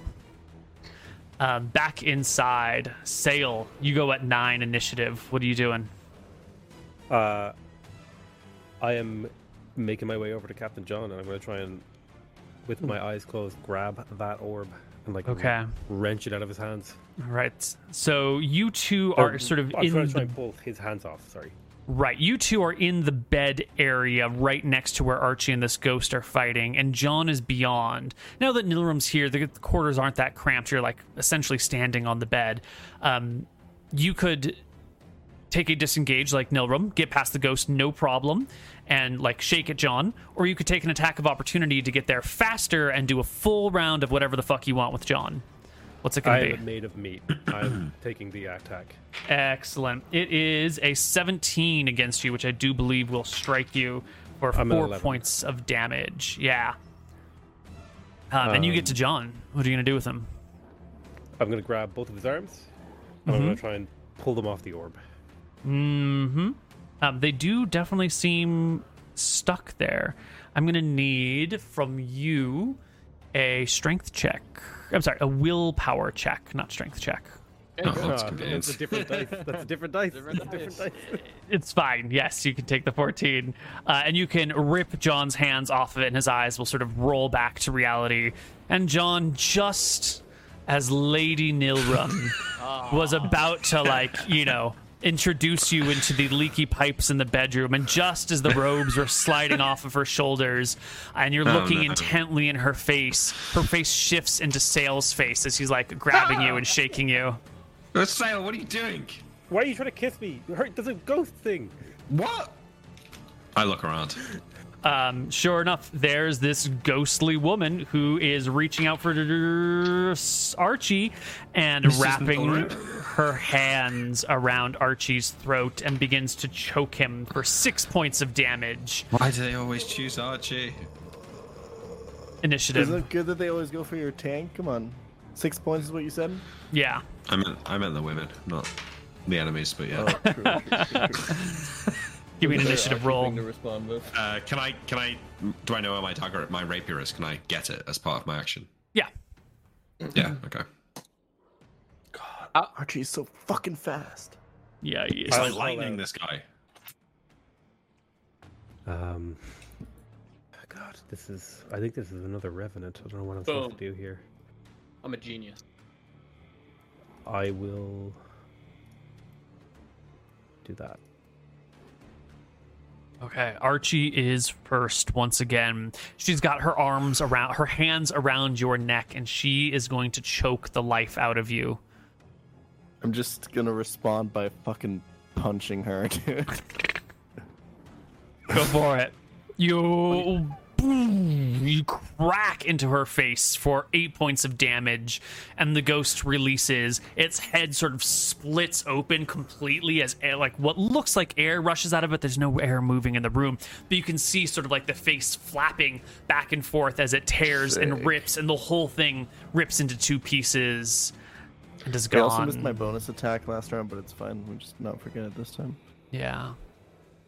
Um, back inside, Sale, you go at nine initiative. What are you doing? Uh, I am making my way over to Captain John, and I'm going to try and, with my eyes closed, grab that orb and like Okay. wrench it out of his hands. All right. So you two Or- are sort of I'm in trying to the try and pull his hands off. Sorry. Right. You two are in the bed area right next to where Archie and this ghost are fighting, and John is beyond. Now that Nilrim's here, the the quarters aren't that cramped. You're like essentially standing on the bed. Um, you could take a disengage like Nilrim, get past the ghost, no problem, and like shake it, John, or you could take an attack of opportunity to get there faster and do a full round of whatever the fuck you want with John. What's it going to be? I'm be? made of meat. I'm [clears throat] taking the attack. Excellent. It is a 17 against you, which I do believe will strike you for I'm at four points of damage. Yeah. Um, and you get to John. What are you going to do with him? I'm going to grab both of his arms, and I'm Mm-hmm. going to try and pull them off the orb. hmm Um, they do definitely seem stuck there. I'm going to need from you a strength check. I'm sorry, a willpower check, not strength check. Oh, that's Ah, that's a different dice. [laughs] That's a different dice. Different different dice. dice. It's fine. Yes, you can take the 14. Uh, and you can rip John's hands off of it, and his eyes will sort of roll back to reality. And John, just as Lady Nilrim [laughs] was about to, like, you know, introduce you into the leaky pipes in the bedroom, and just as the robes were sliding off of her shoulders, and you're Oh, looking no. intently in her face, her face shifts into Sale's face as he's, like, grabbing you and shaking you. Uh, Sale, what are you doing? Why are you trying to kiss me? Hurt, there's a ghost thing. What? I look around. um, sure enough, there's this ghostly woman who is reaching out for Archie and Mrs. wrapping Miller. Her hands around Archie's throat and begins to choke him for six points of damage. Why do they always choose Archie? Initiative. Isn't it good that they always go for your tank? Come on. Six points is what you said? Yeah. I meant I meant the women, not the enemies. But yeah. Oh, true, true, true, true. [laughs] Give me an initiative awkward roll. to respond with. Uh, can I? Can I? Do I know where my dagger, my rapier is? Can I get it as part of my action? Yeah. Yeah. Okay. Archie's so fucking fast. Yeah, he is. It's like lightning. This guy. Um, God, this is. I think this is another revenant. I don't know what I'm supposed to do here. I'm a genius. I will do that. Okay, Archie is first once again. She's got her arms around, her hands around your neck, and she is going to choke the life out of you. I'm just gonna respond by fucking punching her, dude. Go for it. You boom, you crack into her face for eight points of damage, and the ghost releases. Its head sort of splits open completely as air, like what looks like air rushes out of it. There's no air moving in the room, but you can see sort of like the face flapping back and forth as it tears and rips, and the whole thing rips into two pieces and is I also gone. missed my bonus attack last round, but it's fine. We just not forget it this time. yeah.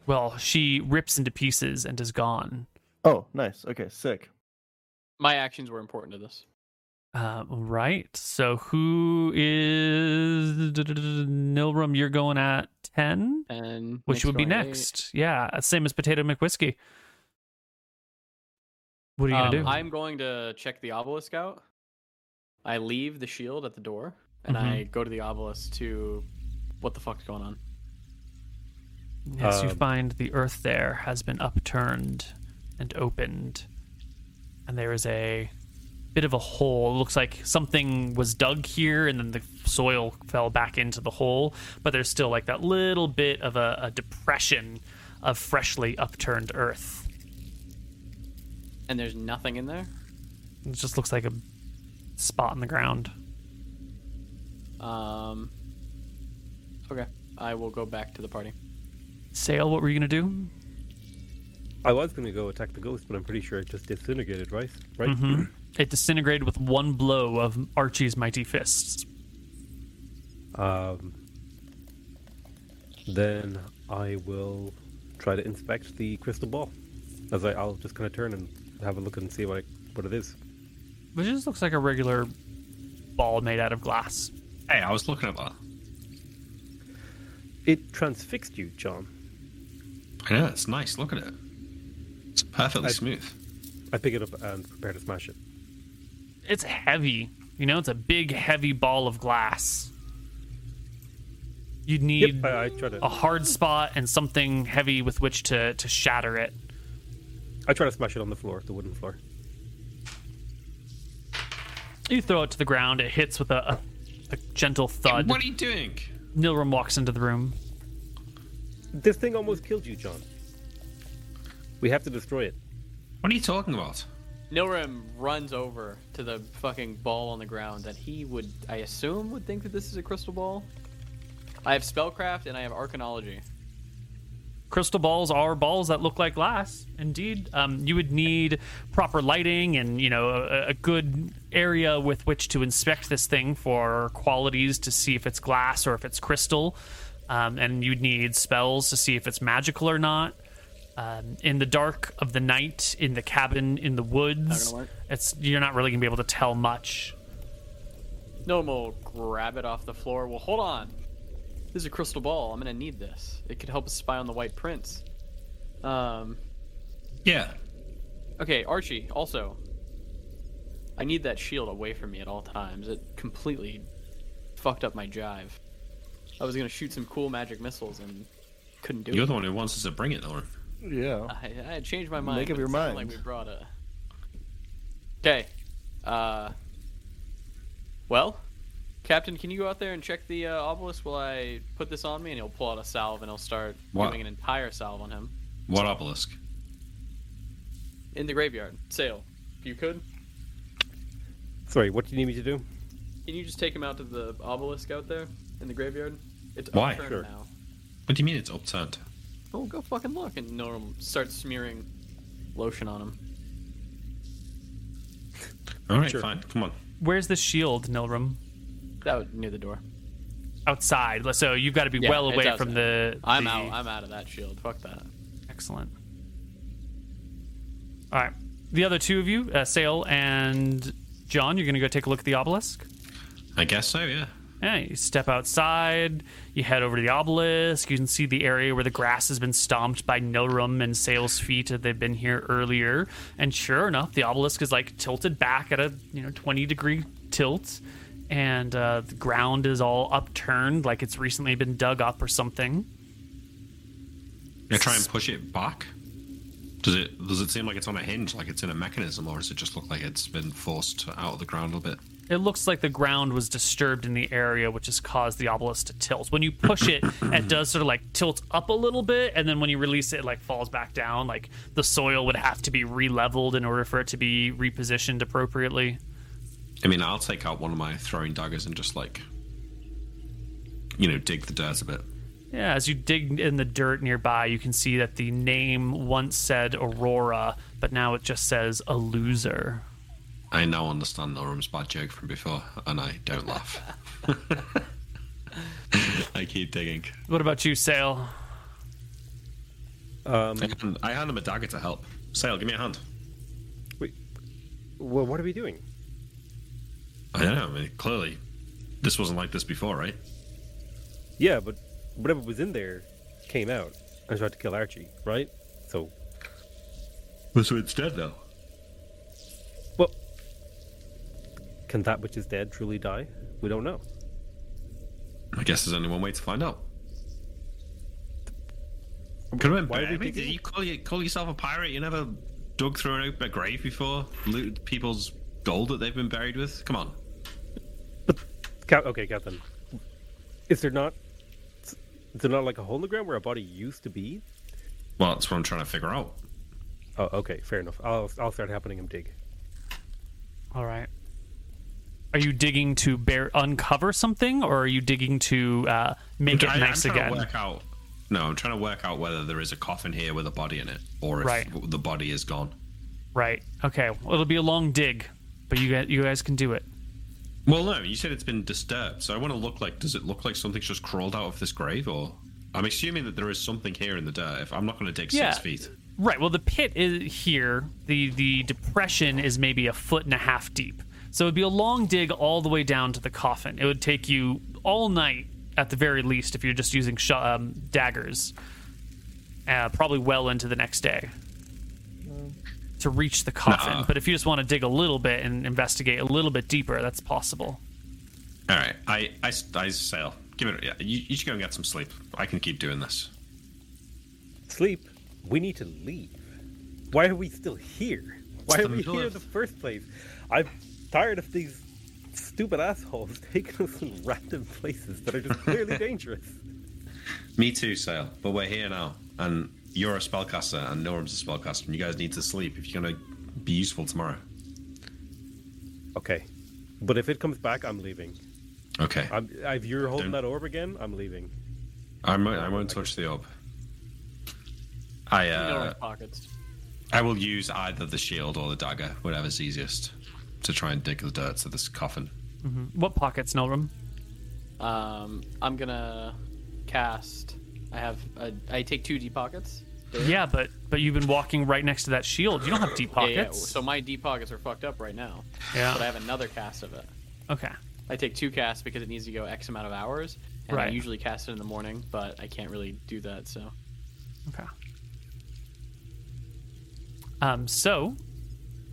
Well, she rips into pieces and is gone. Oh, nice. Okay, sick. My actions were important to this. Uh, right. So who is Nilrim? You're going at ten, And which would be going eight. next. Yeah, same as Potato McWhiskey. What are you gonna Um, do? I'm going to check the obelisk out. I leave the shield at the door, and Mhm. I go to the obelisk to. What the fuck's going on? Yes, you Um, find the earth there has been upturned and opened, and there is a bit of a hole. It looks like something was dug here, and then the soil fell back into the hole. But there's still like that little bit of a, a depression of freshly upturned earth. And there's nothing in there. It just looks like a spot in the ground. Um. Okay, I will go back to the party. Sale, what were you gonna do? I was going to go attack the ghost, but I'm pretty sure it just disintegrated, right? Right? Mhm. It disintegrated with one blow of Archie's mighty fists. Um, then I will try to inspect the crystal ball. As I, I'll just kind of turn and have a look and see what I, what it is. It just looks like a regular ball made out of glass. Hey, I was looking at that. It transfixed you, John. I know, it's nice. Look at it. It's perfectly I- smooth. I pick it up and prepare to smash it. It's heavy. You know, it's a big, heavy ball of glass. You'd need Yep, I, I try to. a hard spot and something heavy with which to, to shatter it. I try to smash it on the floor, the wooden floor. You throw it to the ground. It hits with a, a, a gentle thud. What are you doing? Nilrim walks into the room. This thing almost killed you, John. We have to destroy it. What are you talking about? Nilrim runs over to the fucking ball on the ground that he would, I assume, would think that this is a crystal ball. I have spellcraft and I have arcanology. Crystal balls are balls that look like glass. Indeed, um, you would need proper lighting and you know a, a good area with which to inspect this thing for qualities to see if it's glass or if it's crystal, um, and you'd need spells to see if it's magical or not. Um, in the dark of the night, in the cabin, in the woods, it's you're not really gonna be able to tell much. Nilrim will grab it off the floor. Well, hold on. This is a crystal ball. I'm gonna need this. It could help us spy on the White Prince. Um. Yeah. Okay, Archie. Also, I need that shield away from me at all times. It completely fucked up my jive. I was gonna shoot some cool magic missiles and couldn't do it. You're the one who wants us to bring it, Lauren. Yeah. I, I changed my mind. Make up your mind. Like we brought a. Okay. Uh. Well, Captain, can you go out there and check the uh, obelisk while I put this on me? And he'll pull out a salve and he'll start What? doing an entire salve on him What obelisk? in the graveyard. Sale, if you could. Sorry, what do you need me to do? Can you just take him out to the obelisk out there in the graveyard? It's Why? upturned Sure. now. What do you mean it's upturned? Oh, go fucking look. And Norm starts smearing lotion on him. All right, Sure. fine. Come on. Where's the shield, Nilrim? That was near the door. Outside. So you've got to be Yeah, well away outside. from the. I'm the- out. I'm out of that shield. Fuck that. Excellent. All right. The other two of you, uh, Sale and John, you're going to go take a look at the obelisk. I guess so, yeah. Yeah, you step outside, you head over to the obelisk. You can see the area where the grass has been stomped by Nilrim and Sale's feet as they've been here earlier. And sure enough, the obelisk is like tilted back at a you know 20 degree tilt, and uh, the ground is all upturned like it's recently been dug up or something. You try and push it back? Does it does it seem like it's on a hinge, like it's in a mechanism, or does it just look like it's been forced out of the ground a bit? It looks like the ground was disturbed in the area, which has caused the obelisk to tilt. When you push it, it [coughs] does sort of like tilt up a little bit, and then when you release it, it like falls back down. Like the soil would have to be re-leveled in order for it to be repositioned appropriately. I mean, I'll take out one of my throwing daggers and just like, you know, dig the dirt a bit. Yeah, as you dig in the dirt nearby, you can see that the name once said Aurora, but now it just says a loser. I now understand Norum's bad joke from before, and I don't laugh. [laughs] I keep digging. What about you, Sale? Um, I hand, I hand him a dagger to help. Sale, give me a hand. wait, well, what are we doing? I don't know. I mean, clearly, this wasn't like this before, right? Yeah, but whatever was in there came out and tried to kill Archie, right? So, So it's dead now. well, can that which is dead truly die? We don't know. I guess there's only one way to find out. Could have been I mean, you call, you call yourself a pirate? You never dug through an open grave before? Looted people's gold that they've been buried with? Come on. Cap- okay, Captain. Is there not? Is there not like a hole in the ground where a body used to be? Well, that's what I'm trying to figure out. Oh, okay, fair enough. I'll I'll start happening him dig. All right. Are you digging to bear uncover something, or are you digging to uh, make it I, nice I'm trying again? to work out. No, I'm trying to work out whether there is a coffin here with a body in it, or if Right. the body is gone. Right. Okay. Well, it'll be a long dig, but you guys, you guys can do it. Well, no, you said it's been disturbed, so I want to look like. Does it look like something's just crawled out of this grave, or I'm assuming that there is something here in the dirt. If I'm not going to dig Yeah. six feet. Right. Well, the pit is here. The the depression is maybe a foot and a half deep. So it'd be a long dig all the way down to the coffin. It would take you all night at the very least if you're just using sh- um, daggers. Uh, probably well into the next day to reach the coffin. Nuh-uh. But if you just want to dig a little bit and investigate a little bit deeper, that's possible. All right, I, I, I sail. Give it. Yeah, you, you should go and get some sleep. I can keep doing this. Sleep. We need to leave. Why are we still here? Why are we middle here in the first place? I'm tired of these stupid assholes [laughs] taking us in random places that are just clearly [laughs] dangerous. Me too, Sale. But we're here now, and you're a spellcaster, and Norm's a spellcaster, and you guys need to sleep if you're going to be useful tomorrow. Okay, but if it comes back, I'm leaving. Okay. I'm, if you're holding Don't- that orb again, I'm leaving. I won't, I won't touch the orb. I You know uh, pockets. I will use either the shield or the dagger, whatever's easiest, to try and dig the dirt to this coffin. What pockets, Nilrim? Um, I'm gonna cast. I have. A, I take two deep pockets. Yeah, but but you've been walking right next to that shield. You don't have deep Yeah, yeah. pockets. So my deep pockets are fucked up right now. Yeah. But I have another cast of it. Okay. I take two casts because it needs to go X amount of hours, and I usually cast it in the morning, but I can't really do that. So Okay. Um, so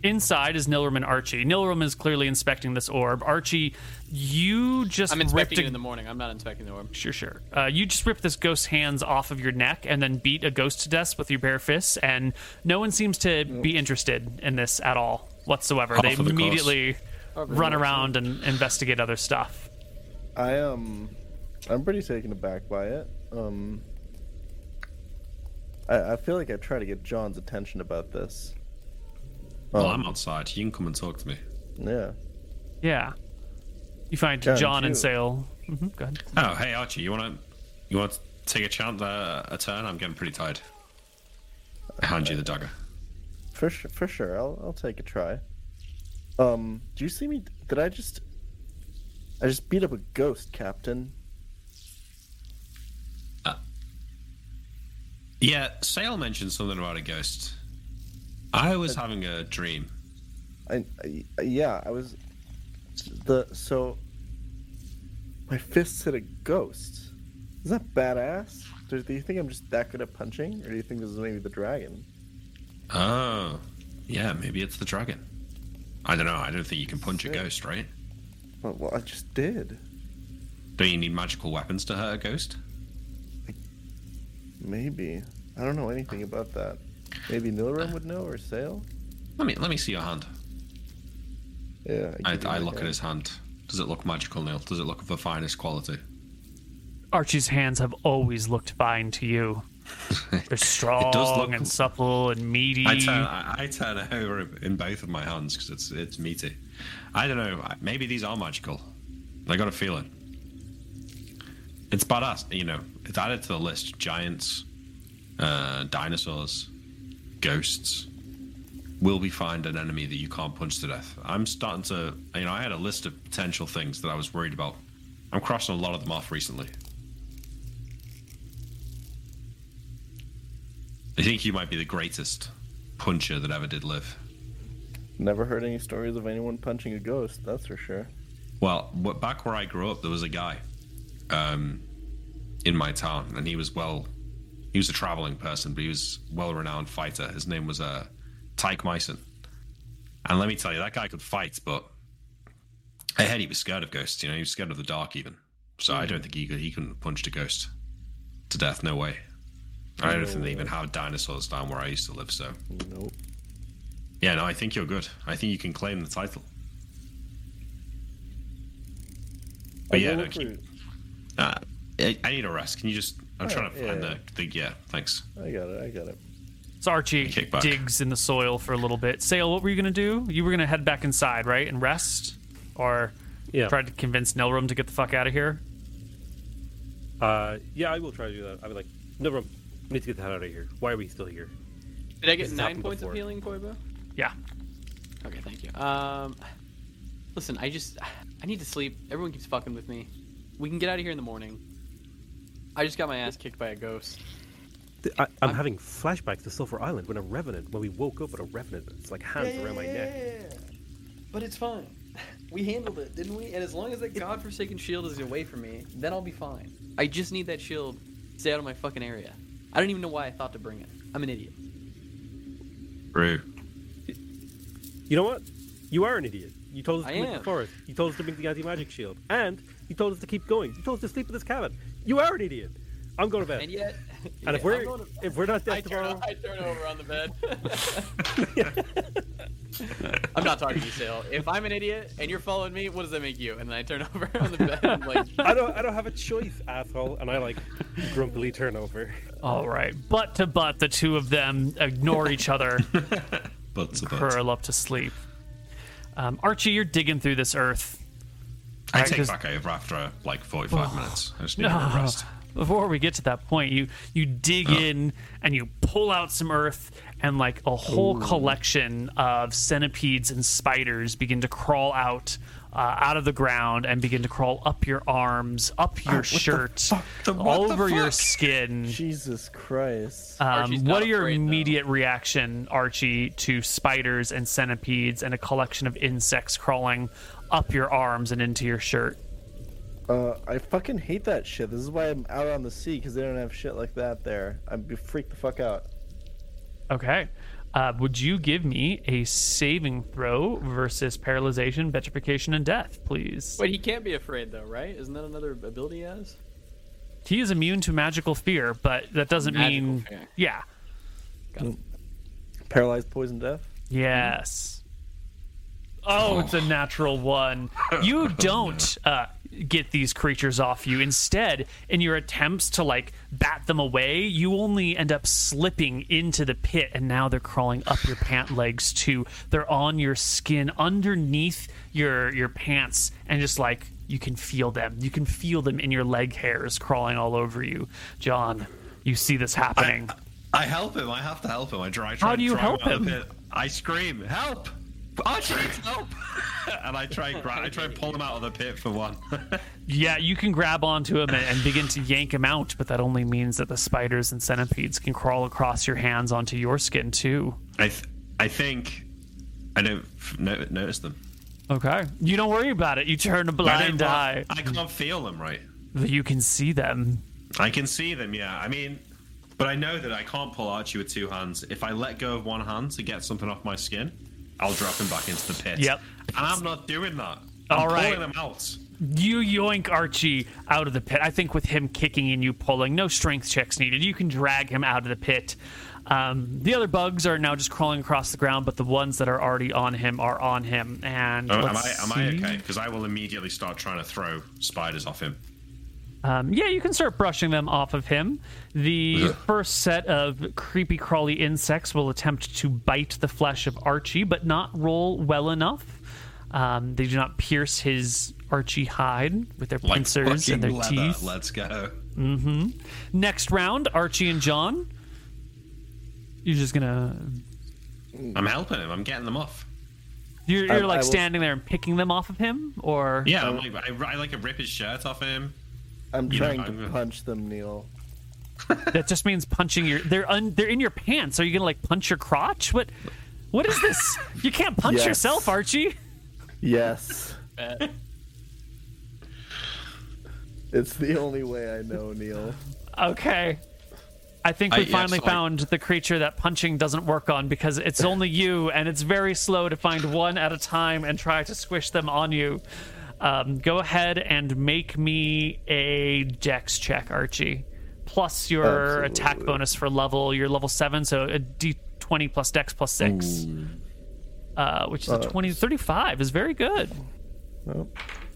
inside is Nilrim and Archie. Nilrim is clearly inspecting this orb. Archie, you just I'm inspecting a- it in the morning. I'm not inspecting the orb. Sure, sure. Uh, you just ripped this ghost's hands off of your neck and then beat a ghost to death with your bare fists, and no one seems to be interested in this at all whatsoever. Half they of the cost. immediately run around and investigate other stuff. I um, I'm pretty taken aback by it. Um, I, I feel like I try to get John's attention about this. Well, Um, I'm outside. You can come and talk to me. Yeah. Yeah. You find John, John, and you- Sale. hmm go ahead. Oh, hey Archie, you want to you want to take a chance uh, a turn? I'm getting pretty tired. I hand you the dagger. For sure, for sure. I'll I'll take a try. Um, do you see me? Did I just? I just beat up a ghost, Captain. Yeah, Sale mentioned something about a ghost. I was having a dream. I, I yeah, I was the so my fists hit a ghost. Is that badass? Do, do you think I'm just that good at punching, or do you think this is maybe the dragon? Oh, yeah, maybe it's the dragon. I don't know. I don't think you can punch a ghost, right? Well, well, I just did. Do you need magical weapons to hurt a ghost? Maybe I don't know anything about that. Maybe Nilrim would know or Sale. Let me let me see your hand. Yeah, I, give you I look at his hand. Does it look magical, Neil? Does it look of the finest quality? Archie's hands have always looked fine to you. [laughs] They're strong look- and supple and meaty. I turn I, I turn it [laughs] over in both of my hands because it's it's meaty. I don't know. Maybe these are magical. I got a feeling. It's badass. You know, it's added to the list. Giants, uh, dinosaurs, ghosts. Will we find an enemy that you can't punch to death? I'm starting to. You know, I had a list of potential things that I was worried about. I'm crossing a lot of them off recently. I think you might be the greatest puncher that ever did live. Never heard any stories of anyone punching a ghost. That's for sure. Well, back where I grew up, there was a guy um, in my town, and he was well. He was a traveling person, but he was well-renowned fighter. His name was uh, Tyke Myson. And let me tell you, that guy could fight, but I heard he was scared of ghosts. You know, he was scared of the dark, even. So I don't think he could. He couldn't have punched a ghost to death. No way. I don't think they even have dinosaurs down where I used to live. So Nope. yeah, no, I think you're good. I think you can claim the title. But yeah, no, keep, uh, I, I need a rest. Can you just? I'm Oh, trying to find yeah. the, the. Yeah, thanks. I got it. I got it. So Archie digs in the soil for a little bit. Sale, what were you gonna do? You were gonna head back inside, right, and rest, or Yeah. try to convince Nilrim to get the fuck out of here? Uh, yeah, I will try to do that. I'll be like, no, bro, we need to get the hell out of here. Why are we still here? Did I get This nine points before. of healing, Koiba? Yeah. Okay, thank you. Um, listen, I just I need to sleep. Everyone keeps fucking with me. We can get out of here in the morning. I just got my ass kicked by a ghost. Th- I, I'm having flashbacks to Sulphur Island when a revenant, when we woke up at a revenant. It's like hands around my neck. But it's fine. We handled it, didn't we? And as long as that godforsaken shield is away from me, then I'll be fine. I just need that shield to stay out of my fucking area. I don't even know why I thought to bring it. I'm an idiot. Rue. You know what? You are an idiot. You told us to I leave the forest. You told us to bring the anti-magic shield, and you told us to keep going. You told us to sleep in this cabin. You are an idiot. I'm going to bed. And yet, [laughs] And if we're going to- if we're not I dead turn, tomorrow, I turn over on the bed. [laughs] I'm not talking to you, Sale. If I'm an idiot and you're following me, what does that make you? And then I turn [laughs] over on the bed. I'm like, I don't I don't have a choice, asshole. And I like grumpily turn over. All right. Butt to butt, the two of them ignore each other, But to but. curl up to sleep. Um, Archie, you're digging through this earth. I Alright, take 'cause- back over after like 45 minutes. I just need a rest. Before we get to that point, you you dig in and you pull out some earth, and like a whole collection of centipedes and spiders begin to crawl out uh, out of the ground and begin to crawl up your arms, up your shirt, The- what all the over your skin. Jesus Christ. Um, what are your afraid, though. immediate reaction, Archie, to spiders and centipedes and a collection of insects crawling up your arms and into your shirt? Uh, I fucking hate that shit. This is why I'm out on the sea because they don't have shit like that there. I'd be freaked the fuck out. Okay. Uh, would you give me a saving throw versus paralyzation, petrification, and death, please? wait, he can't be afraid though, right? Isn't that another ability he has? He is immune to magical fear, but that doesn't Magical mean. fear. Yeah. Paralyzed, poison, death. Yes. Oh, it's a natural one. You [laughs] don't uh, get these creatures off you. Instead, in your attempts to like bat them away, you only end up slipping into the pit, and now they're crawling up your pant legs too. They're on your skin, underneath your your pants, and just like you can feel them. You can feel them in your leg hairs crawling all over you. John, you see this happening. I help him. I have to help him. I try. I try How do you help him? I scream, "Help! Archie, help!" [laughs] and I try. and I try and pull him out of the pit for one. [laughs] Yeah, you can grab onto him and, and begin to yank him out, but that only means that the spiders and centipedes can crawl across your hands onto your skin too. I th- I think I don't f- no- notice them. Okay. You don't worry about it. You turn a I, blind eye. I can't feel them right. But You can see them. I can see them. Yeah. I mean, but I know that I can't pull Archie with two hands. If I let go of one hand to get something off my skin, I'll drop him back into the pit. Yep. And I'm not doing that. I'm All right. pulling them out. You yoink Archie out of the pit. I think with him kicking and you pulling, no strength checks needed. You can drag him out of the pit. Um, the other bugs are now just crawling across the ground, but the ones that are already on him are on him. And Oh, am I? Am I okay? Because I will immediately start trying to throw spiders off him. Um, yeah, you can start brushing them off of him. The Ugh. first set of creepy crawly insects will attempt to bite the flesh of Archie, but not roll well enough. Um, they do not pierce his Archie hide with their Like pincers and their leather. teeth. Let's go. Next round, Archie and John. You're just gonna. I'm helping him. I'm getting them off. You're, you're like I will- standing there and picking them off of him, or Yeah, I'm like, I, I like to rip his shirt off him. I'm You know, trying I'm to gonna- punch them, Neil. [laughs] that just means punching your. They're un, they're in your pants. Are you gonna like punch your crotch? What? What is this? You can't punch Yes. yourself, Archie. Yes. [laughs] It's the only way I know, Neil. Okay. I think we I- yes, finally I- found the creature that punching doesn't work on because it's only you, and it's very slow to find one at a time and try to squish them on you. Um, go ahead and make me a dex check, Archie. Plus your attack bonus for level. You're level 7, so a d20 plus dex plus 6. Uh, which is a 20, 35 is very good. Oh.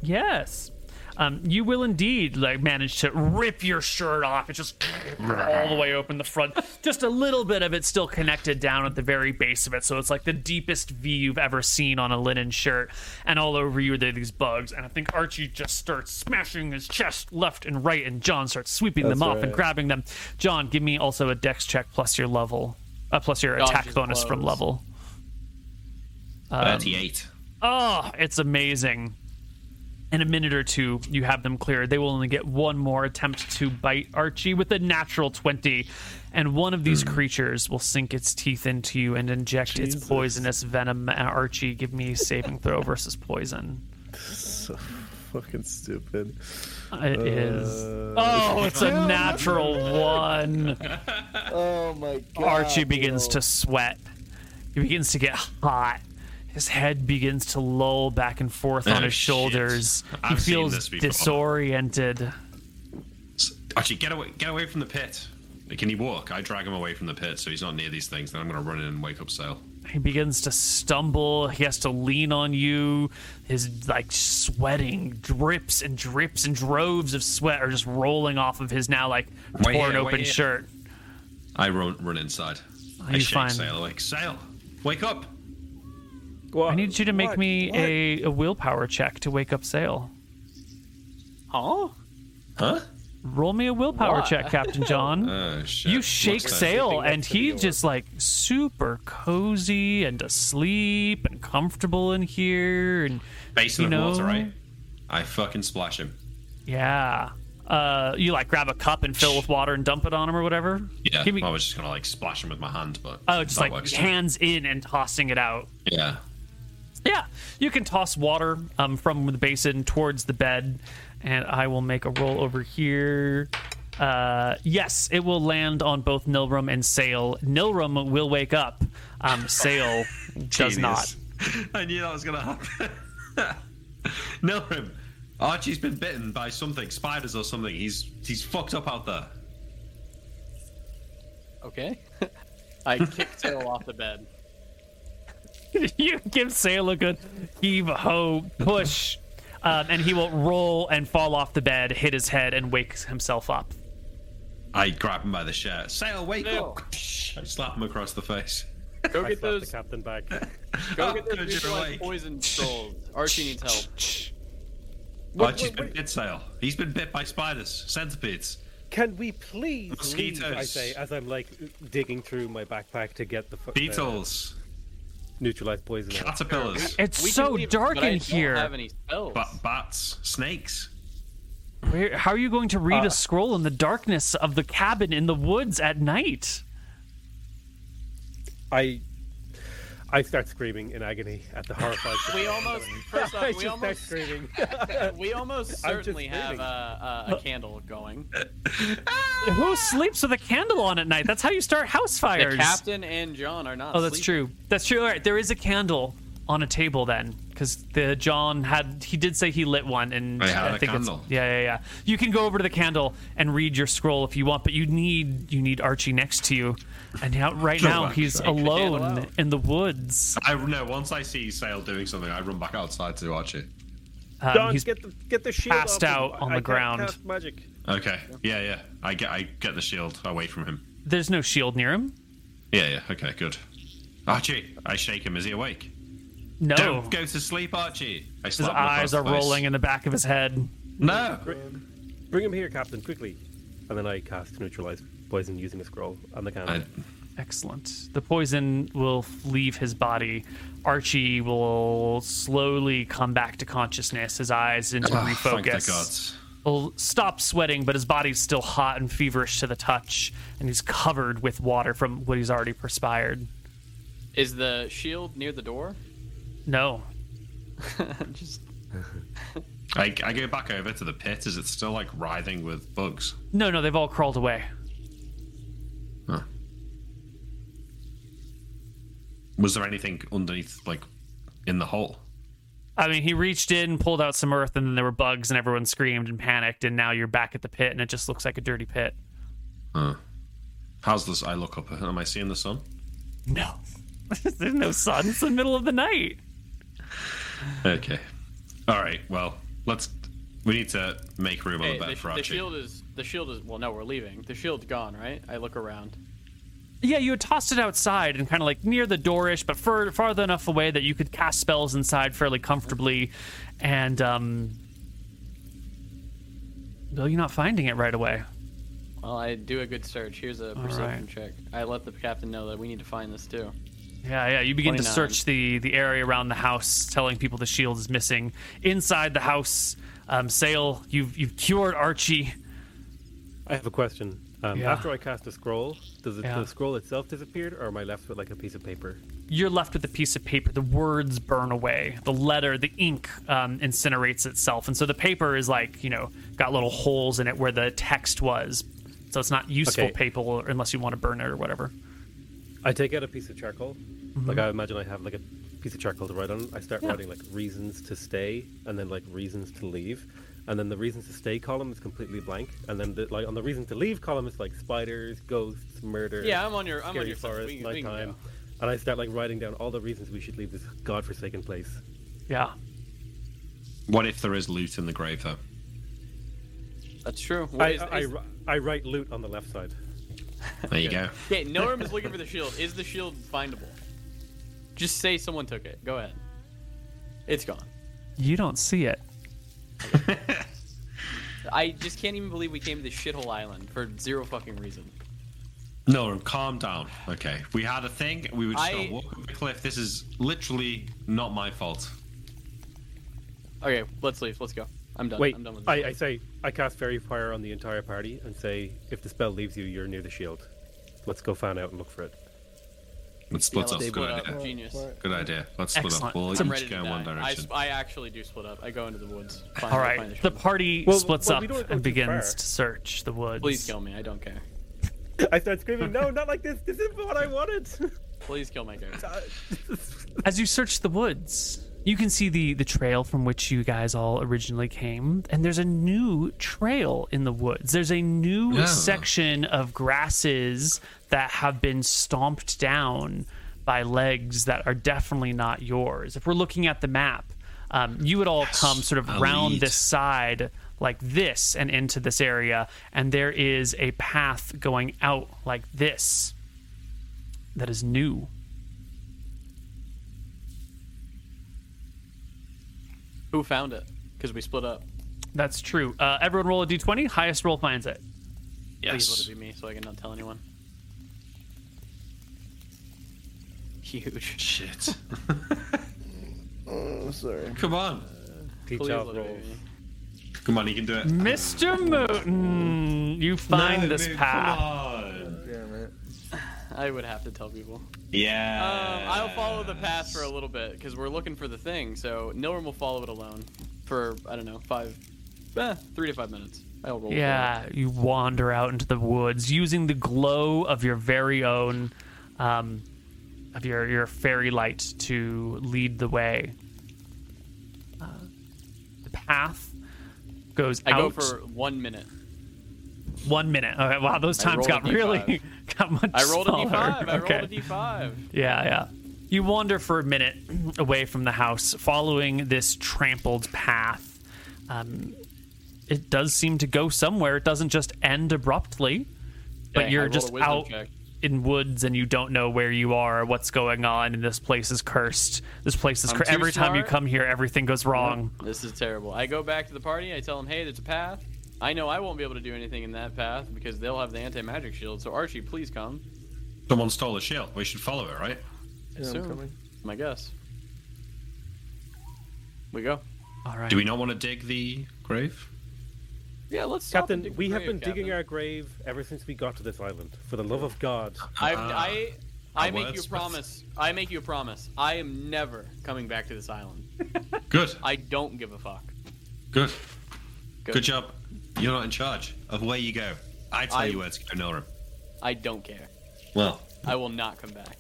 Yes. Um, you will indeed like manage to rip your shirt off. It's just all the way open the front. Just a little bit of it still connected down at the very base of it. So it's like the deepest V you've ever seen on a linen shirt. And all over you there are these bugs. And I think Archie just starts smashing his chest left and right, and John starts sweeping them That's off and grabbing them. John, give me also a dex check plus your level, uh, plus your attack Dodges bonus from level. Um, 38. Oh, it's amazing. In a minute or two, you have them cleared. They will only get one more attempt to bite Archie with a natural 20. And one of these creatures will sink its teeth into you and inject its poisonous venom. Uh, Archie, give me a saving throw versus poison. So fucking stupid. It is. Uh, Oh, it's a [laughs] natural one. Oh my god. Archie begins to sweat. He begins to get hot. His head begins to lull back and forth on Oh, his shit. shoulders. He I've feels disoriented. Actually, get away, get away from the pit. Can he walk? I drag him away from the pit so he's not near these things. Then I'm going to run in and wake up Sale. He begins to stumble. He has to lean on you. His like sweating drips and drips and droves of sweat are just rolling off of his now like torn here, open shirt. I run, run inside. I shake fine? Sale awake. Sale, wake up! What? I need you to make What? me What? a, a willpower check to wake up Sale. Huh? Huh? Roll me a willpower What? check, Captain [laughs] John. Oh shit! you shake What's? Sale, and next he's just like super cozy and asleep and comfortable in here. And Basin you of water, right? I fucking splash him. yeah, uh, you like grab a cup and fill with water and dump it on him or whatever. Yeah, me- I was just gonna like splash him with my hand, but oh, just like works too. hands in and tossing it out. Yeah. Yeah, you can toss water um, from the basin towards the bed, and I will make a roll over here. Uh, yes, it will land on both Nilrim and Sale. Nilrim will wake up. Um, Sale [laughs] does not. I knew that was gonna happen. [laughs] Nilrim, Archie's been bitten by something, spiders or something. He's he's fucked up out there. Okay. [laughs] I kick Tail off the bed. [laughs] you give Sale a good heave ho push, um, and he will roll and fall off the bed, hit his head, and wake himself up. I grab him by the shirt. Sale, wake Sale. up! I slap him across the face. Go I get slapped the those. captain back. [laughs] Go Oh, get those good, you're poison scrolls. Archie needs help. [laughs] What, Archie's wait, been bit, Sale. He's been bit by spiders, centipedes. Can we please leave? I say as I'm like digging through my backpack to get the fu- Beetles, the neutralized poison. out. caterpillars, It's We can so leave, dark but I in don't here. Have any spells? ba- bats, snakes. Where, how are you going to read Uh, a scroll in the darkness of the cabin in the woods at night? I I start screaming in agony at the horrified. we almost. [laughs] First I off, we just start almost. screaming. [laughs] We almost I'm just certainly have a, a, a candle going. Who sleeps with a candle on at night? That's how you start house The fires. captain and John are not. oh, that's sleeping. true. That's true. All right, there is a candle on a table then, because the John had he did say he lit one, and I had a think candle. it's yeah, yeah, yeah. You can go over to the candle and read your scroll if you want, but you need you need Archie next to you, and now right Sure, now Max, he's sure. alone in the woods. I know. Once I see Sale doing something, I run back outside to watch it. Um, Don, he's get the get the shield passed off him. out on I the ground. cast magic. Okay. Yeah, yeah. I get I get the shield away from him. there's no shield near him. Yeah, yeah. Okay, good. Archie, I shake him. Is he awake? No, Don't go to sleep, Archie. I his slap him across eyes are face. rolling in the back of his head. No. Bring him here, Captain, quickly. And then I cast neutralize poison using a scroll on the candle. I, Excellent. The poison will leave his body. Archie will slowly come back to consciousness. His eyes into ah, thank the refocus. gods. He'll stop sweating, but his body's still hot and feverish to the touch, and he's covered with water from what he's already perspired. Is the shield near the door? No, [laughs] Just I, I go back over to the pit. Is it still like writhing with bugs? No, no, they've all crawled away. Was there anything underneath, like in the hole? I mean, he reached in, pulled out some earth, and then there were bugs, and everyone screamed and panicked, and now you're back at the pit, and it just looks like a dirty pit. Huh. How's this? I look up. Am I seeing the sun? No. [laughs] There's no sun. It's the middle of the night. Okay. All right. Well, let's. We need to make room on Hey, the bed the, for the shield is the shield is well. No, we're leaving. The shield's gone, right? I look around. Yeah, you had tossed it outside and kind of like near the doorish, but far, farther enough away that you could cast spells inside fairly comfortably. And, um. Well, you're not finding it right away. Well, I do a good search. Here's a perception right. check. I let the captain know that we need to find this too. Yeah, yeah. You begin to search the the area around the house, telling people the shield is missing. Inside the house, um, Sale, you've you've cured Archie. I have a question. Um, Yeah. After I cast a scroll, does it, Yeah. the scroll itself disappeared, or am I left with like a piece of paper? You're left with a piece of paper. The words burn away. The letter, the ink, um, incinerates itself, and so the paper is like you know got little holes in it where the text was. So it's not useful Okay. paper unless you want to burn it or whatever. I take out a piece of charcoal. Mm-hmm. Like I imagine I have like a piece of charcoal to write on. I start writing like reasons to stay, and then like reasons to leave, and then the reasons to stay column is completely blank, and then the, like on the reason to leave column is like spiders, ghosts, murder. Yeah, I'm on your I'm on scary your side. forest, We, can- we can nighttime, go. and I start like writing down all the reasons we should leave this godforsaken place. Yeah. What if there is loot in the grave, though? That's true. What I, is- I, is- I, I write loot on the left side. There you go. [laughs] Okay, Norm is looking for the shield. Is the shield findable? Just say someone took it. Go ahead. It's gone. You don't see it. I just can't even believe we came to this shithole island for zero fucking reason. No, calm down. Okay, we had a thing. We were just I- gonna walk over the cliff. This is literally not my fault. Okay, let's leave. Let's go. I'm done. Wait, I'm done with this. I, I say I cast fairy fire on the entire party and say if the spell leaves you, you're near the shield. Let's go fan out and look for it. Let's split Yeah, up. let's Good split up. idea. Genius. Good idea. Let's split Excellent. up. We'll It's a- I'm each ready go in one die. I, direction. s- I actually do split up. I go into the woods. Find, All find the The party Well, splits well, up we don't go and begins far. to search the woods. Please kill me. I don't care. [laughs] I start screaming, "No, not like this! This isn't what I wanted!" [laughs] Please kill my character. [laughs] As you search the woods, you can see the the trail from which you guys all originally came, and there's a new trail in the woods. There's a new Yeah. section of grasses that have been stomped down by legs that are definitely not yours. If we're looking at the map, um, you would all come sort of a round this side like this and into this area, and there is a path going out like this that is new. Who found it? Because we split up. That's true. Uh, everyone roll a d20. Highest roll finds it. Yes. Please let it be me so I can not tell anyone. Huge. Shit. [laughs] Oh, sorry. Come on. Teach Please out rolls. Come on, you can do it. Mr. Mooten, you find No, this dude, path. Come on. Damn it. [laughs] I would have to tell people. Yeah. Um, I'll follow the path for a little bit because we're looking for the thing. So Nilrim will follow it alone for I don't know five, eh, three to five minutes. I'll roll. Yeah, you wander out into the woods using the glow of your very own, um, of your your fairy light to lead the way. Uh, the path goes. I out go for one minute. one minute. Okay, wow, those times got really [laughs] got much I rolled a smaller. d5. I okay. rolled a d5. Yeah, yeah. You wander for a minute away from the house, following this trampled path. Um, it does seem to go somewhere. It doesn't just end abruptly, but Okay, you're just out check. In woods and you don't know where you are, what's going on, and this place is cursed. This place is I'm cur- too every time you come here, everything goes wrong. This is terrible. I go back to the party. I tell them, hey, there's a path. I know I won't be able to do anything in that path because they'll have the anti-magic shield. So Archie, please come. Someone stole a shield. We should follow it, right? Yeah, I'm coming. My guess. We go. All right. Do we not want to dig the grave? Yeah, let's stop and Captain, dig we the have grave, been digging Captain. our grave ever since we got to this island. For the love of God, I, Ah, I, I our make you a promise. I make you a promise. I am never coming back to this island. [laughs] Good. I don't give a fuck. Good. Good. Good job. You're not in charge of where you go. I tell I- you where to go, Nora. I don't care. Well, I will not come back.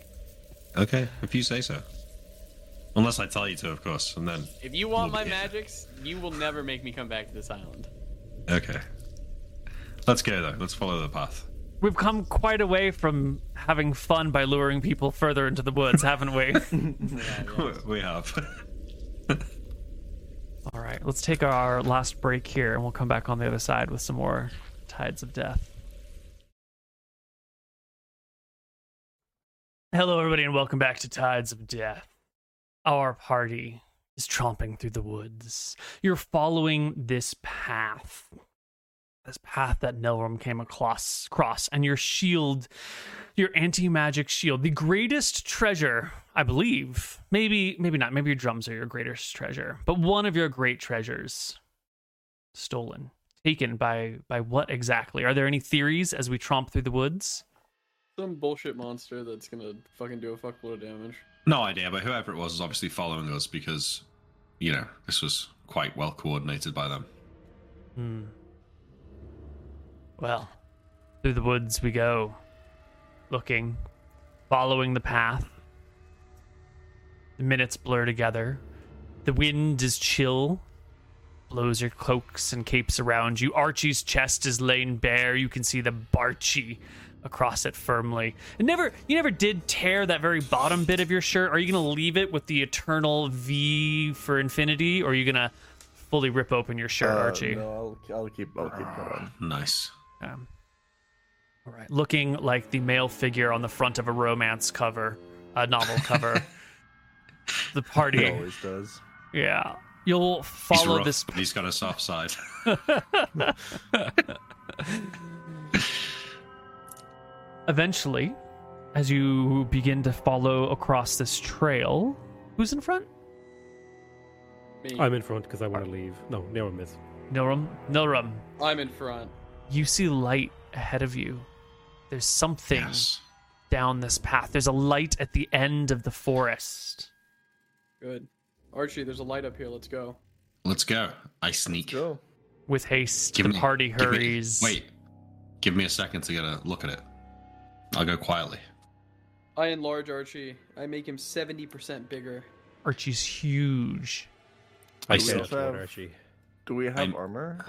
okay, if you say so. Unless I tell you to, of course, and then. If you want We'll my magics, you will never make me come back to this island. Okay. Let's go, though. Let's follow the path. We've come quite a way from having fun by luring people further into the woods, haven't we? [laughs] [laughs] We have. [laughs] All right, let's take our last break here, and we'll come back on the other side with some more Tides of Death. Hello, everybody, and welcome back to Tides of Death. Our party is tromping through the woods. You're following this path, this path that Nilrim came across, cross, and your shield, your anti-magic shield, the greatest treasure, I believe. Maybe, maybe not. Maybe your drums are your greatest treasure, but one of your great treasures stolen, taken by by what exactly? Are there any theories as we tromp through the woods? Some bullshit monster that's gonna fucking do a fuckload of damage. No idea, but whoever it was is obviously following us because, you know, this was quite well coordinated by them. Hmm. Well, through the woods we go, looking, following the path. The minutes blur together. The wind is chill, blows your cloaks and capes around you. Archie's chest is laid bare. You can see the Barchi across it firmly. And never, you never did tear that very bottom bit of your shirt. Are you gonna leave it with the eternal V for infinity, or are you gonna fully rip open your shirt, Uh, Archie? No, I'll, I'll keep. I'll keep that on. Nice. Um, all right, looking like the male figure on the front of a romance cover, a novel cover. [laughs] the It party, always does. yeah. You'll He's follow rough, this. but he's got a soft side. [laughs] [laughs] Eventually, as you begin to follow across this trail, who's in front? Me. I'm in front because I want to leave. No, Nero miss. Nilrim. Nilrim. I'm in front. You see light ahead of you. There's something yes. down this path. There's a light at the end of the forest. Good. Archie, there's a light up here. Let's go. Let's go. I sneak. Go. With haste, Give the me- party give me- hurries. wait. Give me a second to get a look at it. I'll go quietly. I enlarge Archie. I make him 70% bigger. Archie's huge. I we still. also have- Archie. Do we have I'm- armor?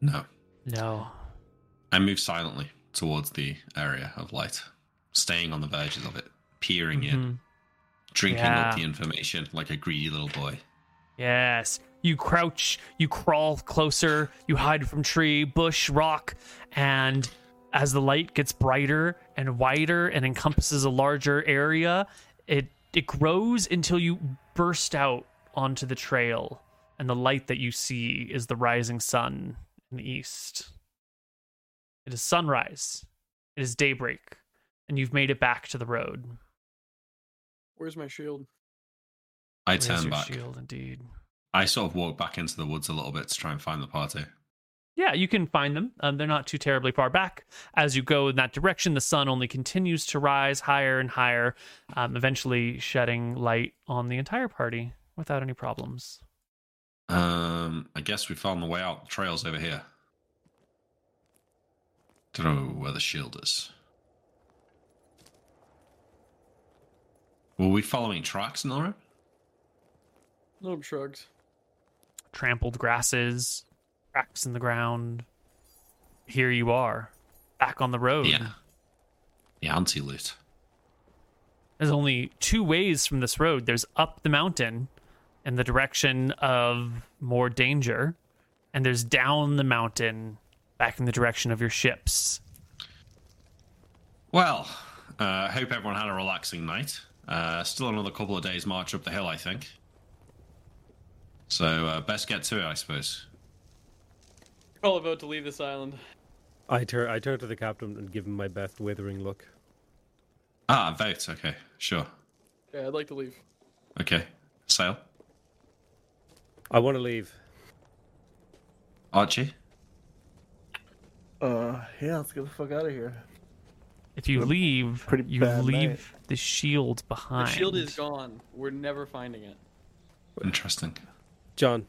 No. No. I move silently towards the area of light, staying on the verges of it, peering in, Mhm. drinking Yeah. up the information like a greedy little boy. Yes. You crouch, you crawl closer, you hide from tree, bush, rock, and as the light gets brighter and wider and encompasses a larger area, it it grows until you burst out onto the trail, and the light that you see is the rising sun in the east. It is sunrise. It is daybreak, and you've made it back to the road. Where's my shield? I Where's turn back. shield, indeed. I sort of walk back into the woods a little bit to try and find the party. Yeah, you can find them. Um, they're not too terribly far back. As you go in that direction, the sun only continues to rise higher and higher, um, eventually shedding light on the entire party without any problems. Um, I guess we found the way out. The trail's over here. Don't know where the shield is. Were we following tracks, Nora? No shrugs. Trampled grasses, cracks in the ground. Here you are, back on the road. Yeah. The anti loot. There's only two ways from this road. There's up the mountain in the direction of more danger, and there's down the mountain back in the direction of your ships. Well, uh, I hope everyone had a relaxing night. Uh, still another couple of days march up the hill, I think. So uh, best get to it, I suppose. Call a vote to leave this island. I turn. I turn to the captain and give him my best withering look. Ah, vote. Okay, sure. Yeah, I'd like to leave. Okay, Sale. I want to leave. Archie. Uh, yeah. Let's get the fuck out of here. If you leave, pretty you bad leave night. the shield behind. The shield is gone. We're never finding it. Interesting. John,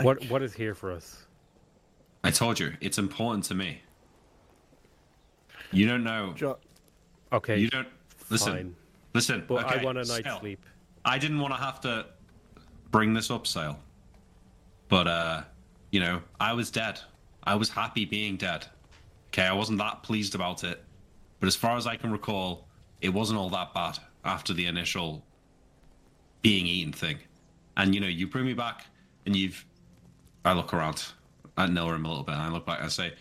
What what is here for us? I told you, it's important to me. You don't know. Jo- Okay, You don't listen. fine. Listen. But okay, I want a night's Sale. sleep. I didn't want to have to bring this up, Sale. But uh, you know, I was dead. I was happy being dead. Okay, I wasn't that pleased about it. But as far as I can recall, it wasn't all that bad after the initial being eaten thing. And you know, you bring me back and you've I look around at Nilrim a little bit and I look back and I say,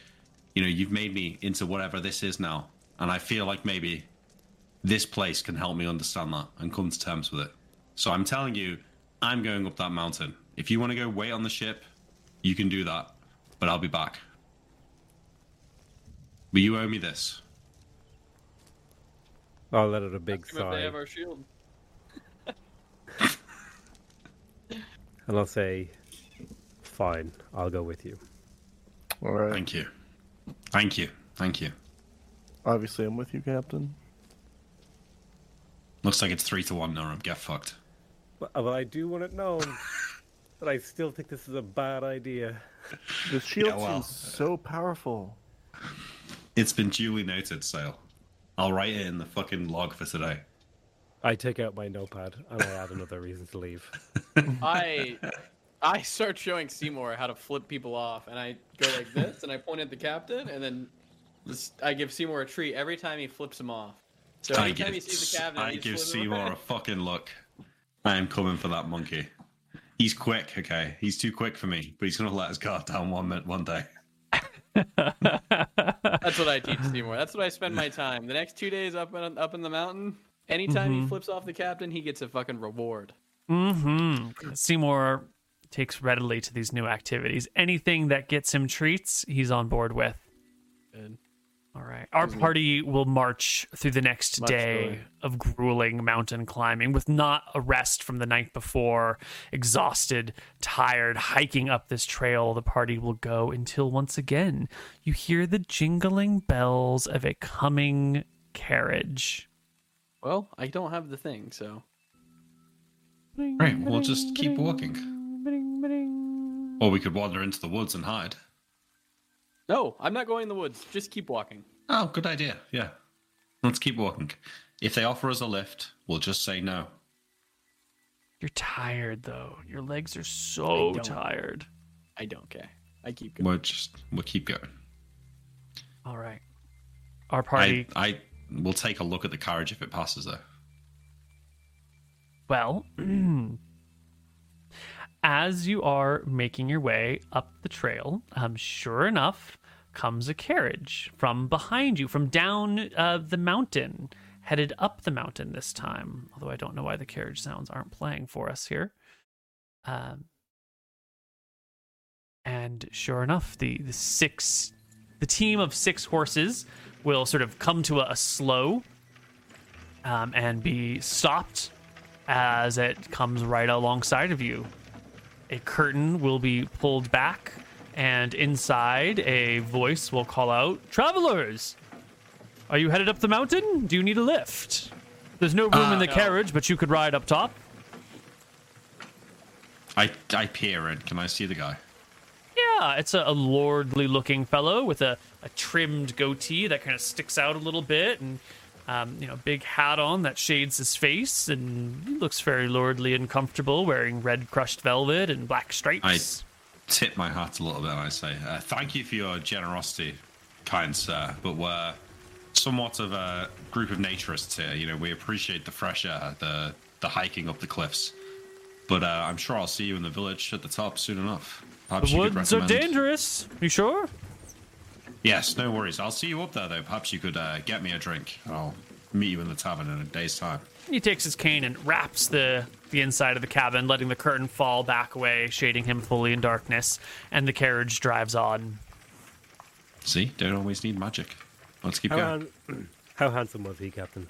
you know, you've made me into whatever this is now. And I feel like maybe this place can help me understand that and come to terms with it. So I'm telling you, I'm going up that mountain. If you want to go wait on the ship, you can do that, but I'll be back. But you owe me this. I'll let it a big Ask them they have our shield. [laughs] and I'll say, "Fine, I'll go with you." All right. Thank you. Thank you. Thank you. Obviously, I'm with you, Captain. Looks like it's three to one, Norum. Get fucked. But, but I do want it known [laughs] that I still think this is a bad idea. The shield Yeah, well. seems uh, so powerful. It's been duly noted, Sale. I'll write it in the fucking log for today. I take out my notepad and I add another reason to leave. [laughs] I I start showing Seymour how to flip people off, and I go like this, and I point at the captain, and then this, I give Seymour a treat every time he flips him off. So I anytime give, he sees the captain, I give Seymour a fucking look. I am coming for that monkey. He's quick, okay? He's too quick for me, but he's gonna let his guard down one minute, one day. [laughs] That's what I teach Seymour. That's what I spend my time. The next two days up in up in the mountain, anytime he flips off the captain, he gets a fucking reward. Mm-hmm. Seymour takes readily to these new activities. Anything that gets him treats, he's on board with. Good. All right. Our party will march through the next Much day joy. of grueling mountain climbing with not a rest from the night before. Exhausted, tired, hiking up this trail, the party will go until once again you hear the jingling bells of a coming carriage. Well, I don't have the thing, so Right, we'll just keep walking. Or we could wander into the woods and hide. no, I'm not going in the woods. Just keep walking. Oh, good idea. Yeah. Let's keep walking. If they offer us a lift, we'll just say no. You're tired though. Your legs are so don't. tired. I don't care. I keep going. We'll just we'll keep going. All right. Our party I I will take a look at the carriage if it passes though. Well, [clears throat] as you are making your way up the trail, um, sure enough, comes a carriage from behind you, from down uh, the mountain, headed up the mountain this time. Although I don't know why the carriage sounds aren't playing for us here. Um, and sure enough, the the six, the team of six horses will sort of come to a, a slow um, and be stopped as it comes right alongside of you. A curtain will be pulled back, and inside, a voice will call out, Travelers! Are you headed up the mountain? Do you need a lift? There's no room in the uh, no. carriage, but you could ride up top. I I peer in. Can I see the guy? Yeah, it's a, a lordly looking fellow with a, a trimmed goatee that kind of sticks out a little bit and um, you know, big hat on that shades his face and he looks very lordly and comfortable wearing red crushed velvet and black stripes. I tip my hat a little bit and I say, uh, Thank you for your generosity, kind sir, but we're somewhat of a group of naturists here. You know, we appreciate the fresh air, the, the hiking up the cliffs. But uh, I'm sure I'll see you in the village at the top soon enough. Perhaps The woods are dangerous. You sure? Yes, no worries. I'll see you up there, though. Perhaps you could uh, get me a drink. I'll meet you in the tavern in a day's time. He takes his cane and wraps the the inside of the cabin, letting the curtain fall back away, shading him fully in darkness, and the carriage drives on. See, don't always need magic. Let's keep How, going. han- [clears throat] how handsome was he, Captain?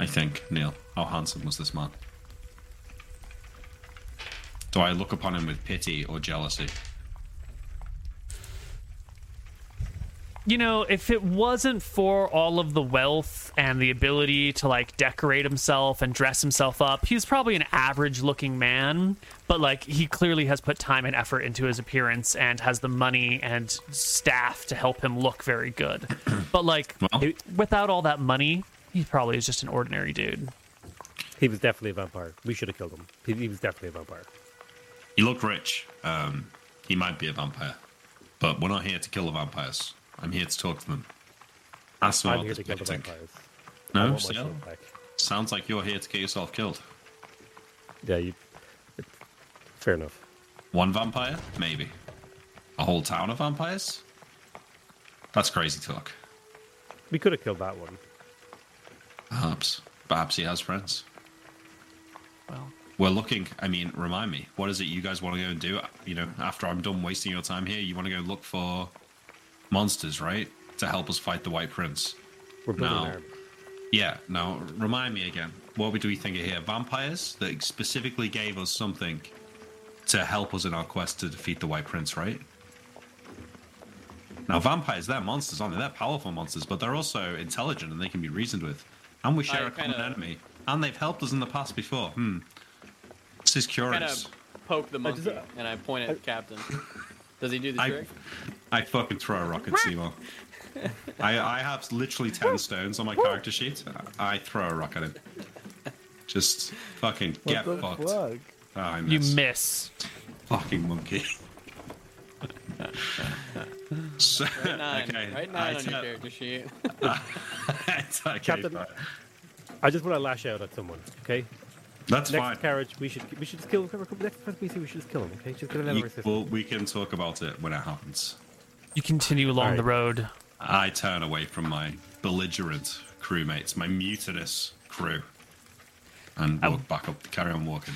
I think, Neil. How handsome was this man? Do I look upon him with pity or jealousy? You know, if it wasn't for all of the wealth and the ability to like decorate himself and dress himself up, he's probably an average looking man. But like, he clearly has put time and effort into his appearance and has the money and staff to help him look very good. [clears throat] But like, Well- without all that money, he probably is just an ordinary dude. He was definitely a vampire. We should have killed him. He, he was definitely a vampire. He looked rich. Um, he might be a vampire, but we're not here to kill the vampires. I'm here to talk to them. Ask them I'm here to kill the big vampires. No, want my still? shield back. sounds like you're here to get yourself killed. Yeah, you. Fair enough. One vampire, maybe. A whole town of vampires. That's crazy talk. We could have killed that one. Perhaps, perhaps he has friends. Well, We're looking. I mean, remind me. What is it you guys want to go and do? You know, after I'm done wasting your time here, you want to go look for monsters, right? To help us fight the White Prince. We're building No. Yeah. Now, remind me again. What do we think of here? Vampires that specifically gave us something to help us in our quest to defeat the White Prince, right? Now, vampires, they're monsters, aren't they? They're powerful monsters, but they're also intelligent and they can be reasoned with. And we share I a common kinda- enemy. And they've helped us in the past before. Hmm. This is Kind curious. of poke the monkey, just- uh, and I point at the Captain. Does he do the I, trick? I fucking throw a rock at Seymour. I, I have literally 10 stones on my character sheet. I throw a rock at him. Just fucking get what the fucked. fuck? Oh, I you miss. miss. Fucking monkey. [laughs] so, Right nine. okay. Right I nine on your character sheet. [laughs] It's okay, Captain- fine. I just want to lash out at someone. Okay. That's next fine. carriage, we should we should just kill him. Next time we see, we should just kill him. Okay, just get another You- assist. well, we can talk about it when it happens. You continue along Alright. the road. I turn away from my belligerent crewmates, my mutinous crew, and I- walk back up, carry on walking.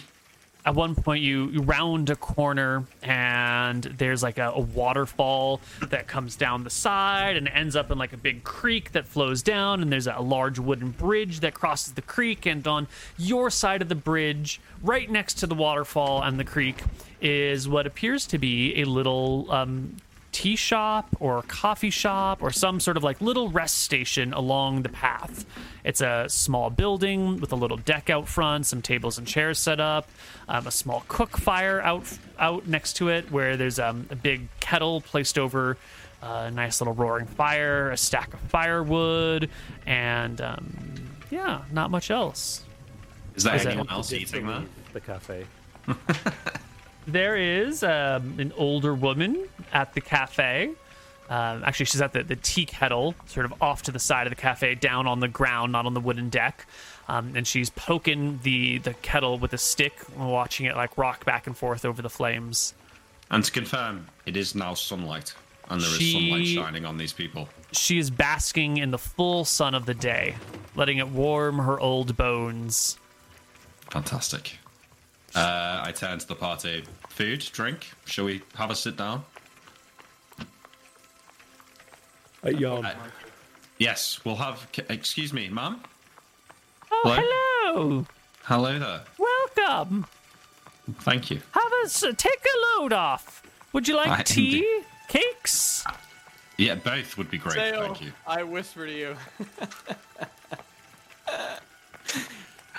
at one point you, you round a corner and there's like a, a waterfall that comes down the side and ends up in like a big creek that flows down and there's a large wooden bridge that crosses the creek and on your side of the bridge right next to the waterfall and the creek is what appears to be a little um, tea shop or coffee shop or some sort of like little rest station along the path. It's a small building with a little deck out front, some tables and chairs set up, um, a small cook fire out out next to it where there's um, a big kettle placed over a nice little roaring fire, a stack of firewood, and um, yeah, not much else. Is there Is that- anyone else eating there? The cafe. [laughs] There is um, an older woman at the cafe. Um, actually, she's at the, the tea kettle, sort of off to the side of the cafe, down on the ground, not on the wooden deck. Um, and she's poking the, the kettle with a stick, watching it like rock back and forth over the flames. And to confirm, it is now sunlight, and there is She- sunlight shining on these people. She is basking in the full sun of the day, letting it warm her old bones. Fantastic. Uh, I turn to the party. Food, drink. Shall we have a sit down? Uh, yawn. Uh, yes, we'll have. Excuse me, ma'am. Oh, Hello? hello! Hello there. Welcome! Thank you. Have us take a load off. Would you like I- tea? Cakes? Yeah, both would be great. Sale, Thank you. I whisper to you. [laughs]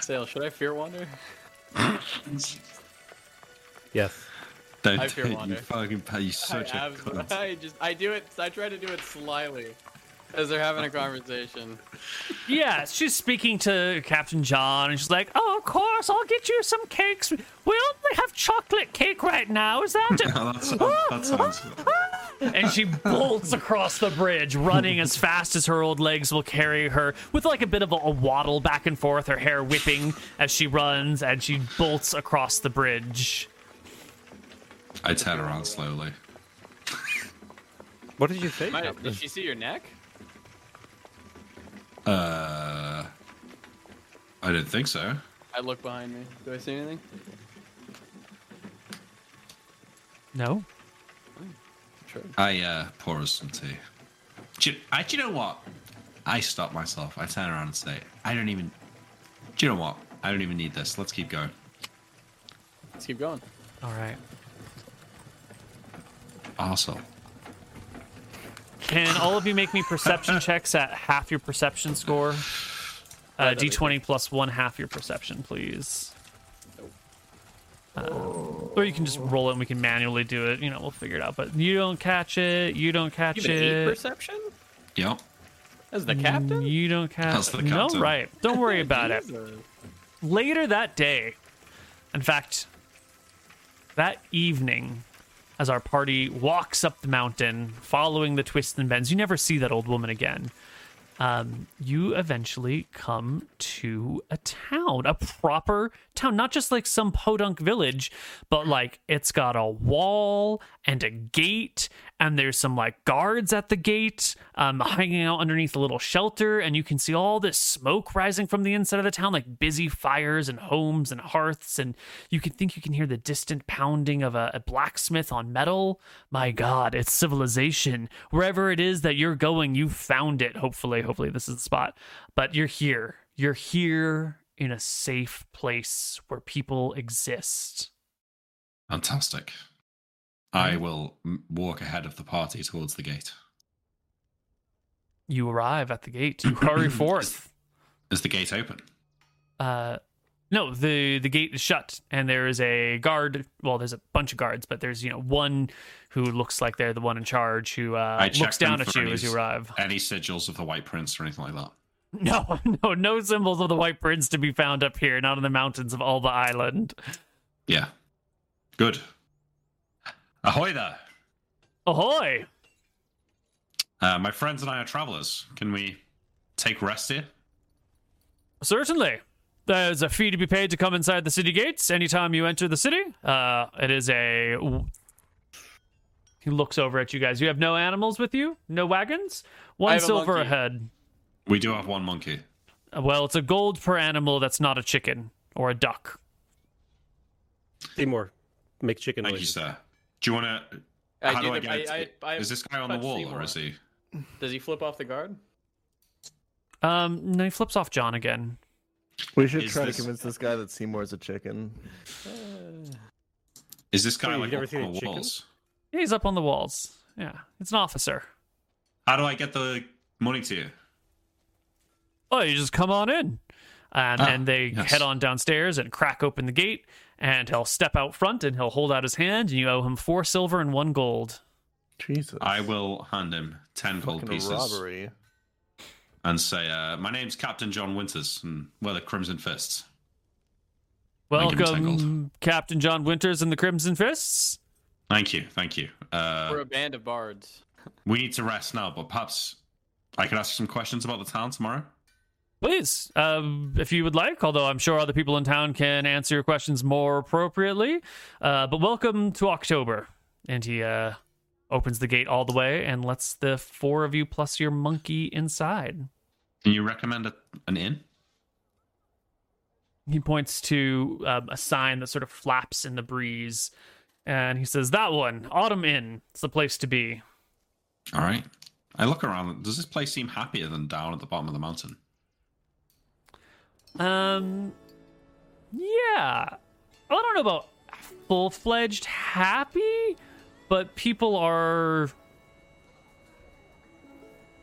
Sale, should I fear wander? Yes. Don't I fear you fucking pay. You such I, a abs- cunt. [laughs] I just I do it. I try to do it slyly as they're having a conversation. Yeah, she's speaking to Captain John, and she's like, "Oh, of course, I'll get you some cakes. We only have chocolate cake right now. Is that [laughs] it?" Oh, that sounds. That sounds [laughs] ah, ah, and she bolts across the bridge, running as fast as her old legs will carry her, with like a bit of a, a waddle back and forth, her hair whipping as she runs, and she bolts across the bridge. I turn around slowly. What did you say? Might, did she see your neck? Uh, I didn't think so. I look behind me. Do I see anything? No, Sure. I uh, pour us some tea. Do you, I, do you know what? I stop myself. I turn around and say, I don't even. Do you know what? I don't even need this. Let's keep going. Let's keep going. all right. Awesome. Can all of you make me perception [laughs] checks at half your perception score? Uh, D20 plus one half your perception, please. Uh, or you can just roll it and we can manually do it. You know, we'll figure it out. But you don't catch it. You don't catch You have an eight it. perception Yep. as the captain. You don't catch. That's the No, right. Don't worry [laughs] about it. Later that day, in fact, that evening, as our party walks up the mountain, following the twists and bends, you never see that old woman again. Um, you eventually come to a town, a proper town, not just like some podunk village, but like it's got a wall and a gate, and there's some like guards at the gate, um, hanging out underneath a little shelter, and you can see all this smoke rising from the inside of the town, like busy fires and homes and hearths, and you can think you can hear the distant pounding of a, a blacksmith on metal. My God, it's civilization. Wherever it is that you're going, you found it. Hopefully, hopefully this is the spot. But you're here. You're here in a safe place where people exist. Fantastic. I will m- walk ahead of the party towards the gate. You arrive at the gate. You hurry [clears throat] forth. Is the gate open? Uh, no, the the gate is shut, and there is a guard. Well, there's a bunch of guards, but there's you know one who looks like they're the one in charge who uh, looks down at you any as you arrive. Any sigils of the White Prince or anything like that? [laughs] No, no, no symbols of the White Prince to be found up here, not in the mountains of Alba Island. Yeah. Good. Ahoy there. Ahoy! Uh, my friends and I are travelers. Can we take rest here? Certainly. There's a fee to be paid to come inside the city gates anytime you enter the city. Uh, it is a. He looks over at you guys. You have no animals with you? No wagons? One have a silver monkey. Ahead. We do have one monkey. Uh, Well, it's a gold per animal that's not a chicken or a duck. Seymour, make chicken Thank you, sir. Do you want to? How do I get? I- I- I is this guy on the wall Seymour. or is he? Does he flip off the guard? Um, no, he flips off John again. We should Is try this- to convince this guy that Seymour's a chicken. Is this guy Wait, like up on a the walls? Yeah, he's up on the walls. Yeah, it's an officer. How do I get the money to you? Oh, you just come on in. And Ah, and they yes. head on downstairs and crack open the gate, and he'll step out front and he'll hold out his hand, and you owe him four silver and one gold. Jesus. I will hand him ten gold pieces robbery. and say, uh, "My name's Captain John Winters, and we're the Crimson Fists." Thank you, Mr. Welcome, Captain John Winters and the Crimson Fists. Thank you, thank you. Uh, We're a band of bards. we need to rest now, but perhaps I could ask you some questions about the town tomorrow. Please, um, if you would like, although I'm sure other people in town can answer your questions more appropriately. Uh, but welcome to October. And he uh, opens the gate all the way and lets the four of you plus your monkey inside. Can you recommend a, an inn? He points to um, a sign that sort of flaps in the breeze. And he says, That one, Autumn Inn. It's the place to be. All right. I look around. Does this place seem happier than down at the bottom of the mountain? Um, yeah. I don't know about full fledged happy, but people are.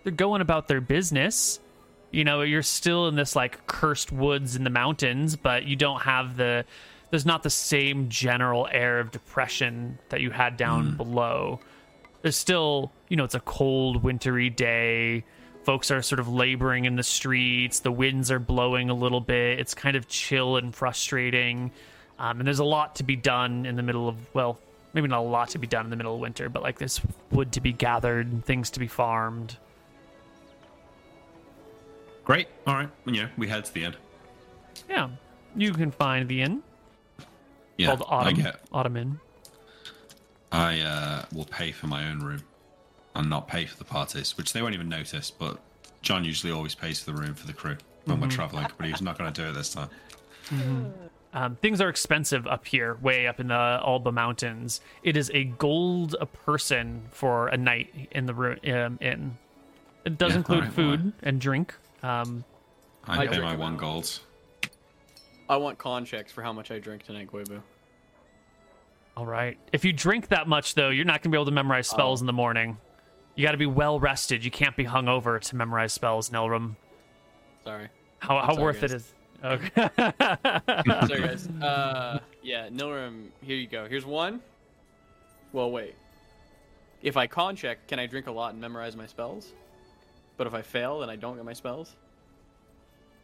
They're going about their business. You know, you're still in this like cursed woods in the mountains, but you don't have the. There's not the same general air of depression that you had down below. There's still, you know, it's a cold, wintry day. Folks are sort of laboring in the streets. The winds are blowing a little bit. It's kind of chill and frustrating. Um, and there's a lot to be done in the middle of, well, maybe not a lot to be done in the middle of winter, but like there's wood to be gathered, and things to be farmed. Great. All right. Know, we head to the inn. Yeah, you can find the inn Yeah. called I Autumn. get. Autumn Inn. I uh, will pay for my own room and not pay for the parties, which they won't even notice. But John usually always pays for the room for the crew when we're traveling, but he's not going to do it this time. Um, things are expensive up here, way up in the Alba Mountains. It is a gold a person for a night in the room um, inn. It does Yeah, include alright, food and drink. Um, I, I pay my one gold. I want con checks for how much I drink tonight, Guibu. all right. If you drink that much, though, you're not going to be able to memorize spells Oh. in the morning. You got to be well rested. You can't be hungover to memorize spells, Nilrim. Sorry. How, how sorry, worth it guys. is. Okay. [laughs] Sorry, [laughs] guys. Uh, yeah, Nilrim, here you go. Here's one. Well, wait. If I con check, can I drink a lot and memorize my spells? But if I fail, then I don't get my spells.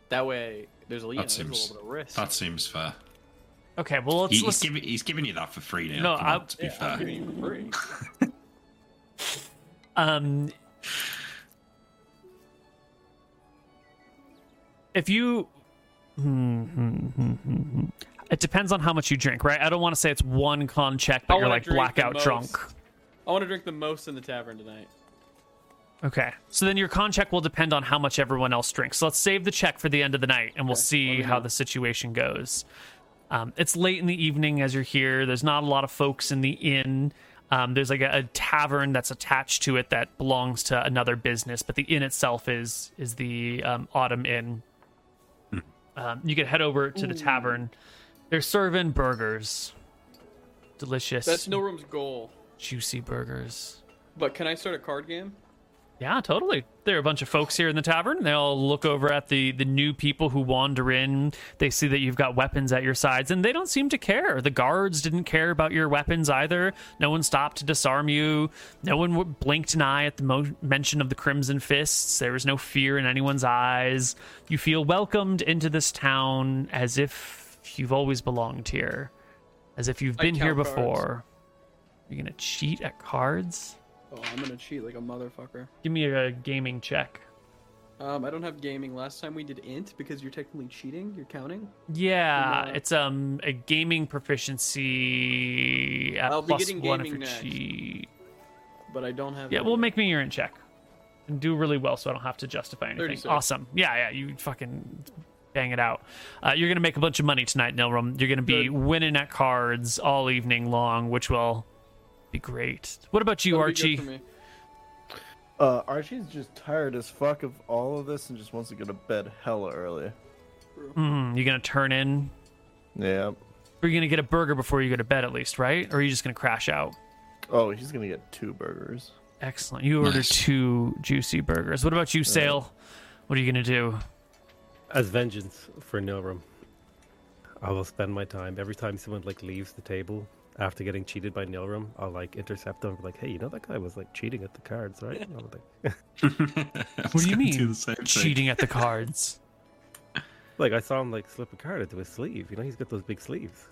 That way, there's a, you know, That there's a little bit of risk. that seems fair. okay, well, let's, He, he's let's giving he's giving you that for free now. No, I- on, to be Yeah, I'm fair. giving you for free. [laughs] um if you it depends on how much you drink right? I don't want to say it's one con check I but you're wanna like drink the blackout most. drunk. I want to drink the most in the tavern tonight. okay so then your con check will depend on how much everyone else drinks. So let's save the check for the end of the night and we'll see how the situation goes. Um, it's late in the evening as you're here. There's not a lot of folks in the inn um, there's like a, a tavern that's attached to it that belongs to another business but the inn itself is is the um, autumn inn. Um, you can head over to the tavern. They're serving burgers. Delicious. That's Nilrim's goal. juicy burgers. But can I start a card game? Yeah, totally. There are a bunch of folks here in the tavern. They all look over at the the new people who wander in. They see that you've got weapons at your sides, and they don't seem to care. The guards didn't care about your weapons either. No one stopped to disarm you. No one blinked an eye at the mo- mention of the Crimson Fists. There was no fear in anyone's eyes. You feel welcomed into this town as if you've always belonged here, as if you've been here count cards. before. You're gonna cheat at cards? Oh, I'm gonna cheat like a motherfucker. Give me a gaming check. Um, I don't have gaming. Last time we did int because you're technically cheating. You're counting. Yeah, Yeah. it's um a gaming proficiency at I'll be plus getting one if gaming you next. cheat. But I don't have. Yeah, well, make me your in check and do really well, so I don't have to justify anything. 36. Awesome. Yeah, yeah, you fucking bang it out. Uh, you're gonna make a bunch of money tonight, Nilrim. You're gonna be Good. winning at cards all evening long, which will be great. What about you, That'll Archie? for me. Uh, Archie's just tired as fuck of all of this and just wants to go to bed hella early. Mm, you gonna turn in? Yeah. Or you gonna get a burger before you go to bed, at least, right? Or are you just gonna crash out? Oh, he's gonna get two burgers. Excellent. You ordered Nice. two juicy burgers. What about you, Sale? What are you gonna do? As vengeance for Nilrim, I will spend my time every time someone like leaves the table after getting cheated by Nilrim. I'll like intercept them, and be like, "Hey, you know that guy was like cheating at the cards, right?" And I'll [laughs] [laughs] What do you mean? Cheating at the cards. [laughs] like I saw him like slip a card into his sleeve. You know, he's got those big sleeves.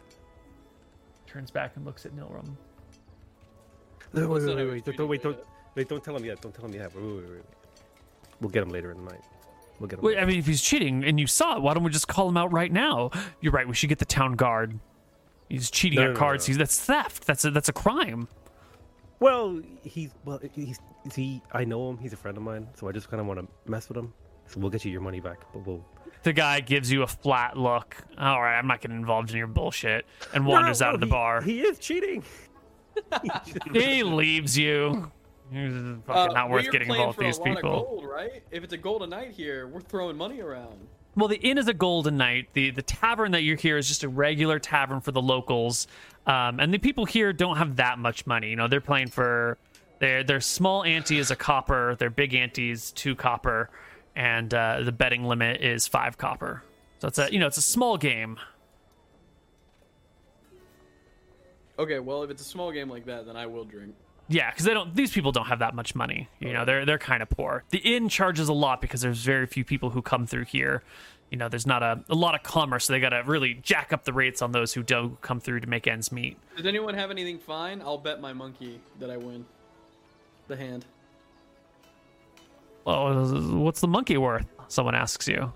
Turns back and looks at Nilrim. No, What's wait, that wait, wait, don't, don't, wait, don't, wait, don't tell him yet. Don't tell him yet. Wait, wait, wait, wait. We'll get him later in the night. We'll get him. Wait, later. I mean, if he's cheating and you saw it, why don't we just call him out right now? You're right. We should get the town guard. He's cheating No, at no, no, cards. no. He's that's theft. That's a that's a crime. Well, he's well, he's he. I know him. He's a friend of mine, so I just kind of want to mess with him. So we'll get you your money back, but we'll. The guy gives you a flat look. All right, I'm not getting involved in your bullshit, and wanders No, out of the he- bar. He is cheating. [laughs] He leaves you. He's fucking Uh, not worth getting involved with these people. Gold, right? If it's a gold a night here, we're throwing money around. Well, the inn is a golden night. The the tavern that you're here is just a regular tavern for the locals, um, and the people here don't have that much money. You know, they're playing for their their small ante is a copper, their big ante is two copper, and uh, the betting limit is five copper. So it's a you know it's a small game. Okay, well, if it's a small game like that, then I will drink. Yeah, because they don't. These people don't have that much money. You know, they're they're kind of poor. The inn charges a lot because there's very few people who come through here. You know, there's not a, a lot of commerce, so they got to really jack up the rates on those who do come through to make ends meet. Does anyone have anything fine? I'll bet my monkey that I win. The hand. Well, what's the monkey worth? Someone asks you.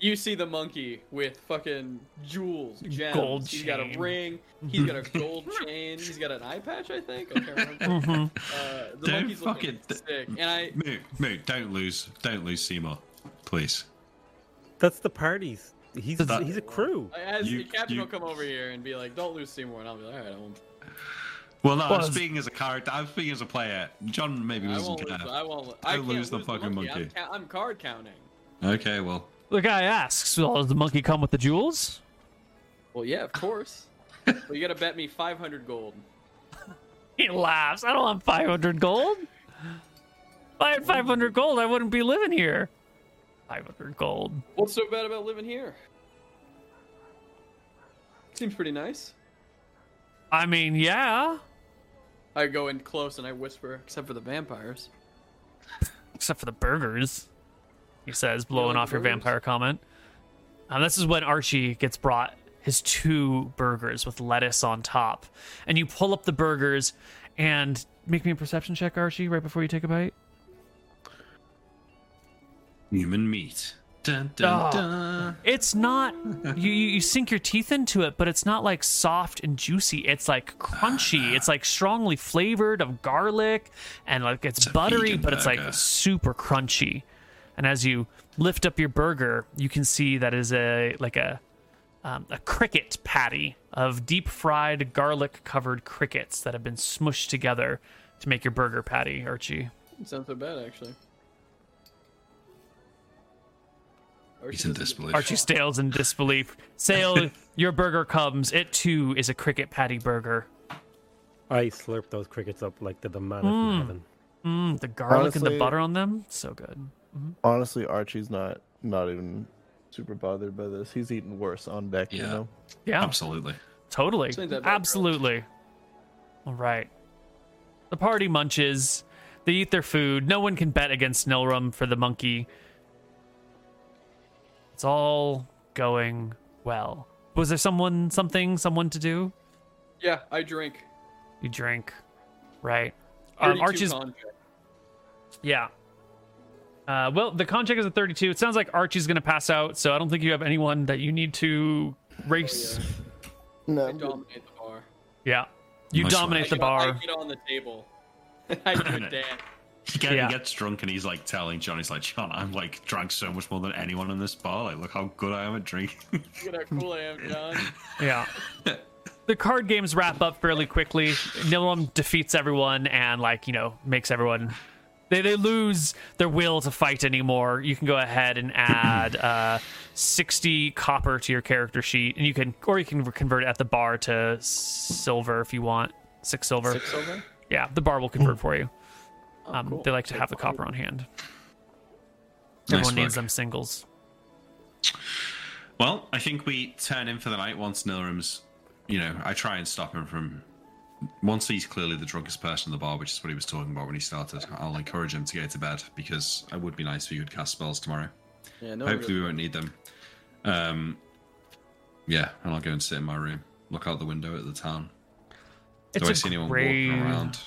You see the monkey with fucking jewels, gems. Gold He's got a ring. He's got a gold [laughs] chain. He's got an eye patch, I think. I can't [laughs] remember. Mm-hmm. Uh, the Don't monkey's looking fucking- sick. And I, Moot, Moot, don't lose, don't lose Seymour, please. That's the parties. He's That- he's a crew. as You- the captain you- will come over here and be like, "Don't lose Seymour," and I'll be like, "All right, I won't." Well, no, Well, I'm speaking as a character. I'm speaking as a player. John maybe I doesn't won't care. lose. I won't. I Don't can't lose the fucking I'm, monkey. ca- I'm card counting. Okay, well, The guy asks, "Well, does the monkey come with the jewels?" Well, yeah, of course. but you gotta bet me 500 gold. [laughs] He laughs. I don't want 500 gold. If I had 500 gold, I wouldn't be living here. 500 gold. What's so bad about living here? Seems pretty nice. I mean, yeah. I go in close and I whisper, except for the vampires. [laughs] Except for the burgers, he says, blowing off your vampire comment. And this is when Archie gets brought his two burgers with lettuce on top. And you pull up the burgers and make me a perception check, Archie, right before you take a bite. Human meat. Dun, dun, Oh. dun. It's not you, you you sink your teeth into it, but it's not like soft and juicy. It's like crunchy. It's like strongly flavored of garlic and like it's, a buttery, vegan but it's like super crunchy. And as you lift up your burger, you can see that is a like a um, a cricket patty of deep fried garlic covered crickets that have been smushed together to make your burger patty, Archie. It sounds so bad, actually. Or He's in disbelief. Archie Stales in disbelief. Sale, your burger comes. It too is a cricket patty burger. I slurp those crickets up like they're the manna from heaven. Mm, the garlic and the butter on them, so good. Honestly, Archie's not not even super bothered by this. He's eating worse on deck, you Yeah. know. Yeah, Absolutely. totally, Explain that absolutely. All right, the party munches. They eat their food. No one can bet against Nilrim for the monkey. It's all going well. Was there someone, something, someone to do? Yeah, I drink. You drink, right? Um, Archie's con check. Yeah. Uh, well, the con check is a 32. It sounds like Archie's going to pass out, so I don't think you have anyone that you need to race. No, I dominate the bar. yeah. You Nice dominate I the bar. I get on the table. [laughs] I do a dance. He, get, Yeah. he gets drunk and he's like telling John, he's like, John, I'm like drank so much more than anyone in this bar. Like, look how good I am at drinking. [laughs] Look at how cool I am, John. [laughs] Yeah. the card games wrap up fairly quickly. Nilrim defeats everyone and, like, you know, makes everyone. They, they lose their will to fight anymore. You can go ahead and add uh, 60 copper to your character sheet, and you can, or you can convert it at the bar to silver if you want. Six silver. Six over? Yeah, the bar will convert for you. Oh, Um, cool. They like to have the copper on hand. Nice Everyone needs them singles. Well, I think we turn in for the night once Nilrim's, you know, I try and stop him from. Once he's clearly the drunkest person in the bar, which is what he was talking about when he started, I'll encourage him to get to bed because it would be nice if he could cast spells tomorrow. Yeah, no. Hopefully, we won't need them. Um, yeah, and I'll go and sit in my room, look out the window at the town. It's Do I a see anyone gray, walking around?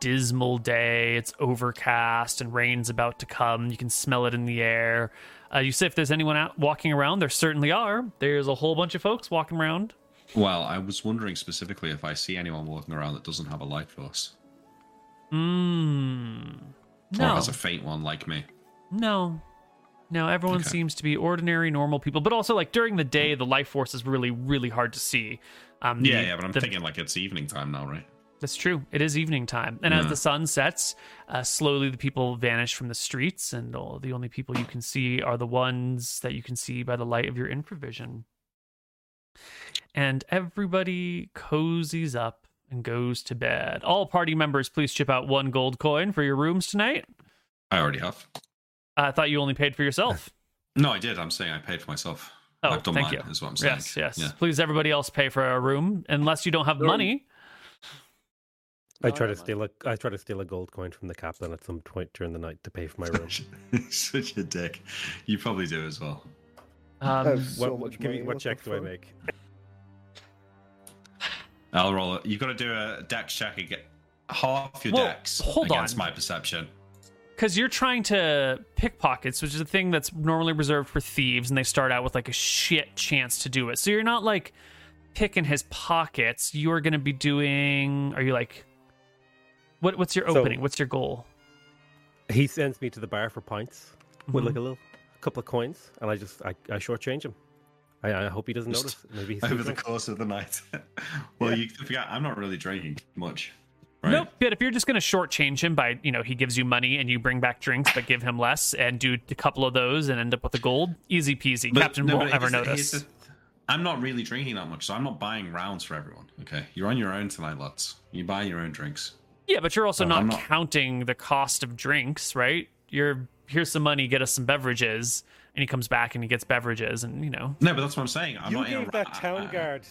dismal day. It's overcast and rain's about to come. You can smell it in the air. Uh, you say if there's anyone out walking around, there certainly are. There's a whole bunch of folks walking around. Well, I was wondering specifically if I see anyone walking around that doesn't have a light force Mmm. or has a faint one like me. no, no. Everyone Okay. seems to be ordinary, normal people. But also, like during the day, the life force is really, really hard to see. Um, Yeah, the- yeah, but I'm the- thinking like it's evening time now, right? That's true. It is evening time, and as the sun sets, uh, slowly the people vanish from the streets, and all, the only people you can see are the ones that you can see by the light of your infravision. And everybody cozies up and goes to bed. All party members, please chip out one gold coin for your rooms tonight. I already have. I thought you only paid for yourself. [laughs] No, I did. I'm saying I paid for myself. Oh, I've done thank mine, you. is what I'm saying. Yes, yes. Yeah. Please, everybody else pay for a room unless you don't have No. money. I try to steal a I try to steal a gold coin from the captain at some point during the night to pay for my [laughs] room. Such a dick. You probably do as well. I Um, so what, much give me, what check do I make? I'll roll it. You've got to do a dex check and get half your Well, dex hold against on. my perception. because you're trying to pickpockets, which is a thing that's normally reserved for thieves, and they start out with like a shit chance to do it. So you're not like picking his pockets. You're going to be doing. Are you like? What What's your So- opening? What's your goal? He sends me to the bar for pints with Mhm. like a little couple of coins, and I just I, I shortchange him. I, I hope he doesn't Just notice. Maybe he's Over too the course of the night. [laughs] well, Yeah. you forget, I'm not really drinking much. Right? Nope. But if you're just going to shortchange him by, you know, he gives you money and you bring back drinks, but give him less and do a couple of those and end up with a gold, easy peasy. But- Captain no, won't ever here's notice. the- I'm not really drinking that much, so I'm not buying rounds for everyone. Okay, you're on your own tonight, lads. You buy your own drinks. Yeah, but you're also Uh, not, not- counting the cost of drinks, right? You're here's some money, get us some beverages, and he comes back and he gets beverages, and you know. No, but that's what I'm saying. I'm you not in gave a, that town I- guard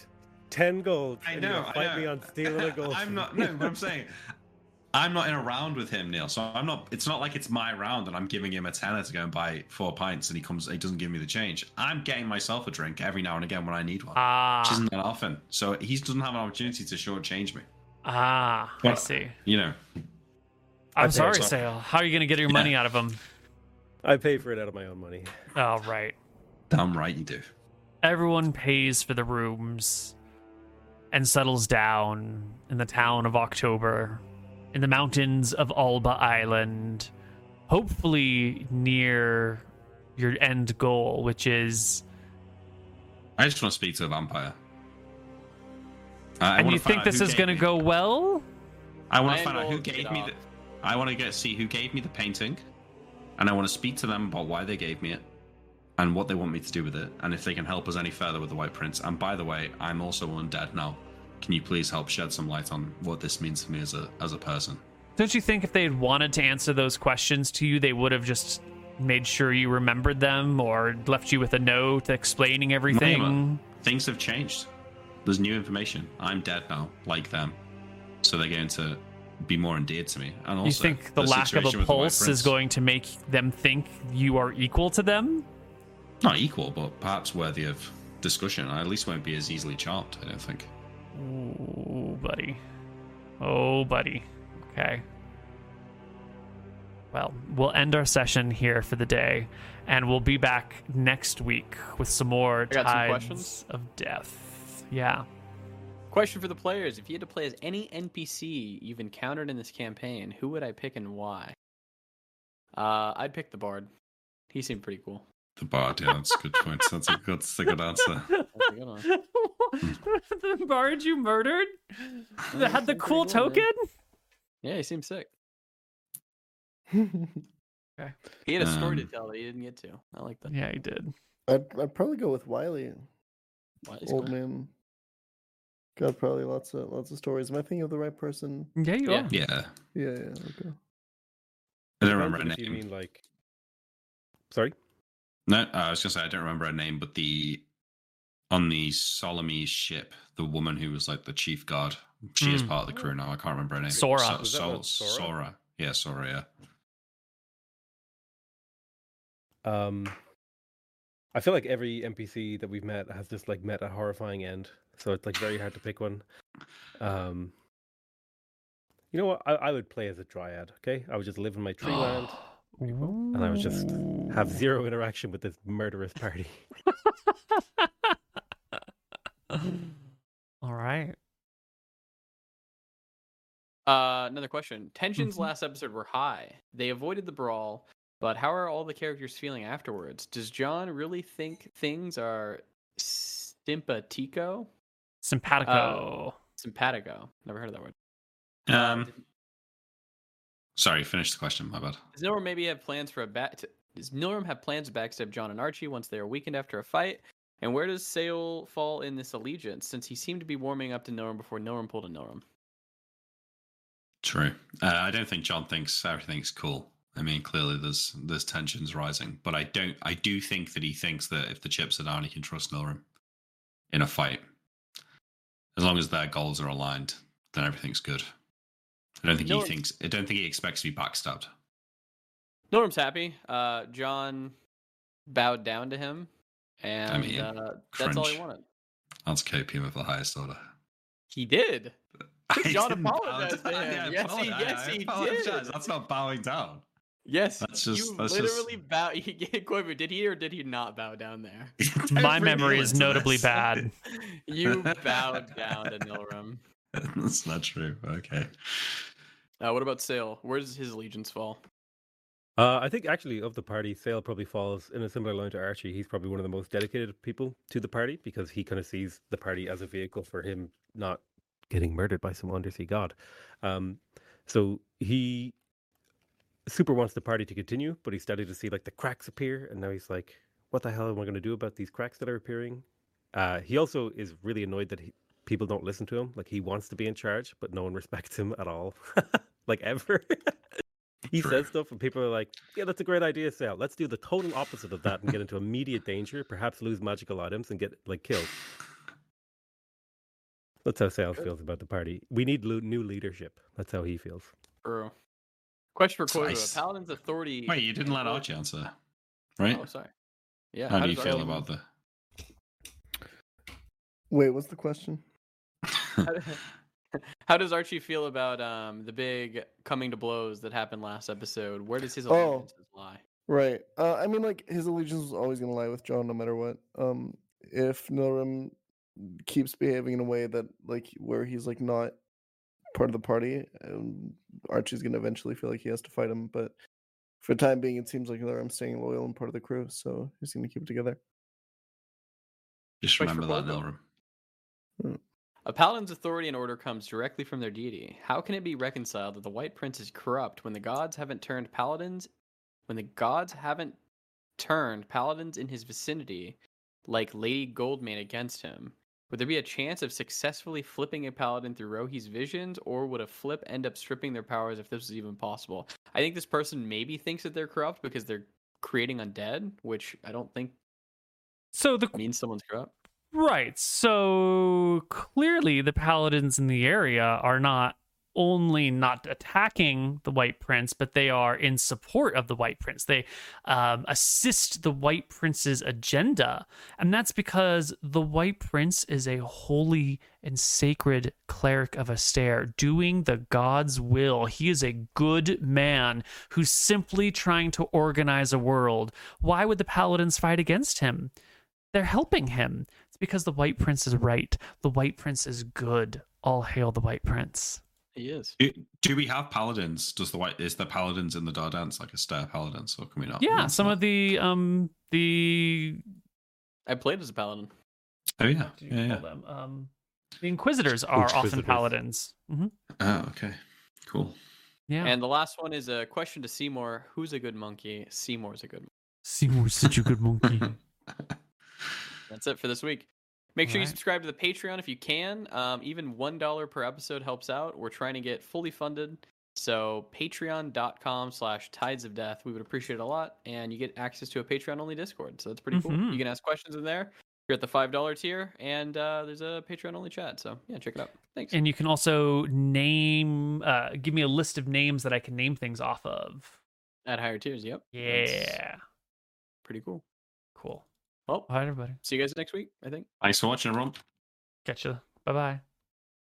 ten gold. I and know. you'll I fight know. me on stealing a [laughs] gold. I'm not. No, but I'm [laughs] saying, I'm not in a round with him, Neil. So I'm not. It's not like it's my round and I'm giving him a tenner to go and buy four pints, and he comes. He doesn't give me the change. I'm getting myself a drink every now and again when I need one, Ah, which isn't that often. So he doesn't have an opportunity to shortchange me. ah, I Well, see. You know, I'm sorry, it. Sale. How are you going to get your money out of him? I pay for it out of my own money. Oh, right. damn right you do. Everyone pays for the rooms and settles down in the town of October, in the mountains of Alba Island, hopefully near your end goal, which is. I just want to speak to a vampire. I- I and wanna you find think this is going to go well? I want to find out goal who is to gave me off. the. I want to get see who gave me the painting, and I want to speak to them about why they gave me it, and what they want me to do with it, and if they can help us any further with the White Prince. And by the way, I'm also undead now. Can you please help shed some light on what this means to me as a as a person? Don't you think if they had wanted to answer those questions to you, they would have just made sure you remembered them or left you with a note explaining everything? Things have changed. There's new information. I'm dead now, like them, so they're going to be more endeared to me. And also, you think the lack of a with the White pulse is going to make them think you are equal to them? not equal, but perhaps worthy of discussion. I at least won't be as easily charmed. I don't think. Ooh, buddy. Oh, buddy. Okay. Well, we'll end our session here for the day, and we'll be back next week with some more I got some questions. of Death. Yeah. Question for the players: If you had to play as any NPC you've encountered in this campaign, who would I pick and why? Uh, I'd pick the bard. He seemed pretty cool. The bard, yeah, that's a good point. That's a good, that's a good answer. A [laughs] good the bard you murdered that had the cool [laughs] pretty cool, man. token? Yeah, he seemed sick. [laughs] Okay. He had a story to Um, tell that he didn't get to. I like that. Yeah, he did. I'd, I'd probably go with Wiley, Why is old cool. man. Got probably lots of lots of stories. Am I thinking of the right person? Yeah, you Yeah. are. Yeah, Yeah, yeah. Okay. I don't remember her Depends if You name. mean like? Sorry. No, uh, I was gonna say I don't remember her name, but the on the Solomon ship, the woman who was like the chief guard, she is Mm. part of the crew now. I can't remember her name. Sora. So, Was that so, not Sora? Sora. Yeah, Sora. Yeah. Um, I feel like every NPC that we've met has just like met a horrifying end, so it's like very hard to pick one. Um, you know what? I, I would play as a dryad. Okay, I would just live in my tree land, [gasps] and I would just have zero interaction with this murderous party. [laughs] All right. Uh, another question. Tensions Mhm. last episode were high. They avoided the brawl, but how are all the characters feeling afterwards? Does John really think things are simpatico? Simpatico. Simpatico. Never heard of that word. Um. Sorry, finish the question. My bad. Does Nilrim maybe have plans for a back? Does Nilrim have plans to backstab John and Archie once they are weakened after a fight? And where does Sale fall in this allegiance, since he seemed to be warming up to Nilrim before Nilrim pulled a Nilrim? True. Uh, I don't think John thinks everything's cool. I mean, clearly there's there's tensions rising, but I don't. I do think that he thinks that if the chips are down, he can trust Nilrim in a fight. As long as their goals are aligned, then everything's good. I don't think Nilrim- he thinks. I don't think he expects to be backstabbed. Nilrim's happy. Uh, John bowed down to him, and mean, uh, that's all he wanted. That's copium of the highest order. He did. [laughs] John apologized to [laughs] him. Yes, he- yes, he did. That's not bowing down. Yes, That's just- you that's just- literally bow. [laughs] Koivu, did he or did he not bow down there? [laughs] [laughs] My memory is notably this. bad. you bowed down to Nilrim. That's not true. Okay. Uh, what about Sale? Where does his allegiance fall? Uh, I think actually of the party, Sale probably falls in a similar line to Archie. He's probably one of the most dedicated people to the party because he kind of sees the party as a vehicle for him not getting murdered by some undersea god. Um, so he super wants the party to continue, but he's starting to see like the cracks appear, and now he's like, "What the hell am I going to do about these cracks that are appearing?" Uh, he also is really annoyed that he, people don't listen to him. Like he wants to be in charge, but no one [laughs] respects him at all. [laughs] like ever. [laughs] he says stuff and people are like, Yeah, that's a great idea, Sal. Let's do the total opposite of that and get into immediate danger, perhaps lose magical items and get like killed. That's how Sal feels about the party. We need lo- new leadership. That's how he feels. True. Question for Quavo. Nice. Paladin's authority. Wait, you didn't let Archie answer, right? Oh, sorry. Yeah. How do you feel Archie- about the? Wait, what's the question? [laughs] How does Archie feel about um the big coming to blows that happened last episode? Where does his Oh. lie? Right. Uh, I mean, like his allegiance was always going to lie with John, no matter what. Um, if Nilrim keeps behaving in a way that, like, where he's like not part of the party, and Archie's going to eventually feel like he has to fight him. But for the time being, it seems like I'm um, staying loyal and part of the crew, so he's going to keep it together. Just Question remember for that, Quavo. Nilrim. Hmm. A paladin's authority and order comes directly from their deity. How can it be reconciled that the White Prince is corrupt when the gods haven't turned paladins, when the gods haven't turned paladins in his vicinity, like Lady Goldmane against him? Would there be a chance of successfully flipping a paladin through Rohi's visions, or would a flip end up stripping their powers if this was even possible? I think this person maybe thinks that they're corrupt because they're creating undead, which I don't think So the means someone's corrupt. Right. So clearly, the paladins in the area are not only not attacking the White Prince, but they are in support of the White Prince. They um, assist the White Prince's agenda. And that's because the White Prince is a holy and sacred cleric of Astaire, doing the God's will. He is a good man who's simply trying to organize a world. Why would the paladins fight against him? They're helping him. It's because the White Prince is right. The White Prince is good. All hail the White Prince. He is. Do, do we have paladins? Does the white is the paladins in the Dardance like Astaire paladins, or can we not? Yeah, some that? of the um the I played as a paladin. Oh yeah, what yeah, yeah. them? Um, the Inquisitors are often Inquisitors. paladins. hmm Oh, okay, cool. Yeah, And the last one is a question to Seymour. Who's a good monkey? Seymour's a good monkey. Seymour's such a good monkey. [laughs] That's it for this week. Make sure you subscribe to the Patreon if you can. Um, even $1 per episode helps out. We're trying to get fully funded. So patreon.com slash tides of death. We would appreciate it a lot. And you get access to a Patreon only Discord. So that's pretty cool. Mhm. You can ask questions in there. You're at the $5 tier. And uh, there's a Patreon only chat. So yeah, check it out. Thanks. and you can also name, uh, give me a list of names that I can name things off of. At higher tiers. Yep. Yeah, Pretty cool. cool. Well, All right, everybody. see you guys next week, I think. Thanks for watching, everyone. Catch you. Bye bye.